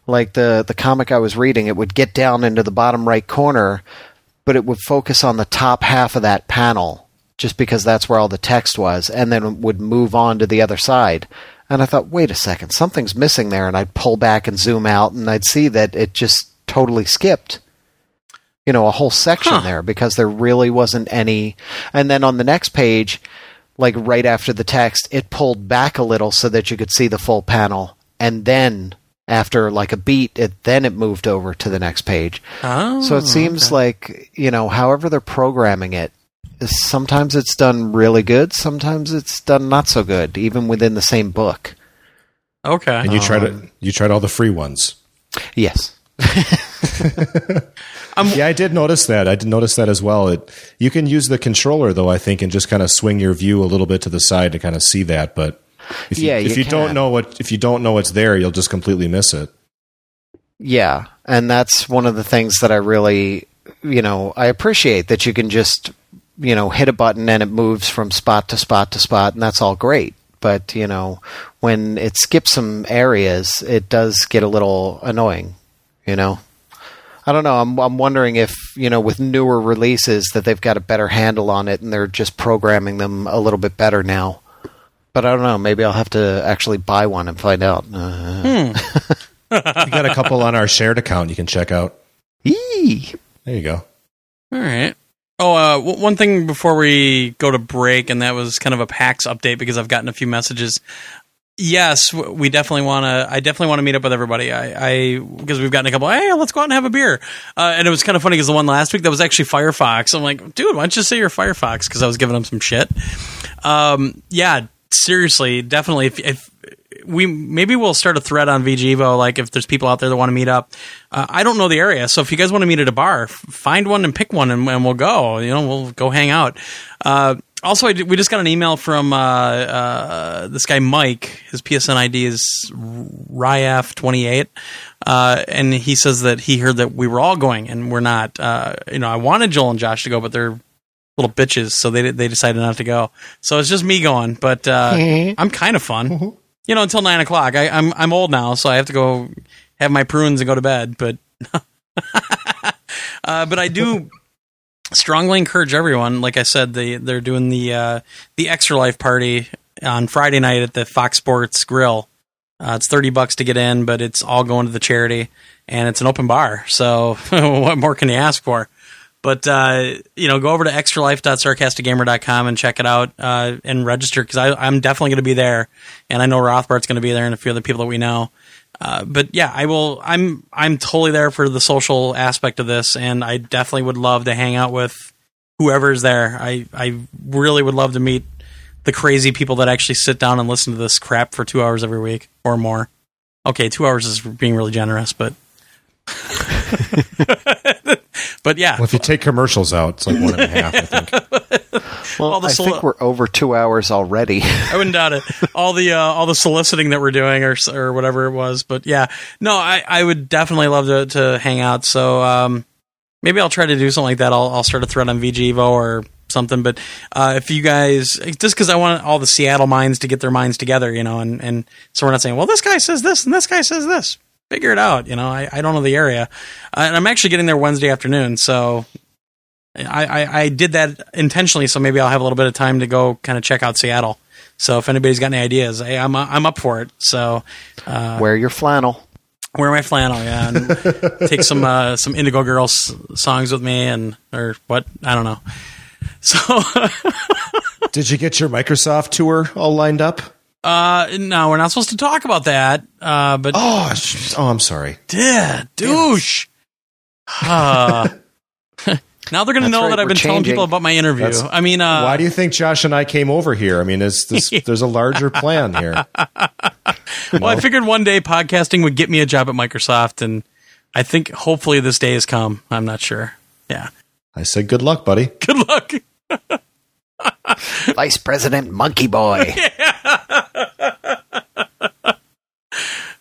like the the comic I was reading, it would get down into the bottom right corner, but it would focus on the top half of that panel just because that's where all the text was, and then would move on to the other side. And I thought, wait a second, something's missing there, and I'd pull back and zoom out, and I'd see that it just totally skipped. You know, a whole section Huh. there because there really wasn't any. And then on the next page, like right after the text, it pulled back a little so that you could see the full panel, and then after like a beat, it then it moved over to the next page. Oh, So it seems like you know, however they're programming it, sometimes it's done really good, sometimes it's done not so good, even within the same book. okay. And you tried Um, it. You tried all the free ones. Yes. Yeah, I did notice that. I did notice that as well. It you can use the controller though, I think, and just kind of swing your view a little bit to the side to kind of see that. But if you, Yeah, if you you don't know what if you don't know what's there, you'll just completely miss it. Yeah, and that's one of the things that I really, you know, I appreciate that you can just, you know, hit a button and it moves from spot to spot to spot, and that's all great. But you know, when it skips some areas, it does get a little annoying. You know, I don't know. I'm I'm wondering if you know, with newer releases, that they've got a better handle on it and they're just programming them a little bit better now. But I don't know. Maybe I'll have to actually buy one and find out. Uh, We got a couple on our shared account you can check out. Eee. There you go. All right. Oh, uh, w- one thing before we go to break, and that was kind of a PAX update because I've gotten a few messages. Yes, we definitely want to. I definitely want to meet up with everybody. I, I because we've gotten a couple. Hey, let's go out and have a beer. Uh, and it was kind of funny because the one last week that was actually Firefox. I'm like, dude, why don't you say you're Firefox? Because I was giving him some shit. Um, yeah, seriously, definitely. If, if we maybe we'll start a thread on VGevo. Like if there's people out there that want to meet up, uh, I don't know the area, so if you guys want to meet at a bar, find one and pick one, and, and we'll go. You know, we'll go hang out. Uh, also, did- we just got an email from uh, uh, this guy Mike. His PSN ID is Ryaf28, uh, and he says that he heard that we were all going, and we're not. Uh, you know, I wanted Joel and Josh to go, but they're little bitches, so they they decided not to go. So it's just me going, but uh, I'm kind of fun. You know, until nine o'clock. I, I'm I'm old now, so I have to go have my prunes and go to bed. But uh, but I do strongly encourage everyone. Like I said, they they're doing the uh, the extra life party on Friday night at the Fox Sports Grill. Uh, it's thirty bucks to get in, but it's all going to the charity, and it's an open bar. So what more can you ask for? But uh, you know, go over to extralife.sarcasticgamer.com and check it out uh, and register because I'm definitely going to be there, and I know Rothbart's going to be there and a few other people that we know. Uh, but yeah, I will. I'm I'm totally there for the social aspect of this, and I definitely would love to hang out with whoever's there. I I really would love to meet the crazy people that actually sit down and listen to this crap for two hours every week or more. Okay, two hours is being really generous, but but yeah, Well, if you take commercials out, it's like one and a half. I think. Well, All the I solo- think we're over two hours already. I wouldn't doubt it. All the uh, all the soliciting that we're doing, or or whatever it was. But yeah, no, I, I would definitely love to to hang out. So um, maybe I'll try to do something like that. I'll I'll start a thread on VGevo or something. But uh, if you guys, just because I want all the Seattle minds to get their minds together, you know, and and so we're not saying, well, this guy says this and this guy says this. Figure it out. You know, I, I don't know the area, uh, and I'm actually getting there Wednesday afternoon. So I, I, I did that intentionally, so maybe I'll have a little bit of time to go kind of check out Seattle. So if anybody's got any ideas, hey, I'm I'm up for it. So uh, Wear your flannel. wear my flannel, yeah, and take some uh, some Indigo Girls songs with me, and or what I don't know. So Did you get your Microsoft tour all lined up? Uh, no, we're not supposed to talk about that. Uh, but Oh, oh, I'm sorry. yeah, douche. Uh, now they're gonna know right, that I've been telling people about my interview. That's- I mean, uh, Why do you think Josh and I came over here? I mean, is this, there's a larger plan here. Well, I figured one day podcasting would get me a job at Microsoft, and I think hopefully this day has come. I'm not sure. Yeah. I said, good luck, buddy. Good luck. Vice President Monkey Boy.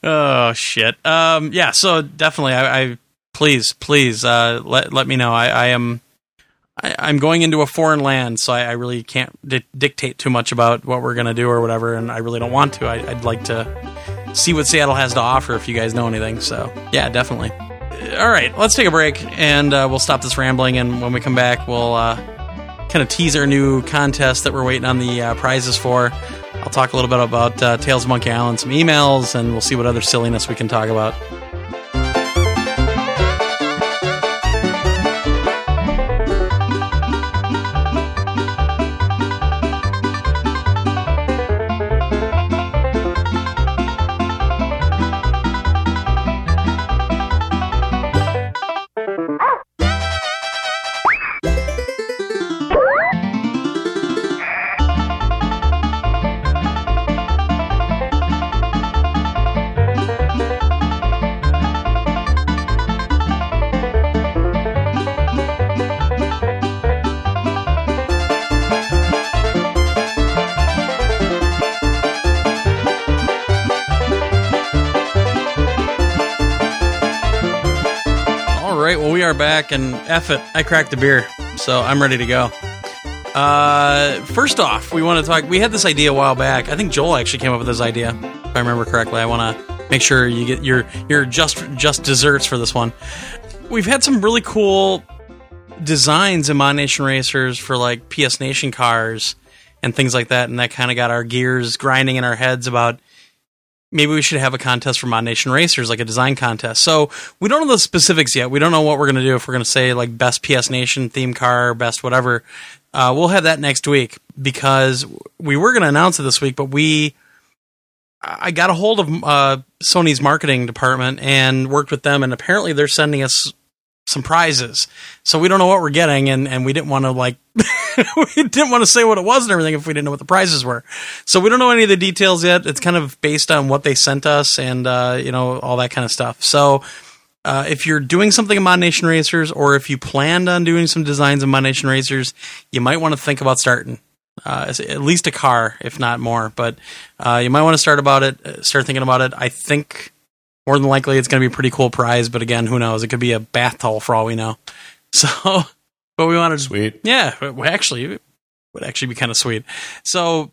Oh shit. Um. Yeah. So definitely, I, I please, please, uh, let let me know. I, I am. I, I'm going into a foreign land, so I, I really can't di- dictate too much about what we're gonna do or whatever, and I really don't want to. I, I'd like to see what Seattle has to offer if you guys know anything. So yeah, definitely. All right, let's take a break and uh, we'll stop this rambling. And when we come back, we'll uh, kind of tease our new contest that we're waiting on the uh, prizes for. I'll talk a little bit about uh, Tales of Monkey Island, some emails, and we'll see what other silliness we can talk about. And F it, I cracked the beer, so I'm ready to go. Uh, first off, we want to talk. We had this idea a while back. I think Joel actually came up with this idea, if I remember correctly. I want to make sure you get your your just just desserts for this one. We've had some really cool designs in ModNation Racers for like PS Nation cars and things like that, and that kind of got our gears grinding in our heads about maybe we should have a contest for ModNation Racers, like a design contest. So we don't know the specifics yet. We don't know what we're going to do. If we're going to say like best PS Nation theme car, best whatever, uh, we'll have that next week because we were going to announce it this week, but we. I got a hold of uh, Sony's marketing department and worked with them, and apparently they're sending us some prizes. So we don't know what we're getting, and, and we didn't want to like we didn't want to say what it was and everything if we didn't know what the prizes were. So we don't know any of the details yet. It's kind of based on what they sent us and uh, you know all that kind of stuff. So uh, if you're doing something in ModNation Racers, or if you planned on doing some designs in ModNation Racers, you might want to think about starting. Uh, at least a car, if not more. But uh, you might want to start about it. uh, Start thinking about it. I think more than likely it's going to be a pretty cool prize. But again, who knows? It could be a bath towel for all we know. So, but we wanted Sweet. yeah, actually, it would actually be kind of sweet. So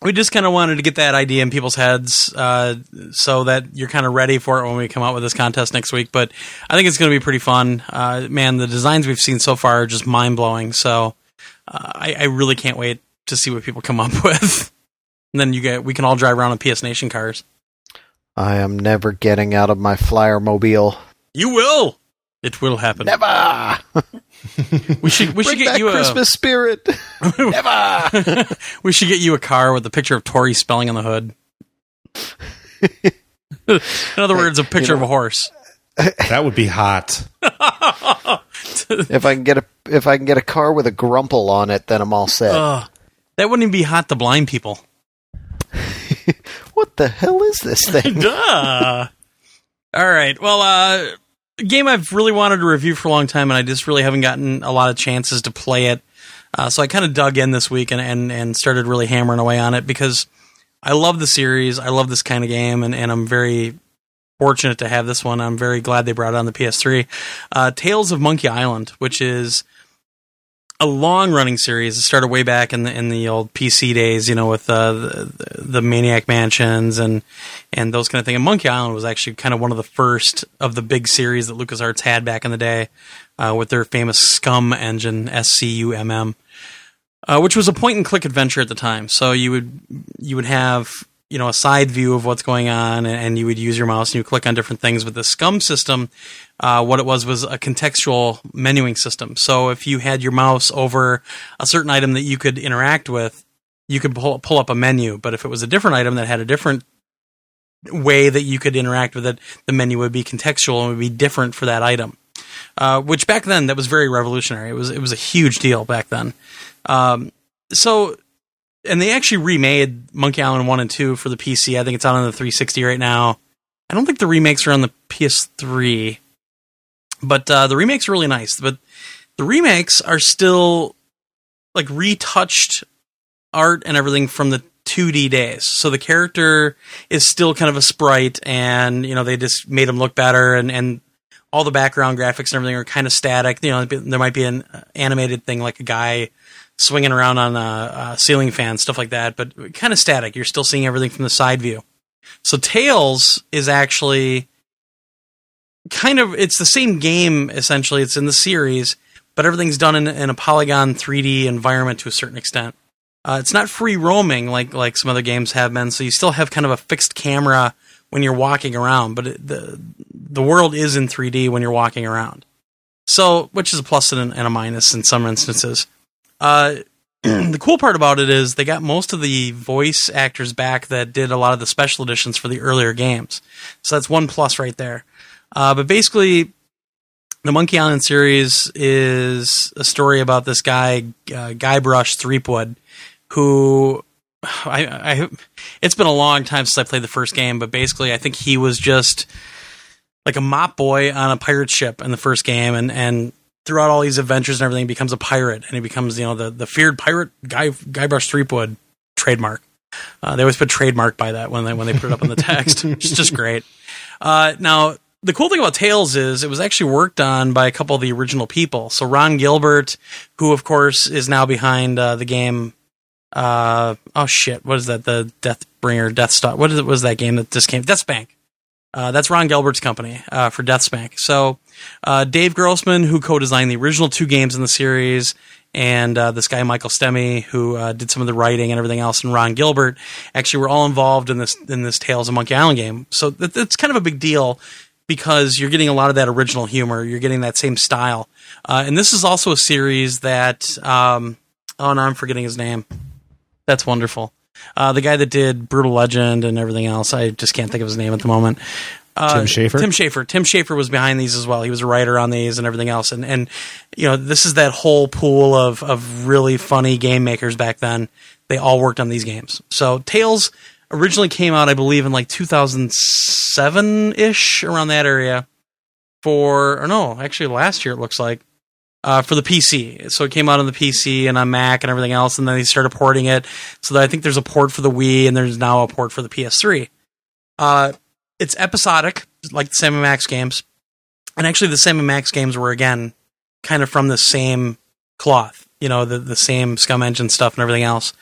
we just kind of wanted to get that idea in people's heads, uh, so that you're kind of ready for it when we come out with this contest next week. But I think it's going to be pretty fun. Uh, man, the designs we've seen so far are just mind blowing. So uh, I, I really can't wait to see what people come up with. And then you get, we can all drive around in PS Nation cars. I am never getting out of my flyer mobile. You will. It will happen. Never. We should we should Bring get back you a Christmas spirit. never. we should get you a car with a picture of Tori Spelling on the hood. In other words, a picture of a horse. That would be hot. if I can get a if I can get a car with a grumple on it, then I'm all set. Ugh. that wouldn't even be hot to blind people. what the hell is this thing? Duh. All right. Well, uh, game I've really wanted to review for a long time, and I just really haven't gotten a lot of chances to play it. Uh, so I kind of dug in this week and, and, and started really hammering away on it because I love the series. I love this kind of game, and, and I'm very fortunate to have this one. I'm very glad they brought it on the PS3. Uh, Tales of Monkey Island, which is a long running series. It started way back in the in the old PC days, you know, with uh, the, the Maniac Mansions and and those kind of things. And Monkey Island was actually kind of one of the first of the big series that LucasArts had back in the day uh, with their famous SCUMM engine, S C U M M, uh, which was a point and click adventure at the time. So you would you would have you know a side view of what's going on, and, you would use your mouse and you click on different things. With the SCUMM system, uh, what it was was a contextual menuing system. So if you had your mouse over a certain item that you could interact with, you could pull, pull up a menu. But if it was a different item that had a different way that you could interact with it, the menu would be contextual and would be different for that item. Uh, which back then that was very revolutionary. It was it was a huge deal back then. Um, so, and they actually remade Monkey Island one and two for the PC. I think it's out on the 360 right now. I don't think the remakes are on the PS3, but uh, the remakes are really nice. But the remakes are still like retouched art and everything from the 2D days. So the character is still kind of a sprite, and you know they just made him look better, and and all the background graphics and everything are kind of static. You know, there might be an animated thing like a guy swinging around on a, a ceiling fan, stuff like that, but kind of static. You're still seeing everything from the side view. So Tales is actually kind of it's the same game essentially. It's in the series, but everything's done in, in a polygon 3D environment to a certain extent. Uh, it's not free roaming like like some other games have been, so you still have kind of a fixed camera when you're walking around, but it, the the world is in 3D when you're walking around. So, which is a plus and and a minus in some instances. Uh, the cool part about it is they got most of the voice actors back that did a lot of the special editions for the earlier games. So that's one plus right there. Uh, but basically, the Monkey Island series is a story about this guy, uh, Guybrush Threepwood, who I, I it's been a long time since I played the first game, but basically I think he was just like a mop boy on a pirate ship in the first game, and and throughout all these adventures and everything, he becomes a pirate, and he becomes you know the the feared pirate guy Guybrush Threepwood trademark. Uh, they always put trademark by that when they when they put it up in the text. it's just great. Uh, now the cool thing about Tales is it was actually worked on by a couple of the original people. So Ron Gilbert, who of course is now behind uh, the game. Uh, oh shit! What is that? The Deathbringer, Death. What is it? Was that game that just came? Deathspank. Uh, that's Ron Gilbert's company uh, for Deathspank. So uh, Dave Grossman, who co-designed the original two games in the series, and uh, this guy Michael Stemmle, who uh, did some of the writing and everything else, and Ron Gilbert, actually were all involved in this in this Tales of Monkey Island game. So that, that's kind of a big deal because you're getting a lot of that original humor. You're getting that same style, uh, and this is also a series that. Um, oh, no, I'm forgetting his name. That's wonderful. Uh, the guy that did Brutal Legend and everything else, I just can't think of his name at the moment. Uh, Tim Schafer? Tim Schafer. Tim Schafer was behind these as well. He was a writer on these and everything else. And and you know, this is that whole pool of of really funny game makers back then. They all worked on these games. So Tales originally came out, I believe, in like 2007 ish, around that area. For or no, actually last year it looks like uh, for the PC. So it came out on the PC and on Mac and everything else, and then they started porting it. So I think there's a port for the Wii, and there's now a port for the PS3. Uh, it's episodic, like the Sam and Max games, and actually the Sam and Max games were again kind of from the same cloth, you know, the the same SCUMM Engine stuff and everything else.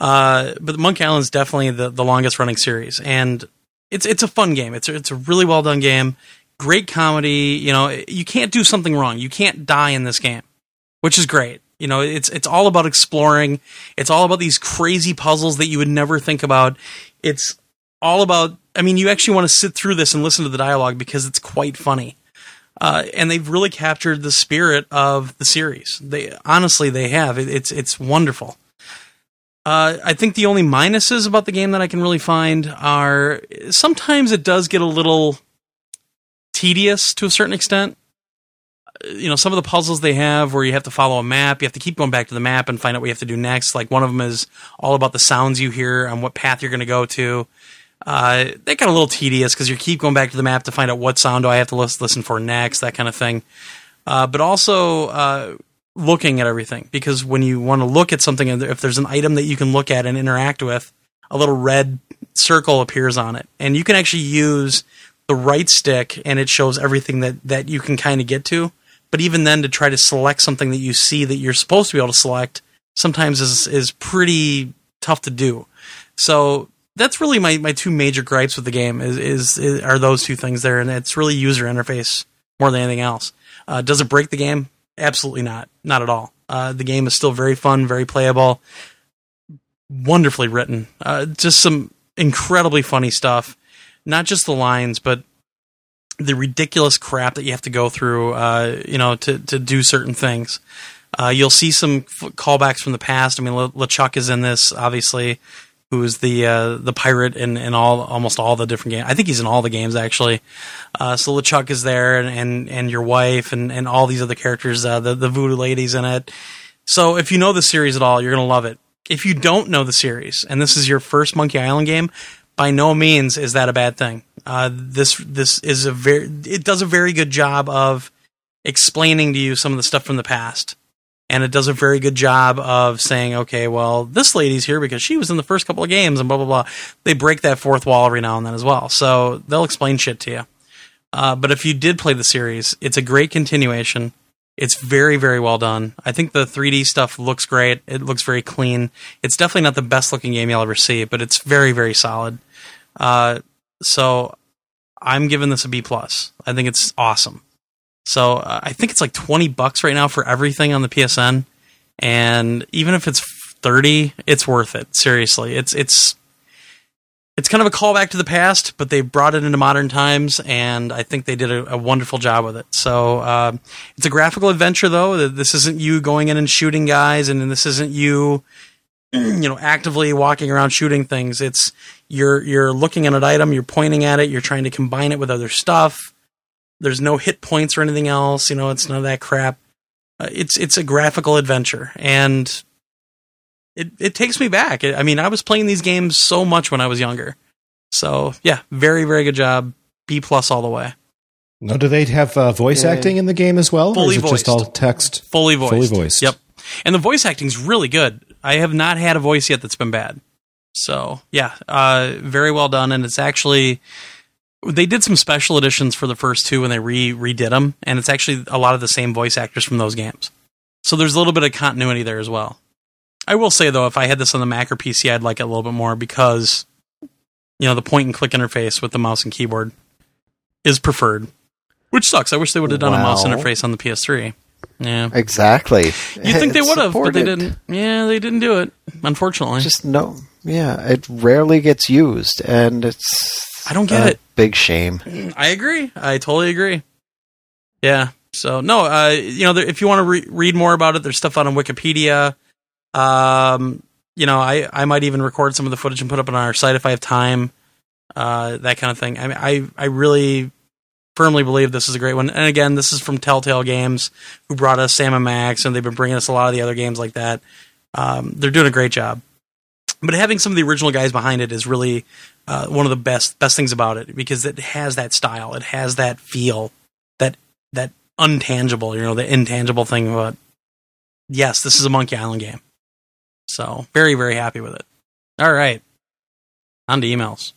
Uh, but Monkey Island is definitely the, the longest running series, and it's it's a fun game. It's it's a really well done game. Great comedy. You know, you can't do something wrong. You can't die in this game, which is great. You know, it's it's all about exploring. It's all about these crazy puzzles that you would never think about. It's all about. I mean, you actually want to sit through this and listen to the dialogue because it's quite funny. Uh, and they've really captured the spirit of the series. They honestly they have. It, it's it's wonderful. Uh, I think the only minuses about the game that I can really find are sometimes it does get a little tedious to a certain extent. Uh, You know, some of the puzzles they have where you have to follow a map, you have to keep going back to the map and find out what you have to do next. Like one of them is all about the sounds you hear and what path you're going to go to. Uh, that got a little tedious because you keep going back to the map to find out what sound do I have to listen for next, that kind of thing. Uh, but also uh, looking at everything because when you want to look at something, if there's an item that you can look at and interact with, a little red circle appears on it, and you can actually use the right stick, and it shows everything that that you can kind of get to. But even then, to try to select something that you see that you're supposed to be able to select, sometimes is is pretty tough to do. So that's really my, my two major gripes with the game is, is, is are those two things there, and it's really user interface more than anything else. Uh, does it break the game? Absolutely not, not at all. Uh, the game is still very fun, very playable, wonderfully written. Uh, just some incredibly funny stuff. Not just the lines, but the ridiculous crap that you have to go through, uh, you know, to to do certain things. Uh, you'll see some f- callbacks from the past. I mean, Le- LeChuck is in this, obviously, who is the uh, the pirate in, in all almost all the different games. I think he's in all the games actually. Uh, so LeChuck is there, and, and and your wife, and and all these other characters. Uh, the the voodoo ladies in it. So if you know the series at all, you're gonna love it. If you don't know the series, and this is your first Monkey Island game, by no means is that a bad thing. Uh, this this is a very it does a very good job of explaining to you some of the stuff from the past, and it does a very good job of saying, okay, well, this lady's here because she was in the first couple of games, and blah blah blah. They break that fourth wall every now and then as well, so they'll explain shit to you. Uh, but if you did play the series, it's a great continuation. It's very, very well done. I think the 3D stuff looks great. It looks very clean. It's definitely not the best looking game you'll ever see, but it's very, very solid. Uh, so I'm giving this a B plus. I think it's awesome. So uh, I think it's like 20 bucks right now for everything on the PSN, and even if it's 30, it's worth it. Seriously, it's it's it's kind of a callback to the past, but they brought it into modern times, and I think they did a, a wonderful job with it. So uh, it's a graphical adventure, though. This isn't you going in and shooting guys, and this isn't you, you know, actively walking around shooting things. It's you're you're looking at an item, you're pointing at it, you're trying to combine it with other stuff. There's no hit points or anything else. You know, it's none of that crap. Uh, it's it's a graphical adventure, and it it takes me back. I mean, I was playing these games so much when I was younger. So yeah, very very good job. B plus all the way. Now, do they have uh, voice Yeah. acting in the game as well? Fully or is it just voiced. all text? Fully voiced. Fully voiced. Yep. And the voice acting's really good. I have not had a voice yet that's been bad. So yeah, uh, very well done. And it's actually they did some special editions for the first two when they re redid them, and it's actually a lot of the same voice actors from those games. So there's a little bit of continuity there as well. I will say though, if I had this on the Mac or PC, I'd like it a little bit more because you know the point and click interface with the mouse and keyboard is preferred, which sucks. I wish they would have done a mouse interface on the PS3. Yeah. Exactly. You'd think they would have, but they didn't. Yeah, they didn't do it. Unfortunately, Just no. Yeah, it rarely gets used, and it's. I don't get a it. Big shame. I agree. I totally agree. Yeah. So no, uh, you know, there, if you want to re- read more about it, there's stuff out on Wikipedia. Um, you know, I I might even record some of the footage and put up on our site if I have time. uh, that kind of thing. I mean, I I really firmly believe this is a great one. And again, this is from Telltale Games, who brought us Sam and Max, and they've been bringing us a lot of the other games like that. Um, they're doing a great job. But having some of the original guys behind it is really uh, one of the best best things about it because it has that style, it has that feel, that that untangible, you know, the intangible thing. But yes, this is a Monkey Island game. So very very happy with it. All right, on to emails.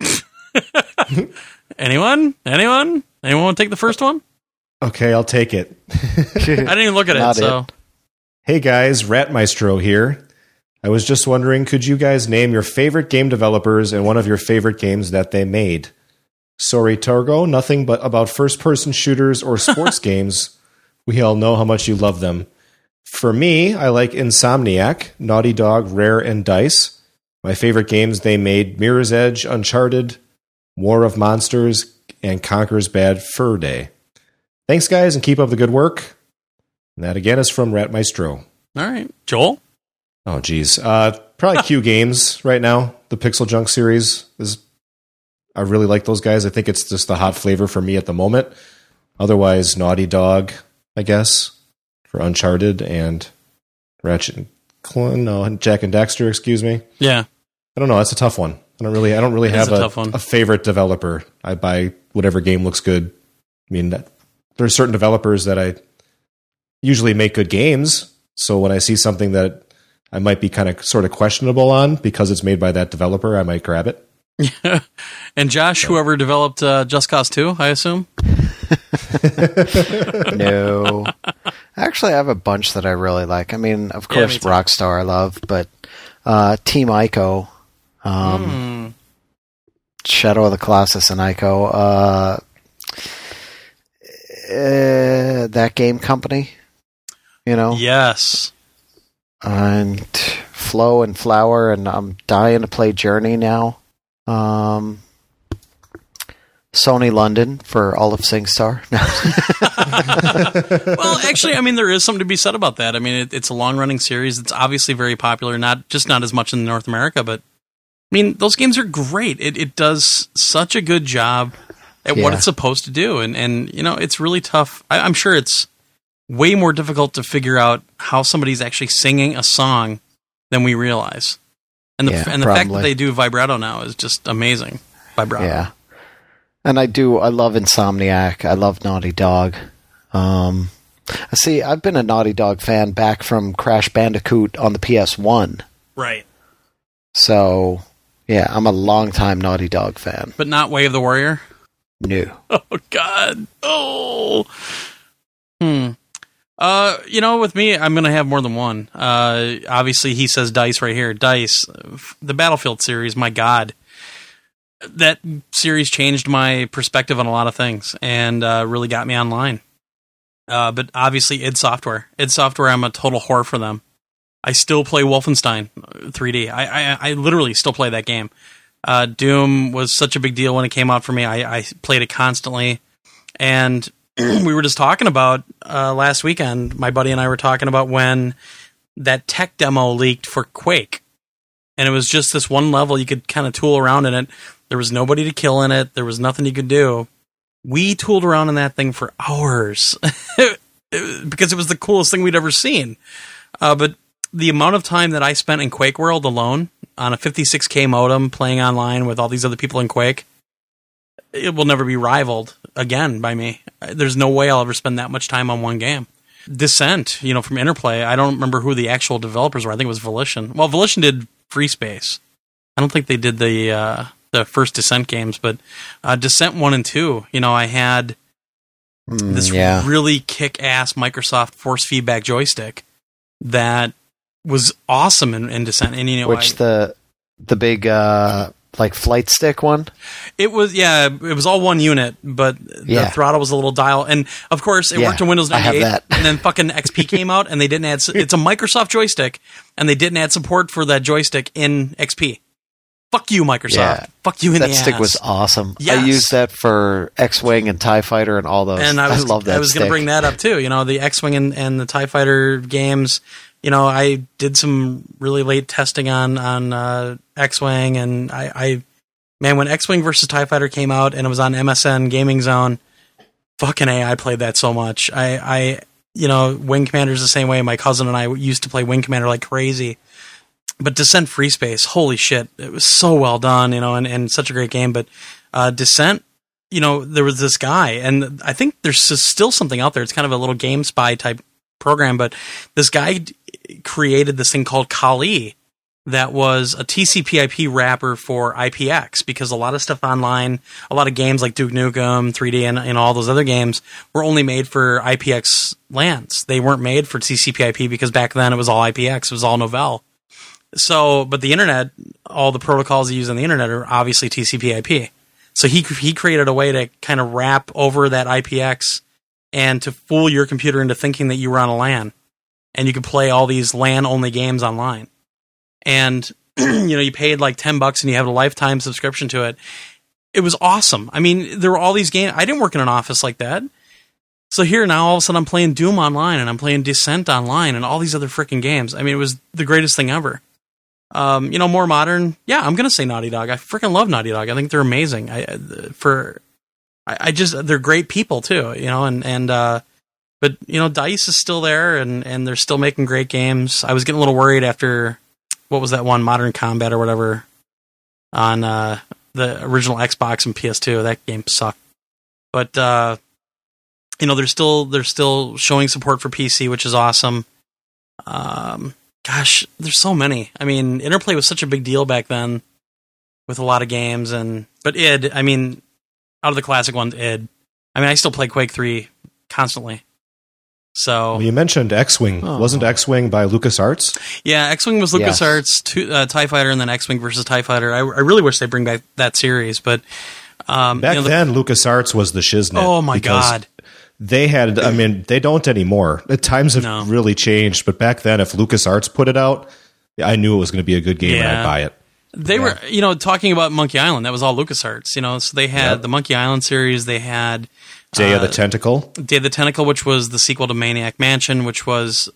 Anyone? Anyone? Anyone want to take the first one? Okay, I'll take it. I didn't even look at it. So it. Hey guys, Rat Maestro here. I was just wondering, could you guys name your favorite game developers and one of your favorite games that they made? Sorry, Torgo, nothing but about first person shooters or sports games. We all know how much you love them. For me, I like Insomniac, Naughty Dog, Rare, and Dice. My favorite games they made Mirror's Edge, Uncharted, War of Monsters, and Conker's Bad Fur Day. Thanks, guys, and keep up the good work. And that again is from Rat Maestro. all right, Joel. Oh, geez. Uh, probably Q Games right now. The PixelJunk series is. I really like those guys. I think it's just the hot flavor for me at the moment. Otherwise, Naughty Dog, I guess, for Uncharted and Ratchet and Clank. No, Jak and Daxter. Excuse me. Yeah, I don't know. That's a tough one. I don't really. I don't really have a a, tough one. a favorite developer. I buy whatever game looks good. I mean, that, there are certain developers that I usually make good games. So when I see something that I might be kind of sort of questionable on because it's made by that developer, I might grab it. and Josh, whoever developed uh, Just Cause Two, I assume. no. Actually, I have a bunch that I really like. I mean, of Yeah, course, me. Rockstar I love, but uh, Team Ico, um, Hmm. Shadow of the Colossus and Ico, uh, uh, thatgamecompany, you know, Yes. and Flow and Flower, and I'm dying to play Journey now. Um, Sony London for all of SingStar. well, actually, I mean, there is something to be said about that. I mean, it, it's a long running series. It's obviously very popular, not just not as much in North America, but I mean, those games are great. It, it does such a good job at what it's supposed to do, and and you know, it's really tough. I, I'm sure it's way more difficult to figure out how somebody's actually singing a song than we realize. And the Yeah, and the fact that they do vibrato now is just amazing. Vibrato. Yeah. And I do I love Insomniac. I love Naughty Dog. Um see, I've been a Naughty Dog fan back from Crash Bandicoot on the PS1. Right. So, yeah, I'm a longtime Naughty Dog fan. But not Way of the Warrior. New. Oh God. Oh. Hmm. Uh, you know, with me, I'm gonna have more than one. Uh, obviously, he says Dice right here. Dice, the Battlefield series. My God, that series changed my perspective on a lot of things and uh, really got me online. Uh, but obviously, id Software. id Software. I'm a total whore for them. I still play Wolfenstein uh, 3D. I, I I literally still play that game. Uh, Doom was such a big deal when it came out for me. I, I played it constantly, and we were just talking about uh, last weekend. My buddy and I were talking about when that tech demo leaked for Quake, and it was just this one level you could kind of tool around in it. There was nobody to kill in it. There was nothing you could do. We tooled around in that thing for hours because it was the coolest thing we'd ever seen. Uh, but the amount of time that I spent in QuakeWorld alone on a 56k modem playing online with all these other people in Quake, it will never be rivaled again by me. There's no way I'll ever spend that much time on one game. Descent, you know, from Interplay, I don't remember who the actual developers were. I think it was Volition. Well, Volition did FreeSpace. I don't think they did the uh, the first Descent games, but uh, Descent one and two. You know, I had Mm, this yeah. really kick-ass Microsoft force feedback joystick that was awesome in, in Descent. And you know, Which I- the the big uh like flight stick one? it was yeah, it was all one unit, but Yeah. the throttle was a little dial, and of course it Yeah, worked in Windows 98. and then fucking XP came out, and they didn't add. It's a Microsoft joystick, and they didn't add support for that joystick in XP. Fuck you, Microsoft. Yeah. Fuck you in that the stick ass. was awesome. Yes. I used that for X-wing and Tie Fighter and all those. and I was love that. I was going to bring that up too. You know, the X-wing and, and the Tie Fighter games. You know, I did some really late testing on on uh, X-wing, and I, I Man, when X Wing versus TIE Fighter came out and it was on MSN Gaming Zone, fucking A, I played that so much. I, I, you know, Wing Commander's the same way. My cousin and I used to play Wing Commander like crazy. But Descent FreeSpace, holy shit, it was so well done, you know, and, and such a great game. But uh, Descent, you know, there was this guy, and I think there's still something out there. It's kind of a little game spy type program, but this guy d- created this thing called Kali that was a TCP/IP wrapper for IPX because a lot of stuff online, a lot of games like Duke Nukem 3D and, and all those other games were only made for IPX lands. They weren't made for TCP/IP because back then it was all IPX, it was all Novell. So, but the internet, all the protocols you use on the internet are obviously TCP/IP. So he he created a way to kind of wrap over that IPX and to fool your computer into thinking that you were on a LAN, and you could play all these LAN only games online. And you know, you paid like ten bucks and you have a lifetime subscription to it. It was awesome. I mean, there were all these games. I didn't work in an office like that. So here now, all of a sudden, I'm playing Doom online and I'm playing Descent online and all these other freaking games. I mean, it was the greatest thing ever. Um, you know, more modern. Yeah, I'm gonna say Naughty Dog. I freaking love Naughty Dog. I think they're amazing. I uh, for I, I just they're great people too. You know, and and uh, but you know, Dice is still there and and they're still making great games. I was getting a little worried after what was that one Modern Combat or whatever on uh, the original Xbox and PS2. That game sucked. But uh, you know, they're still they're still showing support for PC, which is awesome. Um, gosh, there's so many. I mean, Interplay was such a big deal back then with a lot of games, and but id, I mean, out of the classic ones, id. I mean, I still play Quake Three constantly. So Well, you mentioned X Wing. Oh. Wasn't X Wing by LucasArts? yeah, X Wing was Yes. LucasArts, two, uh, Tie Fighter, and then X Wing versus Tie Fighter. I, I really wish they bring back that series, but um, Back you know, the- then, LucasArts was the shiznit. oh my god, They had, I mean, they don't anymore. The times have No. really changed, but back then, if LucasArts put it out, I knew it was going to be a good game and I'd buy it. They were, you know, talking about Monkey Island. That was all LucasArts. You know, so they had Yep. the Monkey Island series. They had Day of Uh, the Tentacle. Day of the Tentacle, which was the sequel to Maniac Mansion, which was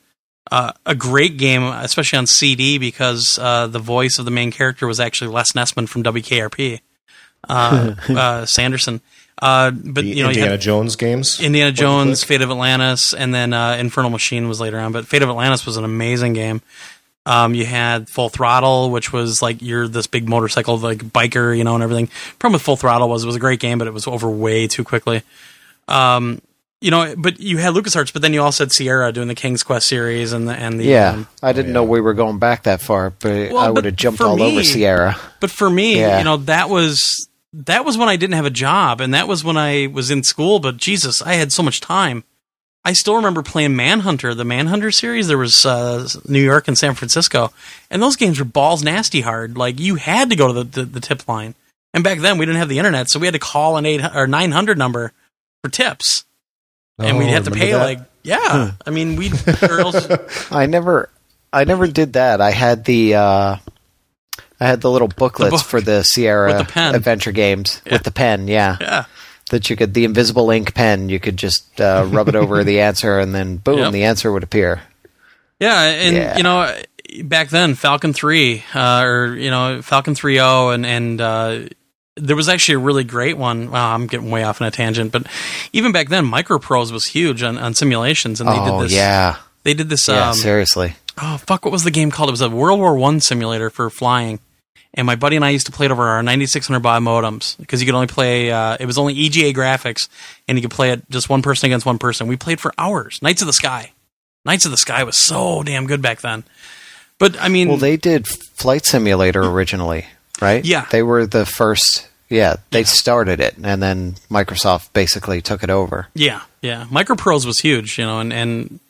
uh, a great game, especially on CD, because uh, the voice of the main character was actually Les Nessman from WKRP, uh, uh, Sanderson. Uh, but The you know, Indiana had Jones games. Indiana Jones. Fate of Atlantis, and then uh, Infernal Machine was later on. But Fate of Atlantis was an amazing game. Um, you had Full Throttle, which was like you're this big motorcycle like biker, you know, and everything. Problem with Full Throttle was it was a great game, but it was over way too quickly. Um, you know, but you had LucasArts, but then you also had Sierra doing the King's Quest series and the and the Yeah, um, I didn't know we were going back that far, but Well, I would have jumped all me- over Sierra. But for me, Yeah. you know, that was that was when I didn't have a job, and that was when I was in school. But Jesus, I had so much time. I still remember playing Manhunter, the Manhunter series. There was uh, New York and San Francisco, and those games were balls nasty hard. Like you had to go to the, the, the tip line, and back then we didn't have the internet, so we had to call an eight or nine hundred number for tips, and Oh, we'd have to pay that? like yeah. I mean, we girls. I never, I never did that. I had the, uh, I had the little booklets book. for the Sierra the adventure games Yeah. with the pen. Yeah, Yeah, that you could the invisible ink pen. You could just uh, rub it over the answer, and then boom, Yep. the answer would appear. Yeah, and Yeah. you know, back then Falcon Three, uh, or you know, Falcon 3.0, and and uh, there was actually a really great one. Wow, I'm getting way off on a tangent, but even back then, Microprose was huge on, on simulations, and they oh did this. yeah, they did this. yeah. um, seriously, oh fuck, what was the game called? It was a World War One simulator for flying. And my buddy and I used to play it over our 9600 baud modems because you could only play. Uh, it was only EGA graphics, and you could play it just one person against one person. We played for hours. Knights of the Sky. Knights of the Sky was so damn good back then. But I mean, well, they did Flight Simulator originally, right? Yeah. they were the first. Yeah, they started it, and then Microsoft basically took it over. Yeah, yeah. Microprose was huge, you know, and and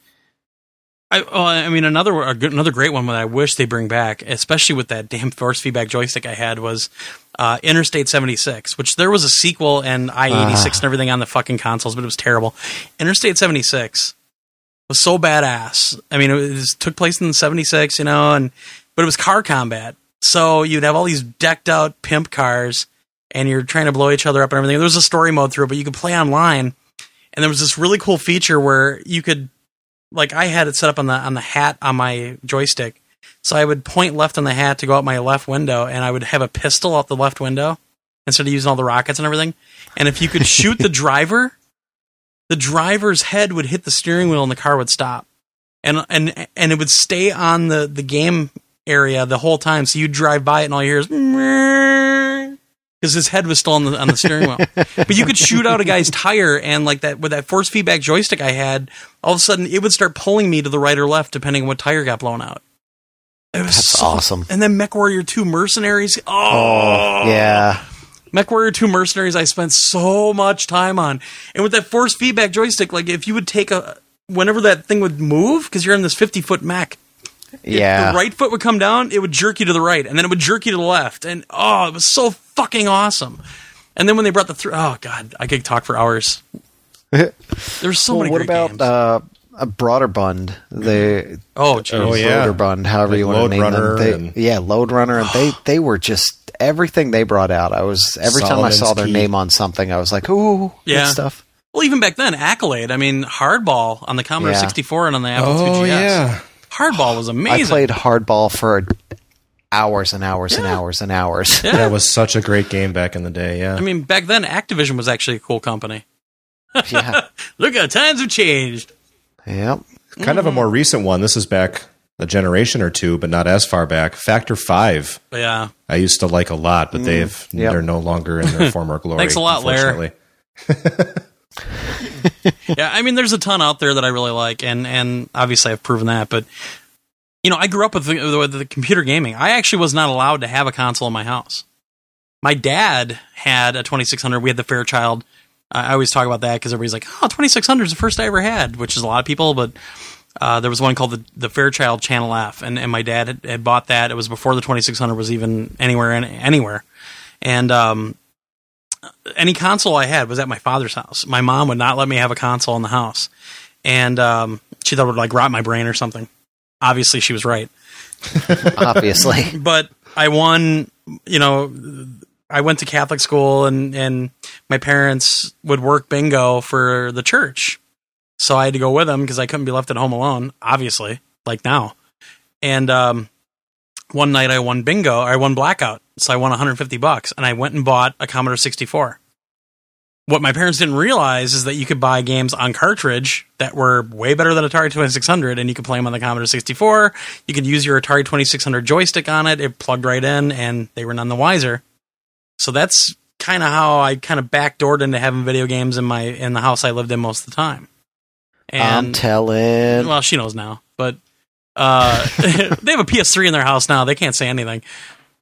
I, oh, I mean, another a good, another great one that I wish they bring back, especially with that damn force feedback joystick I had, was uh, Interstate seventy six, which there was a sequel and I eighty six and everything on the fucking consoles, but it was terrible. Interstate seventy six was so badass. I mean, it was, took place in seventy six, you know, and but it was car combat, so you'd have all these decked out pimp cars, and you're trying to blow each other up and everything. There was a story mode through it, but you could play online and there was this really cool feature where you could like I had it set up on the on the hat on my joystick. So I would point left on the hat to go out my left window and I would have a pistol out the left window instead of using all the rockets and everything. And if you could shoot the driver, the driver's head would hit the steering wheel and the car would stop. And and and it would stay on the the game area the whole time. So you'd drive by it and all you hear is because his head was still on the on the steering wheel. but you could shoot out a guy's tire and like that with that force feedback joystick I had, all of a sudden it would start pulling me to the right or left depending on what tire got blown out. It was That's so- awesome. And then MechWarrior 2 Mercenaries. Oh, Oh, yeah. MechWarrior 2 Mercenaries I spent so much time on. And with that force feedback joystick, like if you would take a whenever that thing would move, because you're in this 50 foot mech, Yeah. the right foot would come down, it would jerk you to the right, and then it would jerk you to the left. And oh, it was so fucking awesome. And then when they brought the thr oh god, I could talk for hours. There's so well, many what great about games. uh, a Broderbund? They oh, geez. Oh, yeah. Rotor bund, however Like you want to name Runner them. and- They, yeah, Lode Runner, and they they were just everything they brought out. I was every time I saw their Key. name on something, I was like, ooh, Yeah. good stuff. Well, even back then, Accolade. I mean, Hardball on the Commodore Yeah. 64 and on the Apple Oh IIgs. yeah. Hardball was amazing. I played hardball for hours and hours and hours and hours. Yeah. That was such a great game back in the day. Yeah. I mean, back then, Activision was actually a cool company. yeah, Look how times have changed. yep. kind of a mm-hmm. more recent one. This is back a generation or two, but not as far back. Factor Five. Yeah. I used to like a lot, but mm. they've yep. they're no longer in their former glory. Thanks a lot, Lair. yeah, I mean, there's a ton out there that I really like, and and obviously I've proven that. But you know, I grew up with the, with the computer gaming. I actually was not allowed to have a console in my house. My dad had a 2600. We had the Fairchild. I always talk about that because everybody's like, "Oh, 2600 is the first I ever had," which is a lot of people. But uh, there was one called the the Fairchild Channel F, and, and my dad had, had bought that. It was before the 2600 was even anywhere in, anywhere, and um, any console I had was at my father's house. My mom would not let me have a console in the house, and um, she thought it would like rot my brain or something. Obviously, she was right. Obviously, But I won. You know, I went to Catholic school, and and my parents would work bingo for the church, so I had to go with them because I couldn't be left at home alone. Obviously, like now, and um, one night I won bingo. I won blackout, so I won 150 bucks, and I went and bought a Commodore 64. What my parents didn't realize is that you could buy games on cartridge that were way better than Atari 2600, and you could play them on the Commodore 64. You could use your Atari 2600 joystick on it; it plugged right in, and they were none the wiser. So that's kind of how I kind of backdoored into having video games in my in the house I lived in most of the time. I'm telling. Well, she knows now, but uh, they have a PS3 in their house now. They can't say anything.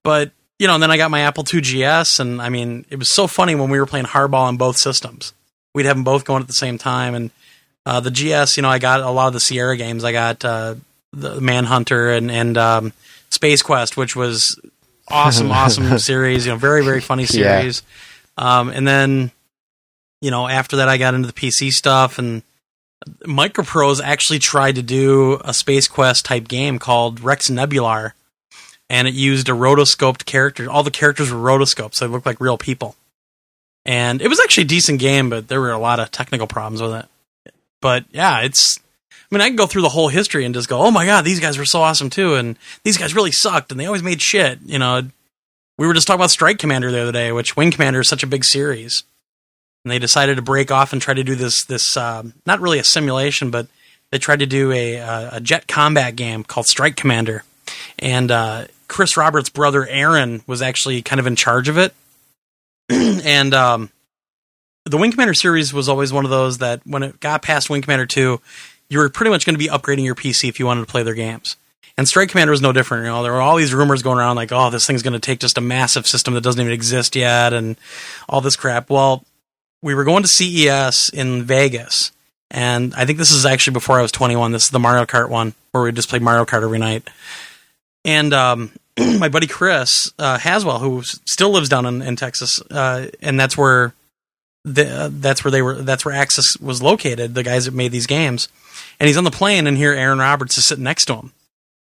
But you know, and then I got my Apple II GS, and I mean, it was so funny when we were playing hardball on both systems. We'd have them both going at the same time, and uh, the GS, you know, I got a lot of the Sierra games. I got uh, the Manhunter and and um, Space Quest, which was awesome, awesome series. You know, very very funny Yeah. series. Um, and then, you know, after that, I got into the PC stuff, and Microprose actually tried to do a Space Quest type game called Rex Nebular, and it used a rotoscoped character. All the characters were rotoscoped, so they looked like real people. And it was actually a decent game, but there were a lot of technical problems with it. But yeah, it's. I mean, I can go through the whole history and just go, "Oh my god, these guys were so awesome too," and these guys really sucked, and they always made shit. You know, we were just talking about Strike Commander the other day, which Wing Commander is such a big series, and they decided to break off and try to do this this um, not really a simulation, but they tried to do a a, a jet combat game called Strike Commander, and uh, Chris Roberts' brother Erin was actually kind of in charge of it, and um, the Wing Commander series was always one of those that when it got past Wing Commander two, you were pretty much going to be upgrading your PC if you wanted to play their games. And Strike Commander was no different. You know, there were all these rumors going around like, "Oh, this thing's going to take just a massive system that doesn't even exist yet," and all this crap. Well, we were going to CES in Vegas, and I think this is actually before I was 21. This is the Mario Kart one where we just played Mario Kart every night. And um, my buddy Chris uh, Haswell, who still lives down in, in Texas, uh, and that's where the, uh, that's where they were. That's where Axis was located. The guys that made these games, and he's on the plane, and here Erin Roberts is sitting next to him,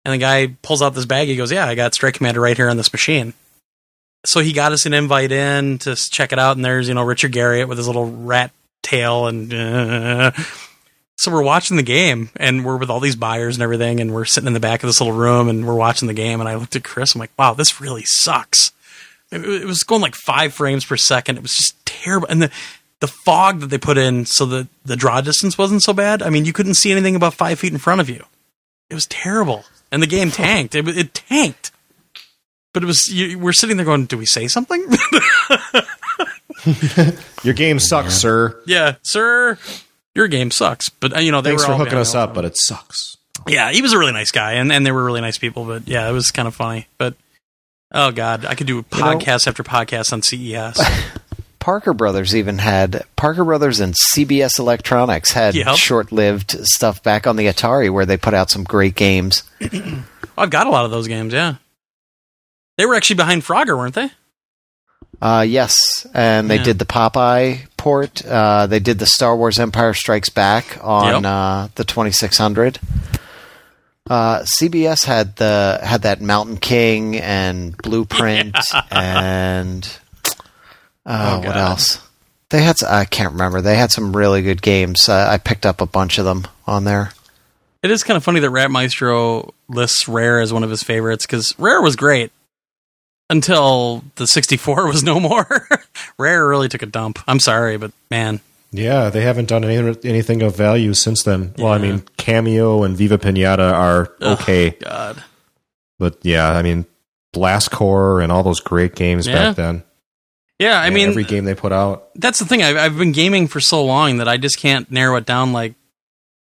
and the guy pulls out this bag. He goes, "Yeah, I got Strike Commander right here on this machine." So he got us an invite in to check it out, and there's you know Richard Garriott with his little rat tail, and uh, so we're watching the game, and we're with all these buyers and everything, and we're sitting in the back of this little room, and we're watching the game, and I looked at Chris, I'm like, "Wow, this really sucks." it, it was going like five frames per second. It was just terrible, and the the fog that they put in so that the draw distance wasn't so bad. I mean, you couldn't see anything about five feet in front of you. It was terrible, and the game tanked. It, it tanked. But it was you, we're sitting there going, "Do we say something?" Your game sucks, sir. yeah, sir, your game sucks. But uh, you know, they Thanks were for hooking us up, but it sucks. yeah, he was a really nice guy, and, and they were really nice people. But yeah, it was kind of funny. But oh god, I could do podcast after podcast on CES. Parker Brothers even had Parker Brothers and CBS Electronics had Yep. short-lived stuff back on the Atari where they put out some great games. I've got a lot of those games. Yeah, they were actually behind Frogger, weren't they? Uh, yes, and they Yeah. did the Popeye port. Uh, they did the Star Wars Empire Strikes Back on Yep. uh, the 2600. Uh, CBS had the had that Mountain King and Blueprint and uh, Oh, what else? They had I can't remember. They had some really good games. I picked up a bunch of them on there. It is kind of funny that Rat Maestro lists Rare as one of his favorites because Rare was great until the 64 was no more. Rare really took a dump. I'm sorry, but man, Yeah, they haven't done any, anything of value since then. Well, I mean, Kameo and Viva Pinata are okay, God. but yeah, I mean, Blast Corps and all those great games Yeah. back then. Yeah, I Yeah, mean, every game they put out. that's the thing. I've, I've been gaming for so long that I just can't narrow it down like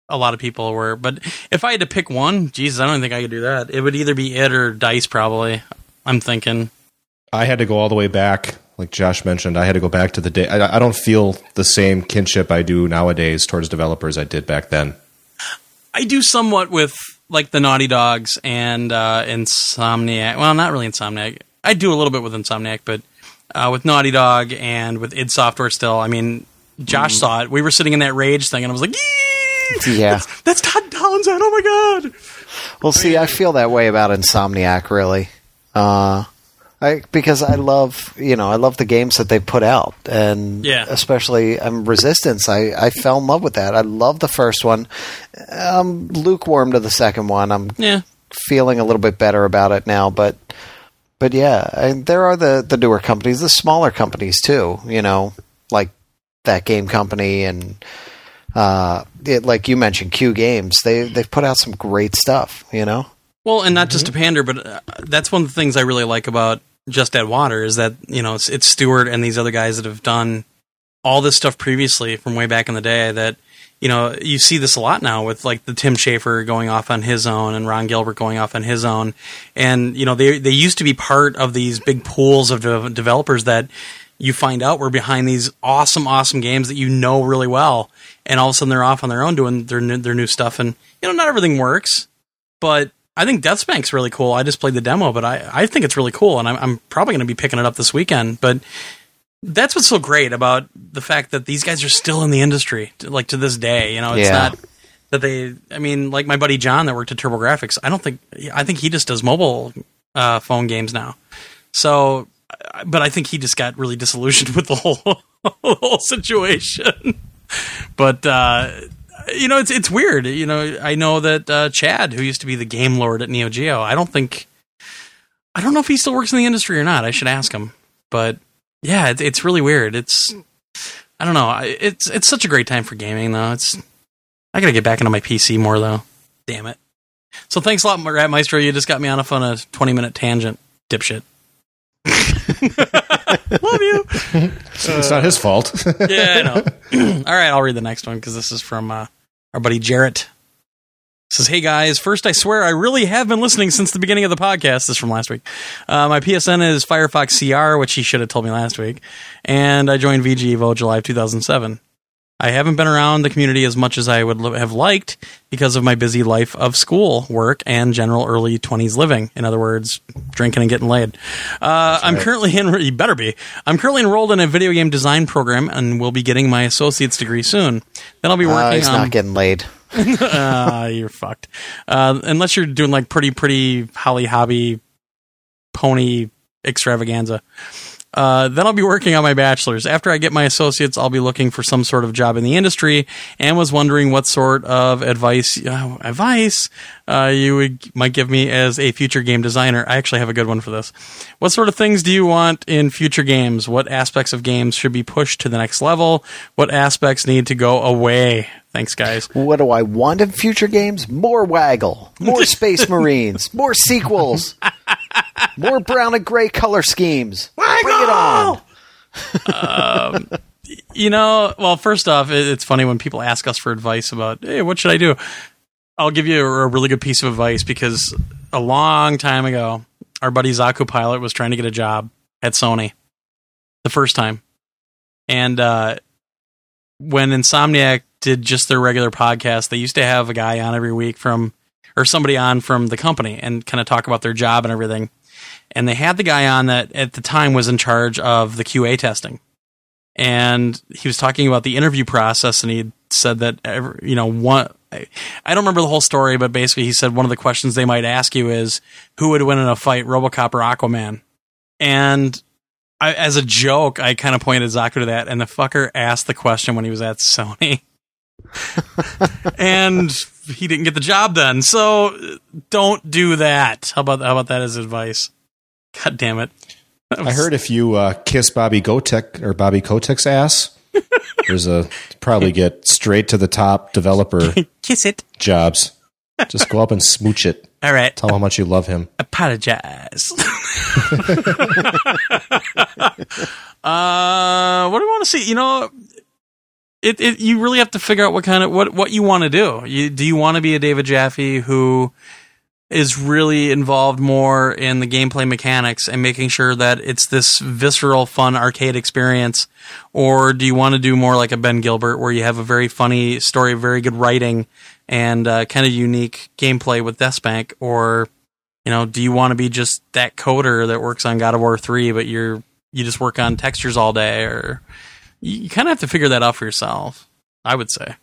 a lot of people were. But if I had to pick one, Jesus, I don't think I could do that. It would either be it or Dice, probably. I'm thinking. I had to go all the way back, like Josh mentioned. I had to go back to the day. I, I don't feel the same kinship I do nowadays towards developers I did back then. I do somewhat with like the Naughty Dogs and uh, Insomniac. Well, not really Insomniac. I do a little bit with Insomniac, but uh, with Naughty Dog and with id Software still. I mean, Josh saw it. We were sitting in that rage thing, and I was like, "Yee! Yeah. that's, that's Todd Townsend. Oh my god!" Well, see, I feel that way about Insomniac, really. Uh, I because I love you know I love the games that they put out, and Yeah. especially um, Resistance. I I fell in love with that. I love the first one. I'm lukewarm to the second one. I'm Yeah, feeling a little bit better about it now, but but yeah, I, there are the the newer companies, the smaller companies too. You know, like thatgamecompany and. Uh, it, like you mentioned, Q Games. They they've put out some great stuff. You know. Well, and not just to pander, but uh, that's one of the things I really like about Just Add Water is that you know it's, it's Stewart and these other guys that have done all this stuff previously from way back in the day. That you know you see this a lot now with like the Tim Schafer going off on his own and Ron Gilbert going off on his own, and you know they they used to be part of these big pools of de- developers that you find out were behind these awesome, awesome games that you know really well, and all of a sudden they're off on their own doing their new, their new stuff, and you know not everything works, but I think Deathspank's really cool. I just played the demo, but I, I think it's really cool, and I'm, I'm probably going to be picking it up this weekend. But that's what's so great about the fact that these guys are still in the industry, like to this day. You know, it's Yeah. not that they. I mean, like my buddy John that worked at TurboGrafx. I don't think. I think he just does mobile uh, phone games now. So, but I think he just got really disillusioned with the whole whole situation. but uh, you know, it's it's weird. You know, I know that uh, Chad, who used to be the game lord at Neo Geo, I don't think, I don't know if he still works in the industry or not. I should ask him. But yeah, it's it's really weird. It's I don't know. It's it's such a great time for gaming though. It's I gotta get back into my PC more though. Damn it. So thanks a lot, Rat Maestro. You just got me on a fun a twenty minute tangent, dipshit. Love you. it's not his fault. Yeah, I know. All right, I'll read the next one because this is from uh, our buddy Jarrett. Says, "Hey guys, first I swear I really have been listening since the beginning of the podcast. This is from last week. Uh, my PSN is Firefox CR, which he should have told me last week, and I joined VG Evo July of 2007. I haven't been around the community as much as I would have liked because of my busy life of school, work, and general early 20s living. In other words, drinking and getting laid. Uh, I'm currently in, you better be. I'm currently enrolled in a video game design program and will be getting my associate's degree soon. Then I'll be Uh, working he's on. not getting laid. uh, you're fucked. Uh, unless you're doing like pretty, pretty Holly Hobbie pony extravaganza. Uh, then I'll be working on my bachelor's. After I get my associates, I'll be looking for some sort of job in the industry, and was wondering what sort of advice uh, advice uh, you would might give me as a future game designer. I actually have a good one for this. What sort of things do you want in future games? What aspects of games should be pushed to the next level? What aspects need to go away? Thanks, guys. What do I want in future games? More Waggle, more Space Marines, more sequels, more brown and gray color schemes. Bring it on. you know, well, first off, it's funny when people ask us for advice about, hey, what should I do? I'll give you a, a really good piece of advice because a long time ago, our buddy Zaku Pilot was trying to get a job at Sony the first time. And uh, when Insomniac did just their regular podcast, they used to have a guy on every week from, or somebody on from the company and kind of talk about their job and everything. And they had the guy on that at the time was in charge of the QA testing. And he was talking about the interview process and he said that every, you know one I I don't remember the whole story but basically he said one of the questions they might ask you is who would win in a fight RoboCop or Aquaman? And I, as a joke I kind of pointed Zaku to that and the fucker asked the question when he was at Sony. And he didn't get the job then so don't do that how about how about that as advice god damn it That I heard if you uh, kiss Bobby Gotek or Bobby Kotick's ass, there's a probably get straight to the top developer kiss it jobs. Just go up and smooch it. all right Tell him how much you love him. apologize. uh, what do I want to see? You know, it, it you really have to figure out what kind of what what you want to do. You, do you want to be a David Jaffe who is really involved more in the gameplay mechanics and making sure that it's this visceral, fun arcade experience, or do you want to do more like a Ben Gilbert where you have a very funny story, very good writing, and uh, kind of unique gameplay with Deathspank, or you know, do you want to be just that coder that works on God of War 3, but you're you just work on textures all day or you, you kind of have to figure that out for yourself, I would say.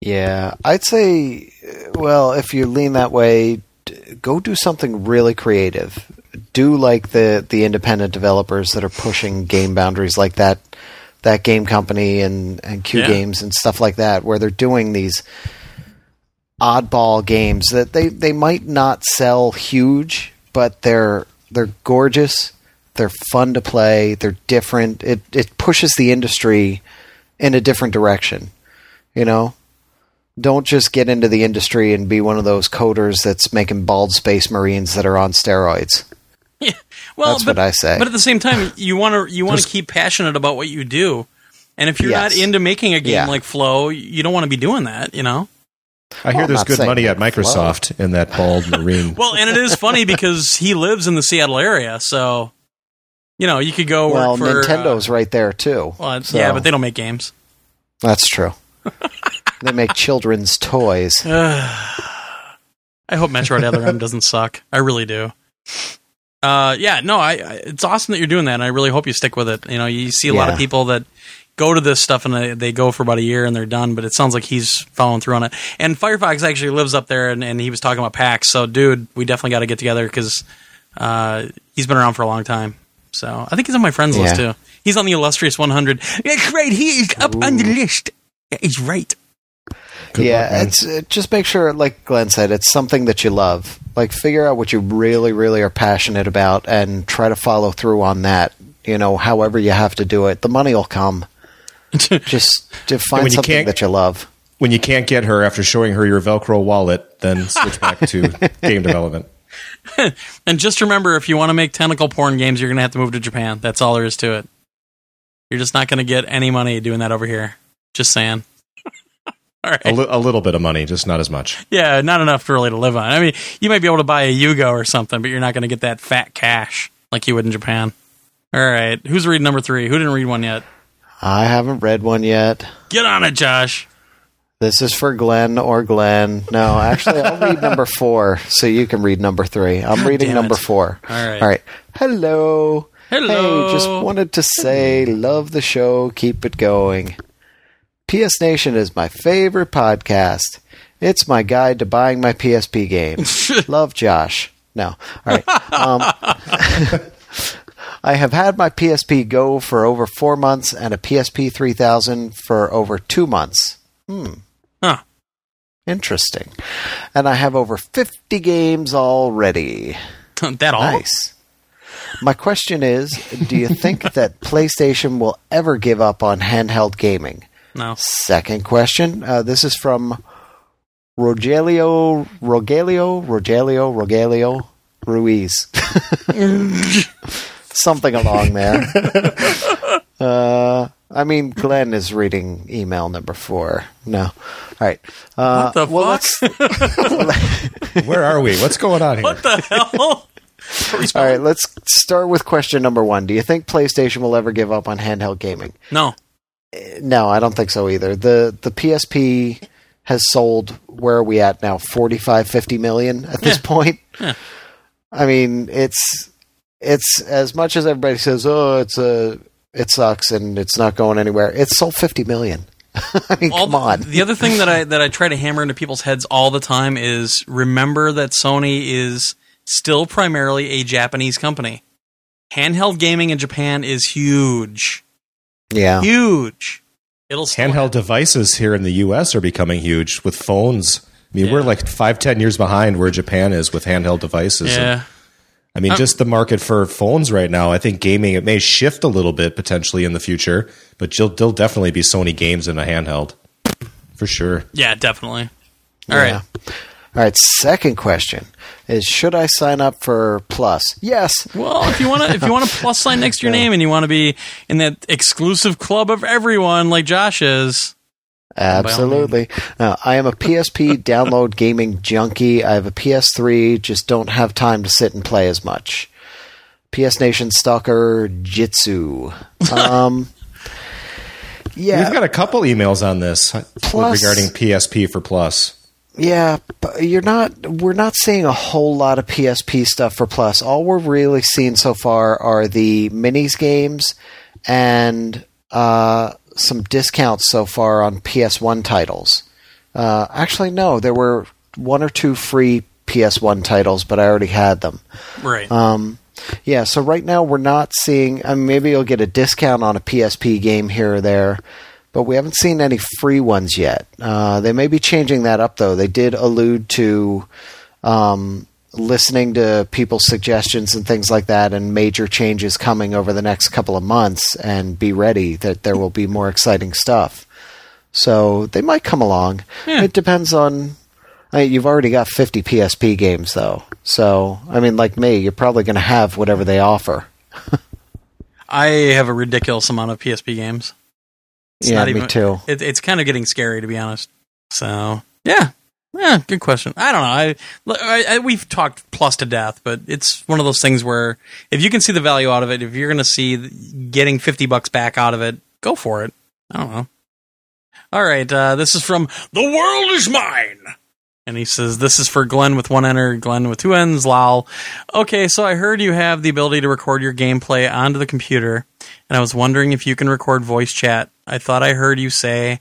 Yeah, I'd say, well, if you lean that way, go do something really creative. Do like the the independent developers that are pushing game boundaries, like that thatgamecompany and and Q Yeah. Games and stuff like that, where they're doing these oddball games that they they might not sell huge, but they're they're gorgeous. They're fun to play. They're different. It it pushes the industry in a different direction. You know, don't just get into the industry and be one of those coders that's making bald space marines that are on steroids. Yeah. Well, That's but, what I say. But at the same time, you want to you want to keep passionate about what you do. And if you're Yes. not into making a game Yeah. like Flow, you don't want to be doing that, you know? I hear Well, I'm there's good money at that flow. Microsoft in that bald marine. Well, and it is funny because he lives in the Seattle area, so you know, you could go well, for uh, Nintendo's right there too. well, So, yeah, but they don't make games. that's true. they make children's toys. I hope Metroid Other M doesn't suck. I really do. Uh, yeah, no, I, I. It's awesome that you're doing that, and I really hope you stick with it. You know, you see a lot of people that go to this stuff and they, they go for about a year and they're done, but it sounds like he's following through on it. And Firefox actually lives up there, and, and he was talking about PAX. So, dude, we definitely got to get together because uh, he's been around for a long time. So, I think he's on my friends list too. He's on the illustrious 100. That's right. He is up on the list. That is right. Good yeah, luck, it's uh, just make sure, like Glenn said, it's something that you love. Like, figure out what you really, really are passionate about, and try to follow through on that. You know, however you have to do it, the money will come. just to find when something can't- that you love. when you can't get her after showing her your Velcro wallet, then switch back to game development. And just remember, if you want to make tentacle porn games, you're going to have to move to Japan. That's all there is to it. You're just not going to get any money doing that over here. Just saying. all right. A, li- a little bit of money, just not as much. yeah, not enough really to live on. I mean, you might be able to buy a Yugo or something, but you're not going to get that fat cash like you would in Japan. All right. Who's reading number three? Who didn't read one yet? I haven't read one yet. Get on it, Josh. This is for Glenn or Glenn. No, actually, I'll read number four so you can read number three. I'm reading number four. All right. All right. Hello. Hello. Hey, just wanted to say, love the show. Keep it going. PS Nation is my favorite podcast. It's my guide to buying my PSP games. love Josh. No. All right. Um, I have had my PSP Go for over four months and a PSP 3000 for over two months. Hmm. Huh. Interesting. And I have over 50 games already. that all? Nice. My question is Do you think that PlayStation will ever give up on handheld gaming? No. Second question. Uh, this is from Rogelio, Rogelio, Rogelio, Rogelio Ruiz. Something along there. Uh, I mean, Glenn is reading email number four. No. All right. Uh, What the well, fuck? Where are we? What's going on here? What the hell? all right, let's start with question number one. Do you think PlayStation will ever give up on handheld gaming? No. No, I don't think so either. The the PSP has sold where are we at now? 45 50 million at this Yeah. point. Yeah. I mean, it's it's as much as everybody says, "Oh, it's a it sucks and it's not going anywhere." It's sold 50 million. I mean, All come on. The other thing that I that I try to hammer into people's heads all the time is remember that Sony is still primarily a Japanese company. Handheld gaming in Japan is huge. yeah. Huge. It'll still Handheld devices here in the U.S. are becoming huge with phones. I mean, we're like five, ten years behind where Japan is with handheld devices. And, Yeah. I mean, Um, just the market for phones right now. I think gaming it may shift a little bit potentially in the future, but you'll, there'll definitely be Sony games in a handheld for sure. Yeah, definitely. All right. Yeah. All right, second question is should I sign up for Plus? Yes. Well, if you want to, if you want a plus sign next to your name and you want to be in that exclusive club of everyone like Josh is, Absolutely. Now, I am a PSP download gaming junkie. I have a PS3, just don't have time to sit and play as much. PS Nation Stalker Jitsu. Um, yeah, We've got a couple emails on this Plus- regarding PSP for Plus. yeah, but you're not. We're not seeing a whole lot of PSP stuff for Plus. All we're really seeing so far are the minis games and uh, some discounts so far on PS1 titles. Uh, actually, no, there were one or two free PS1 titles, but I already had them. right? Um, yeah, so right now we're not seeing. I mean, maybe you'll get a discount on a PSP game here or there, but we haven't seen any free ones yet. Uh, they may be changing that up though. They did allude to um, listening to people's suggestions and things like that, and major changes coming over the next couple of months. And be ready that there will be more exciting stuff. So they might come along. Yeah. It depends on. I mean, you've already got 50 PSP games, though. So, I mean, like me, you're probably going to have whatever they offer. I have a ridiculous amount of PSP games. It's yeah, not me too. It, it's kind of getting scary to be honest. So yeah, yeah, good question. I don't know. I, I, I we've talked plus to death, but it's one of those things where if you can see the value out of it, if you're going to see getting fifty bucks back out of it, go for it. I don't know. All right, uh, this is from the world is mine. And he says, This is for Glenn with one enter, Glenn with two ends, lol. Okay, so I heard you have the ability to record your gameplay onto the computer, and I was wondering if you can record voice chat. I thought I heard you say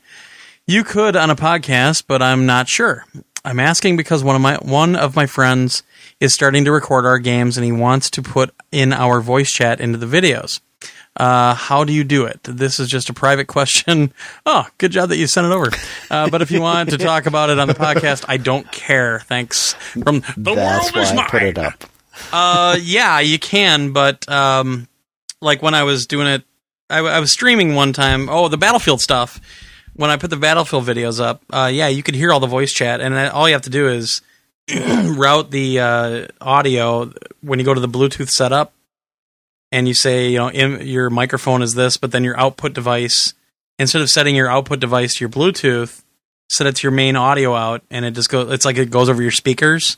you could on a podcast, but I'm not sure. I'm asking because one of my one of my friends is starting to record our games and he wants to put in our voice chat into the videos. Uh, how do you do it? This is just a private question. Oh, good job that you sent it over. Uh, but if you want to talk about it on the podcast, I don't care. Thanks. From the That's world why is I put it up. Uh, yeah, you can, but um, like when I was doing it, I, I was streaming one time. Oh, the Battlefield stuff. When I put the Battlefield videos up, uh, yeah, you could hear all the voice chat, and all you have to do is route the uh, audio when you go to the Bluetooth setup, and you say, you know, in, your microphone is this, but then your output device, instead of setting your output device to your Bluetooth, set it to your main audio out, and it just goes. It's like it goes over your speakers.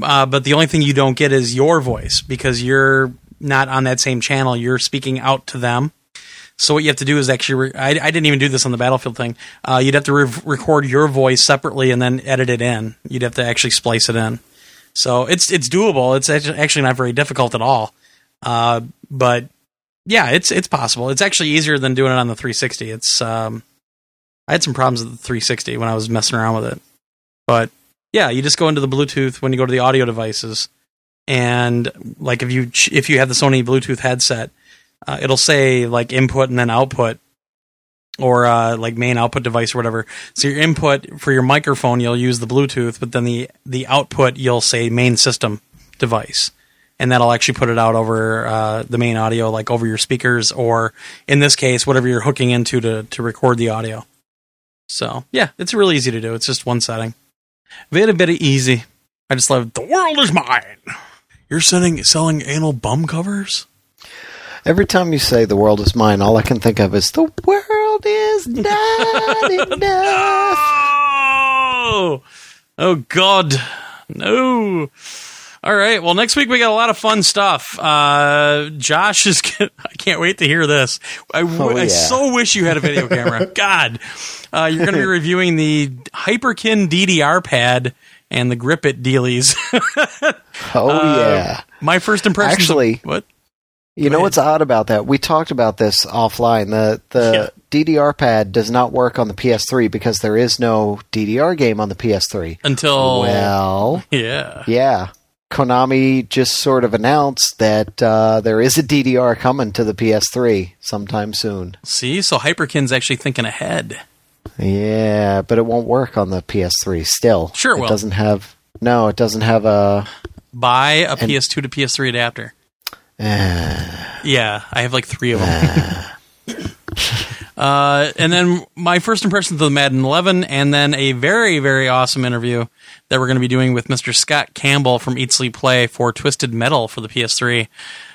Uh, but the only thing you don't get is your voice because you're not on that same channel. You're speaking out to them. So what you have to do is actually, re- I, I didn't even do this on the Battlefield thing. Uh, you'd have to re- record your voice separately and then edit it in. You'd have to actually splice it in. So it's it's doable. It's actually not very difficult at all. Uh, but yeah, it's it's possible. It's actually easier than doing it on the 360. It's um, I had some problems with the 360 when I was messing around with it, but yeah, you just go into the Bluetooth when you go to the audio devices, and like if you if you have the Sony Bluetooth headset, uh, it'll say like input and then output, or uh, like main output device or whatever. So your input for your microphone, you'll use the Bluetooth, but then the the output, you'll say main system device, and that'll actually put it out over uh, the main audio, like over your speakers, or in this case, whatever you're hooking into to to record the audio. So yeah, it's really easy to do. It's just one setting. Very very easy. I just love the world is mine. You're sending selling anal bum covers. Every time you say the world is mine, all I can think of is the world is not enough. Oh, oh God, no. All right. Well, next week we got a lot of fun stuff. Uh, Josh is. I can't wait to hear this. I, w- Oh, I so wish you had a video camera. God, uh, you're going to be reviewing the Hyperkin DDR pad and the Grip It dealies. Oh Uh, yeah. My first impression. Actually- what? You Go know ahead. what's odd about that? We talked about this offline. The the DDR pad does not work on the PS3 because there is no DDR game on the PS3. Until Well, yeah. yeah. Konami just sort of announced that uh, there is a DDR coming to the PS3 sometime soon. See, so Hyperkin's actually thinking ahead. Yeah, but it won't work on the PS3 still. Sure it doesn't have No, it doesn't have a Buy a PS2 to PS3 adapter. Uh, Yeah, I have like three of them. uh, and then my first impressions of the Madden 11, and then a very, very awesome interview that we're going to be doing with Mr. Scott Campbell from Eat Sleep Play for Twisted Metal for the PS3.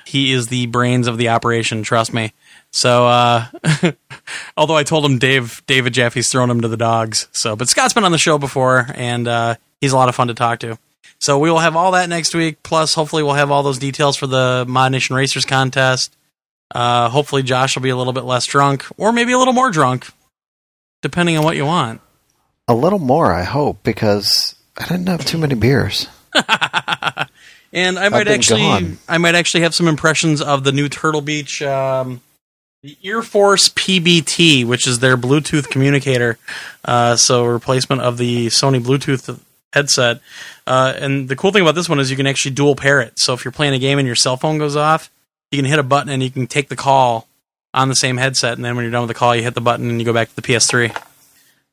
He is the brains of the operation, trust me. So, uh, although I told him Dave, David Jaffe's thrown him to the dogs. So, but Scott's been on the show before, and uh, he's a lot of fun to talk to. So we will have all that next week. Plus, hopefully, we'll have all those details for the ModNation Racers contest. Uh, hopefully, Josh will be a little bit less drunk, or maybe a little more drunk, depending on what you want. a little more, I hope, because I didn't have too many beers. And I might actually, gone. I might actually have some impressions of the new Turtle Beach, um, the Ear Force PBT, which is their Bluetooth communicator. Uh, so replacement of the Sony Bluetooth headset. Uh, and the cool thing about this one is you can actually dual pair it. So if you're playing a game and your cell phone goes off, you can hit a button and you can take the call on the same headset. And then when you're done with the call, you hit the button and you go back to the PS3.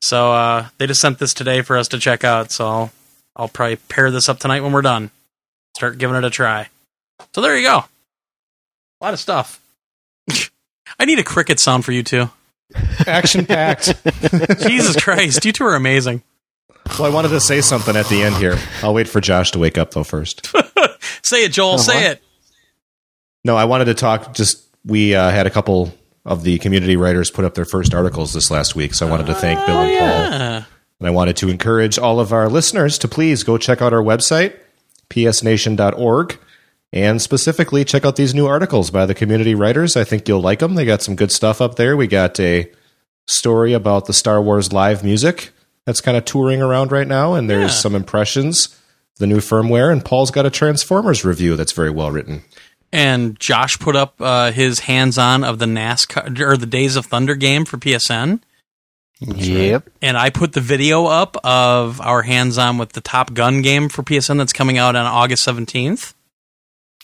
So uh, they just sent this today for us to check out. So I'll, I'll probably pair this up tonight when we're done. Start giving it a try. So there you go. A lot of stuff. I need a cricket sound for you two. Action packed. Jesus Christ, you two are amazing. Well, I wanted to say something at the end here. I'll wait for Josh to wake up though first. Say it, Joel. Say what? it. No, I wanted to talk. Just we uh, had a couple of the community writers put up their first articles this last week, so I wanted to thank Bill and Paul. Yeah. And I wanted to encourage all of our listeners to please go check out our website, psnation.org, and specifically check out these new articles by the community writers. I think you'll like them. They got some good stuff up there. We got a story about the Star Wars live music that's kind of touring around right now, and there's Yeah. some impressions, the new firmware, and Paul's got a Transformers review that's very well written. And Josh put up uh, his hands-on of the NASCAR or the Days of Thunder game for PSN, Yep. and I put the video up of our hands-on with the Top Gun game for PSN that's coming out on August seventeenth.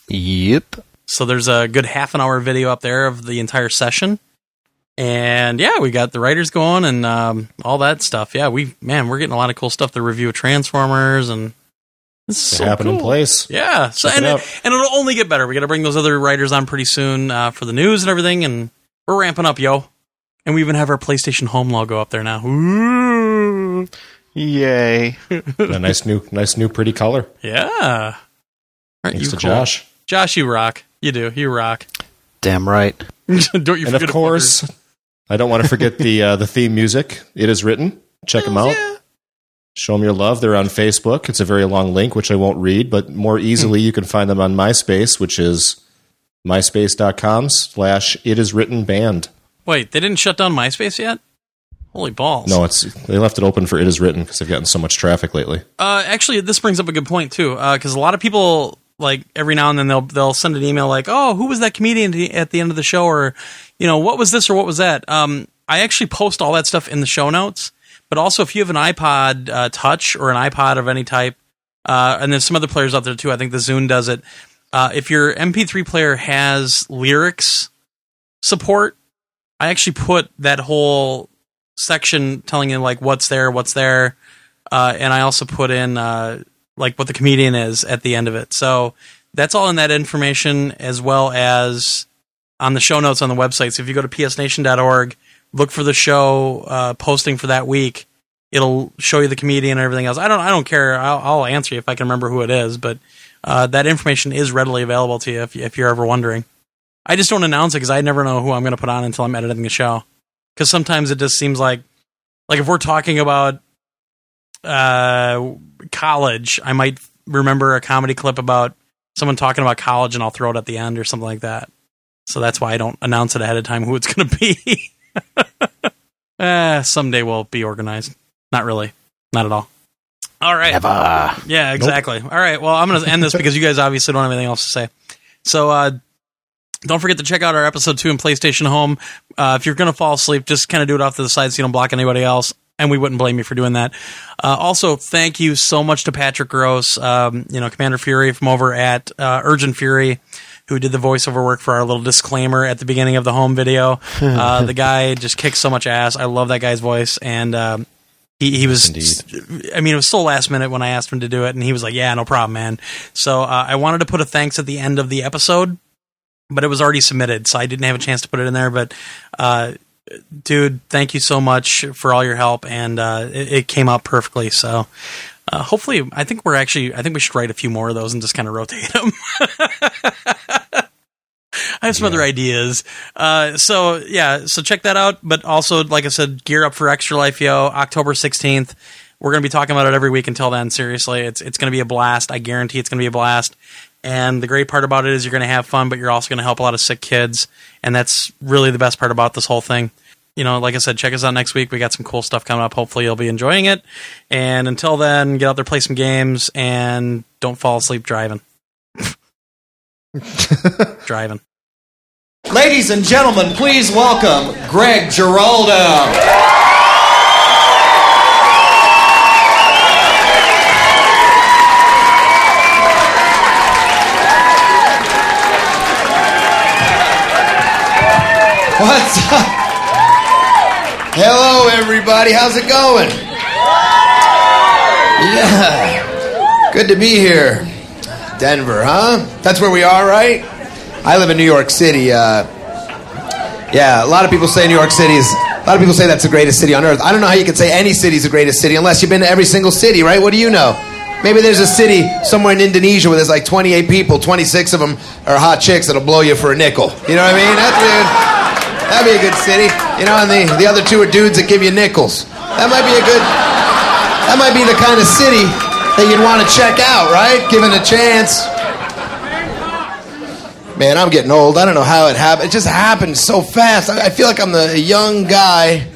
Yep. So there's a good half an hour video up there of the entire session. And yeah, we got the writers going and um, all that stuff. Yeah, we man, we're getting a lot of cool stuff. The review of Transformers and this is It's so happening in cool. place. Yeah, so Check and it, it, and it'll only get better. We got to bring those other writers on pretty soon uh, for the news and everything, and we're ramping up, yo. And we even have our PlayStation Home logo up there now. Ooh, Yay. a nice new, nice new, pretty color. yeah. All right, Thanks you to cool. Josh. Josh, you rock. You do. You rock. Damn right. Don't you and forget of a course, I don't want to forget the uh, the theme music. It is written. Check them out. Yeah. Show them your love. They're on Facebook. It's a very long link, which I won't read, but more easily you can find them on MySpace, which is myspace.com slash it is written band. Wait, they didn't shut down MySpace yet? Holy balls! No, it's they left it open for it is written because they've gotten so much traffic lately. Uh, actually, this brings up a good point too, because a lot of people like every now and then they'll they'll send an email like, "Oh, who was that comedian at the end of the show?" or you know, "What was this?" or "What was that?" Um, I actually post all that stuff in the show notes. But also, if you have an iPod uh, Touch or an iPod of any type, uh, and there's some other players out there too. I think the Zune does it. Uh, if your MP3 player has lyrics support, I actually put that whole section telling you like what's there, what's there, uh, and I also put in uh, like what the comedian is at the end of it. So that's all in that information, as well as on the show notes on the website. So if you go to psnation.org, look for the show uh, posting for that week. It'll show you the comedian and everything else. I don't. I don't care. I'll, I'll answer you if I can remember who it is. But uh, that information is readily available to you if, if you're ever wondering. I just don't announce it because I never know who I'm going to put on until I'm editing the show. Because sometimes it just seems like, like if we're talking about uh, college, I might remember a comedy clip about someone talking about college, and I'll throw it at the end or something like that. So that's why I don't announce it ahead of time who it's going to be. eh, someday we'll be organized. Not really. Not at all. All right. Never. Yeah, exactly. All right. Well, I'm going to end this because you guys obviously don't have anything else to say. So, uh, don't forget to check out our episode two in PlayStation Home. Uh, if you're going to fall asleep, just kind of do it off to the side so you don't block anybody else. And we wouldn't blame you for doing that. Uh, also, thank you so much to Patrick Gross, um, you know, Commander Fury from over at uh, Urgent Fury, who did the voiceover work for our little disclaimer at the beginning of the home video. Uh, the guy just kicks so much ass. I love that guy's voice. And um, he, he was, I mean, it was so last minute when I asked him to do it. And he was like, yeah, no problem, man. So uh, I wanted to put a thanks at the end of the episode but it was already submitted, so I didn't have a chance to put it in there. But, uh, dude, thank you so much for all your help, and uh, it, it came out perfectly. So, uh, hopefully, I think we're actually, I think we should write a few more of those and just kind of rotate them. I have some other ideas. Uh, so yeah, so check that out. But also, like I said, gear up for Extra Life Yo, October sixteenth. We're going to be talking about it every week until then. Seriously, it's it's going to be a blast. I guarantee it's going to be a blast. And the great part about it is you're going to have fun, but you're also going to help a lot of sick kids, and that's really the best part about this whole thing. You know, like I said, check us out next week. We got some cool stuff coming up. Hopefully, you'll be enjoying it. And until then, get out there, play some games, and don't fall asleep driving. driving. Ladies and gentlemen, please welcome Greg Giraldo. What's up? Hello, everybody. How's it going? Yeah. Good to be here. Denver, huh? That's where we are, right? I live in New York City. Uh, yeah, a lot of people say New York City is. A lot of people say that's the greatest city on earth. I don't know how you can say any city's the greatest city unless you've been to every single city, right? What do you know? Maybe there's a city somewhere in Indonesia where there's like 28 people, 26 of them are hot chicks that'll blow you for a nickel. You know what I mean? That's good. That'd be a good city. You know, and the, the other two are dudes that give you nickels. That might be a good. That might be the kind of city that you'd want to check out, right? Given a chance. Man, I'm getting old. I don't know how it happened. It just happened so fast. I I feel like I'm the young guy,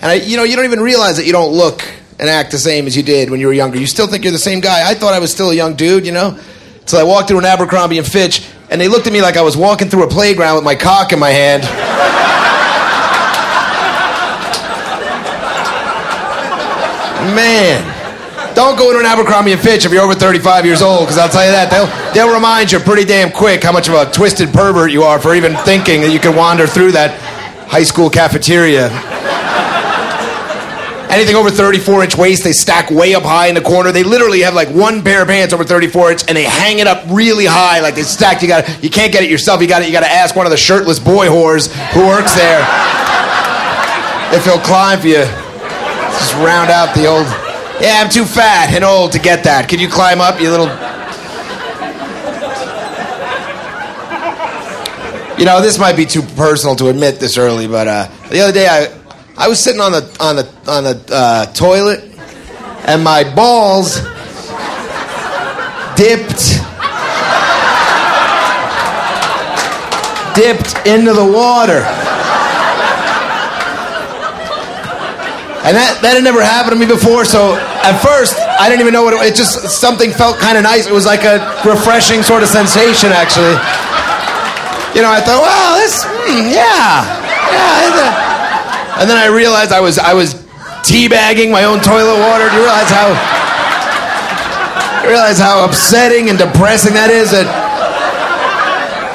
and I, you know, you don't even realize that you don't look and act the same as you did when you were younger. You still think you're the same guy. I thought I was still a young dude, you know. So I walked through an Abercrombie and Fitch, and they looked at me like I was walking through a playground with my cock in my hand. Man. Don't go into an Abercrombie and Fitch if you're over 35 years old, because I'll tell you that they'll they'll remind you pretty damn quick how much of a twisted pervert you are for even thinking that you can wander through that high school cafeteria. Anything over 34 inch waist, they stack way up high in the corner. They literally have like one pair of pants over 34 inch, and they hang it up really high, like they stacked. You got you can't get it yourself. You got to You got to ask one of the shirtless boy whores who works there if he'll climb for you. Just round out the old. Yeah, I'm too fat and old to get that. Can you climb up, you little. You know, this might be too personal to admit this early, but uh, the other day I, I was sitting on the on the on the uh, toilet, and my balls dipped dipped into the water. And that, that had never happened to me before, so at first I didn't even know what it, it just something felt kind of nice. It was like a refreshing sort of sensation, actually. You know, I thought, wow, this, hmm, yeah, yeah. a-" And then I realized I was I was teabagging my own toilet water. Do you realize how? You realize how upsetting and depressing that is that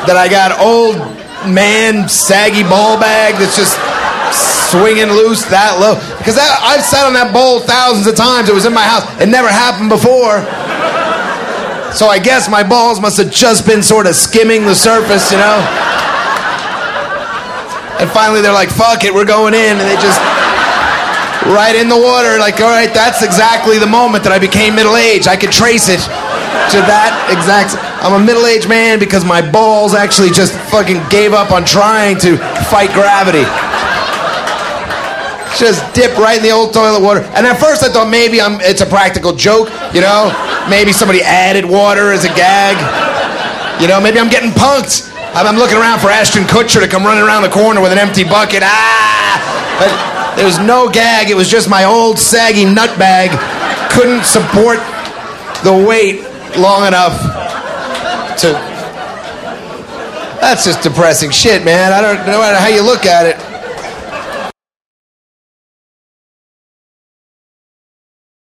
that I got old man saggy ball bag that's just swinging loose that low because that, I've sat on that bowl thousands of times. It was in my house. It never happened before. So I guess my balls must have just been sort of skimming the surface, you know. And finally they're like, "Fuck it, we're going in," and they just right in the water. Like, all right, that's exactly the moment that I became middle aged. I could trace it to that exact. I'm a middle aged man because my balls actually just fucking gave up on trying to fight gravity. Just dip right in the old toilet water. And at first I thought maybe I'm, it's a practical joke, you know? Maybe somebody added water as a gag. You know, maybe I'm getting punked. I'm looking around for Ashton Kutcher to come running around the corner with an empty bucket. Ah! There was no gag. It was just my old saggy nut bag couldn't support the weight long enough to. That's just depressing shit, man. I don't no matter how you look at it.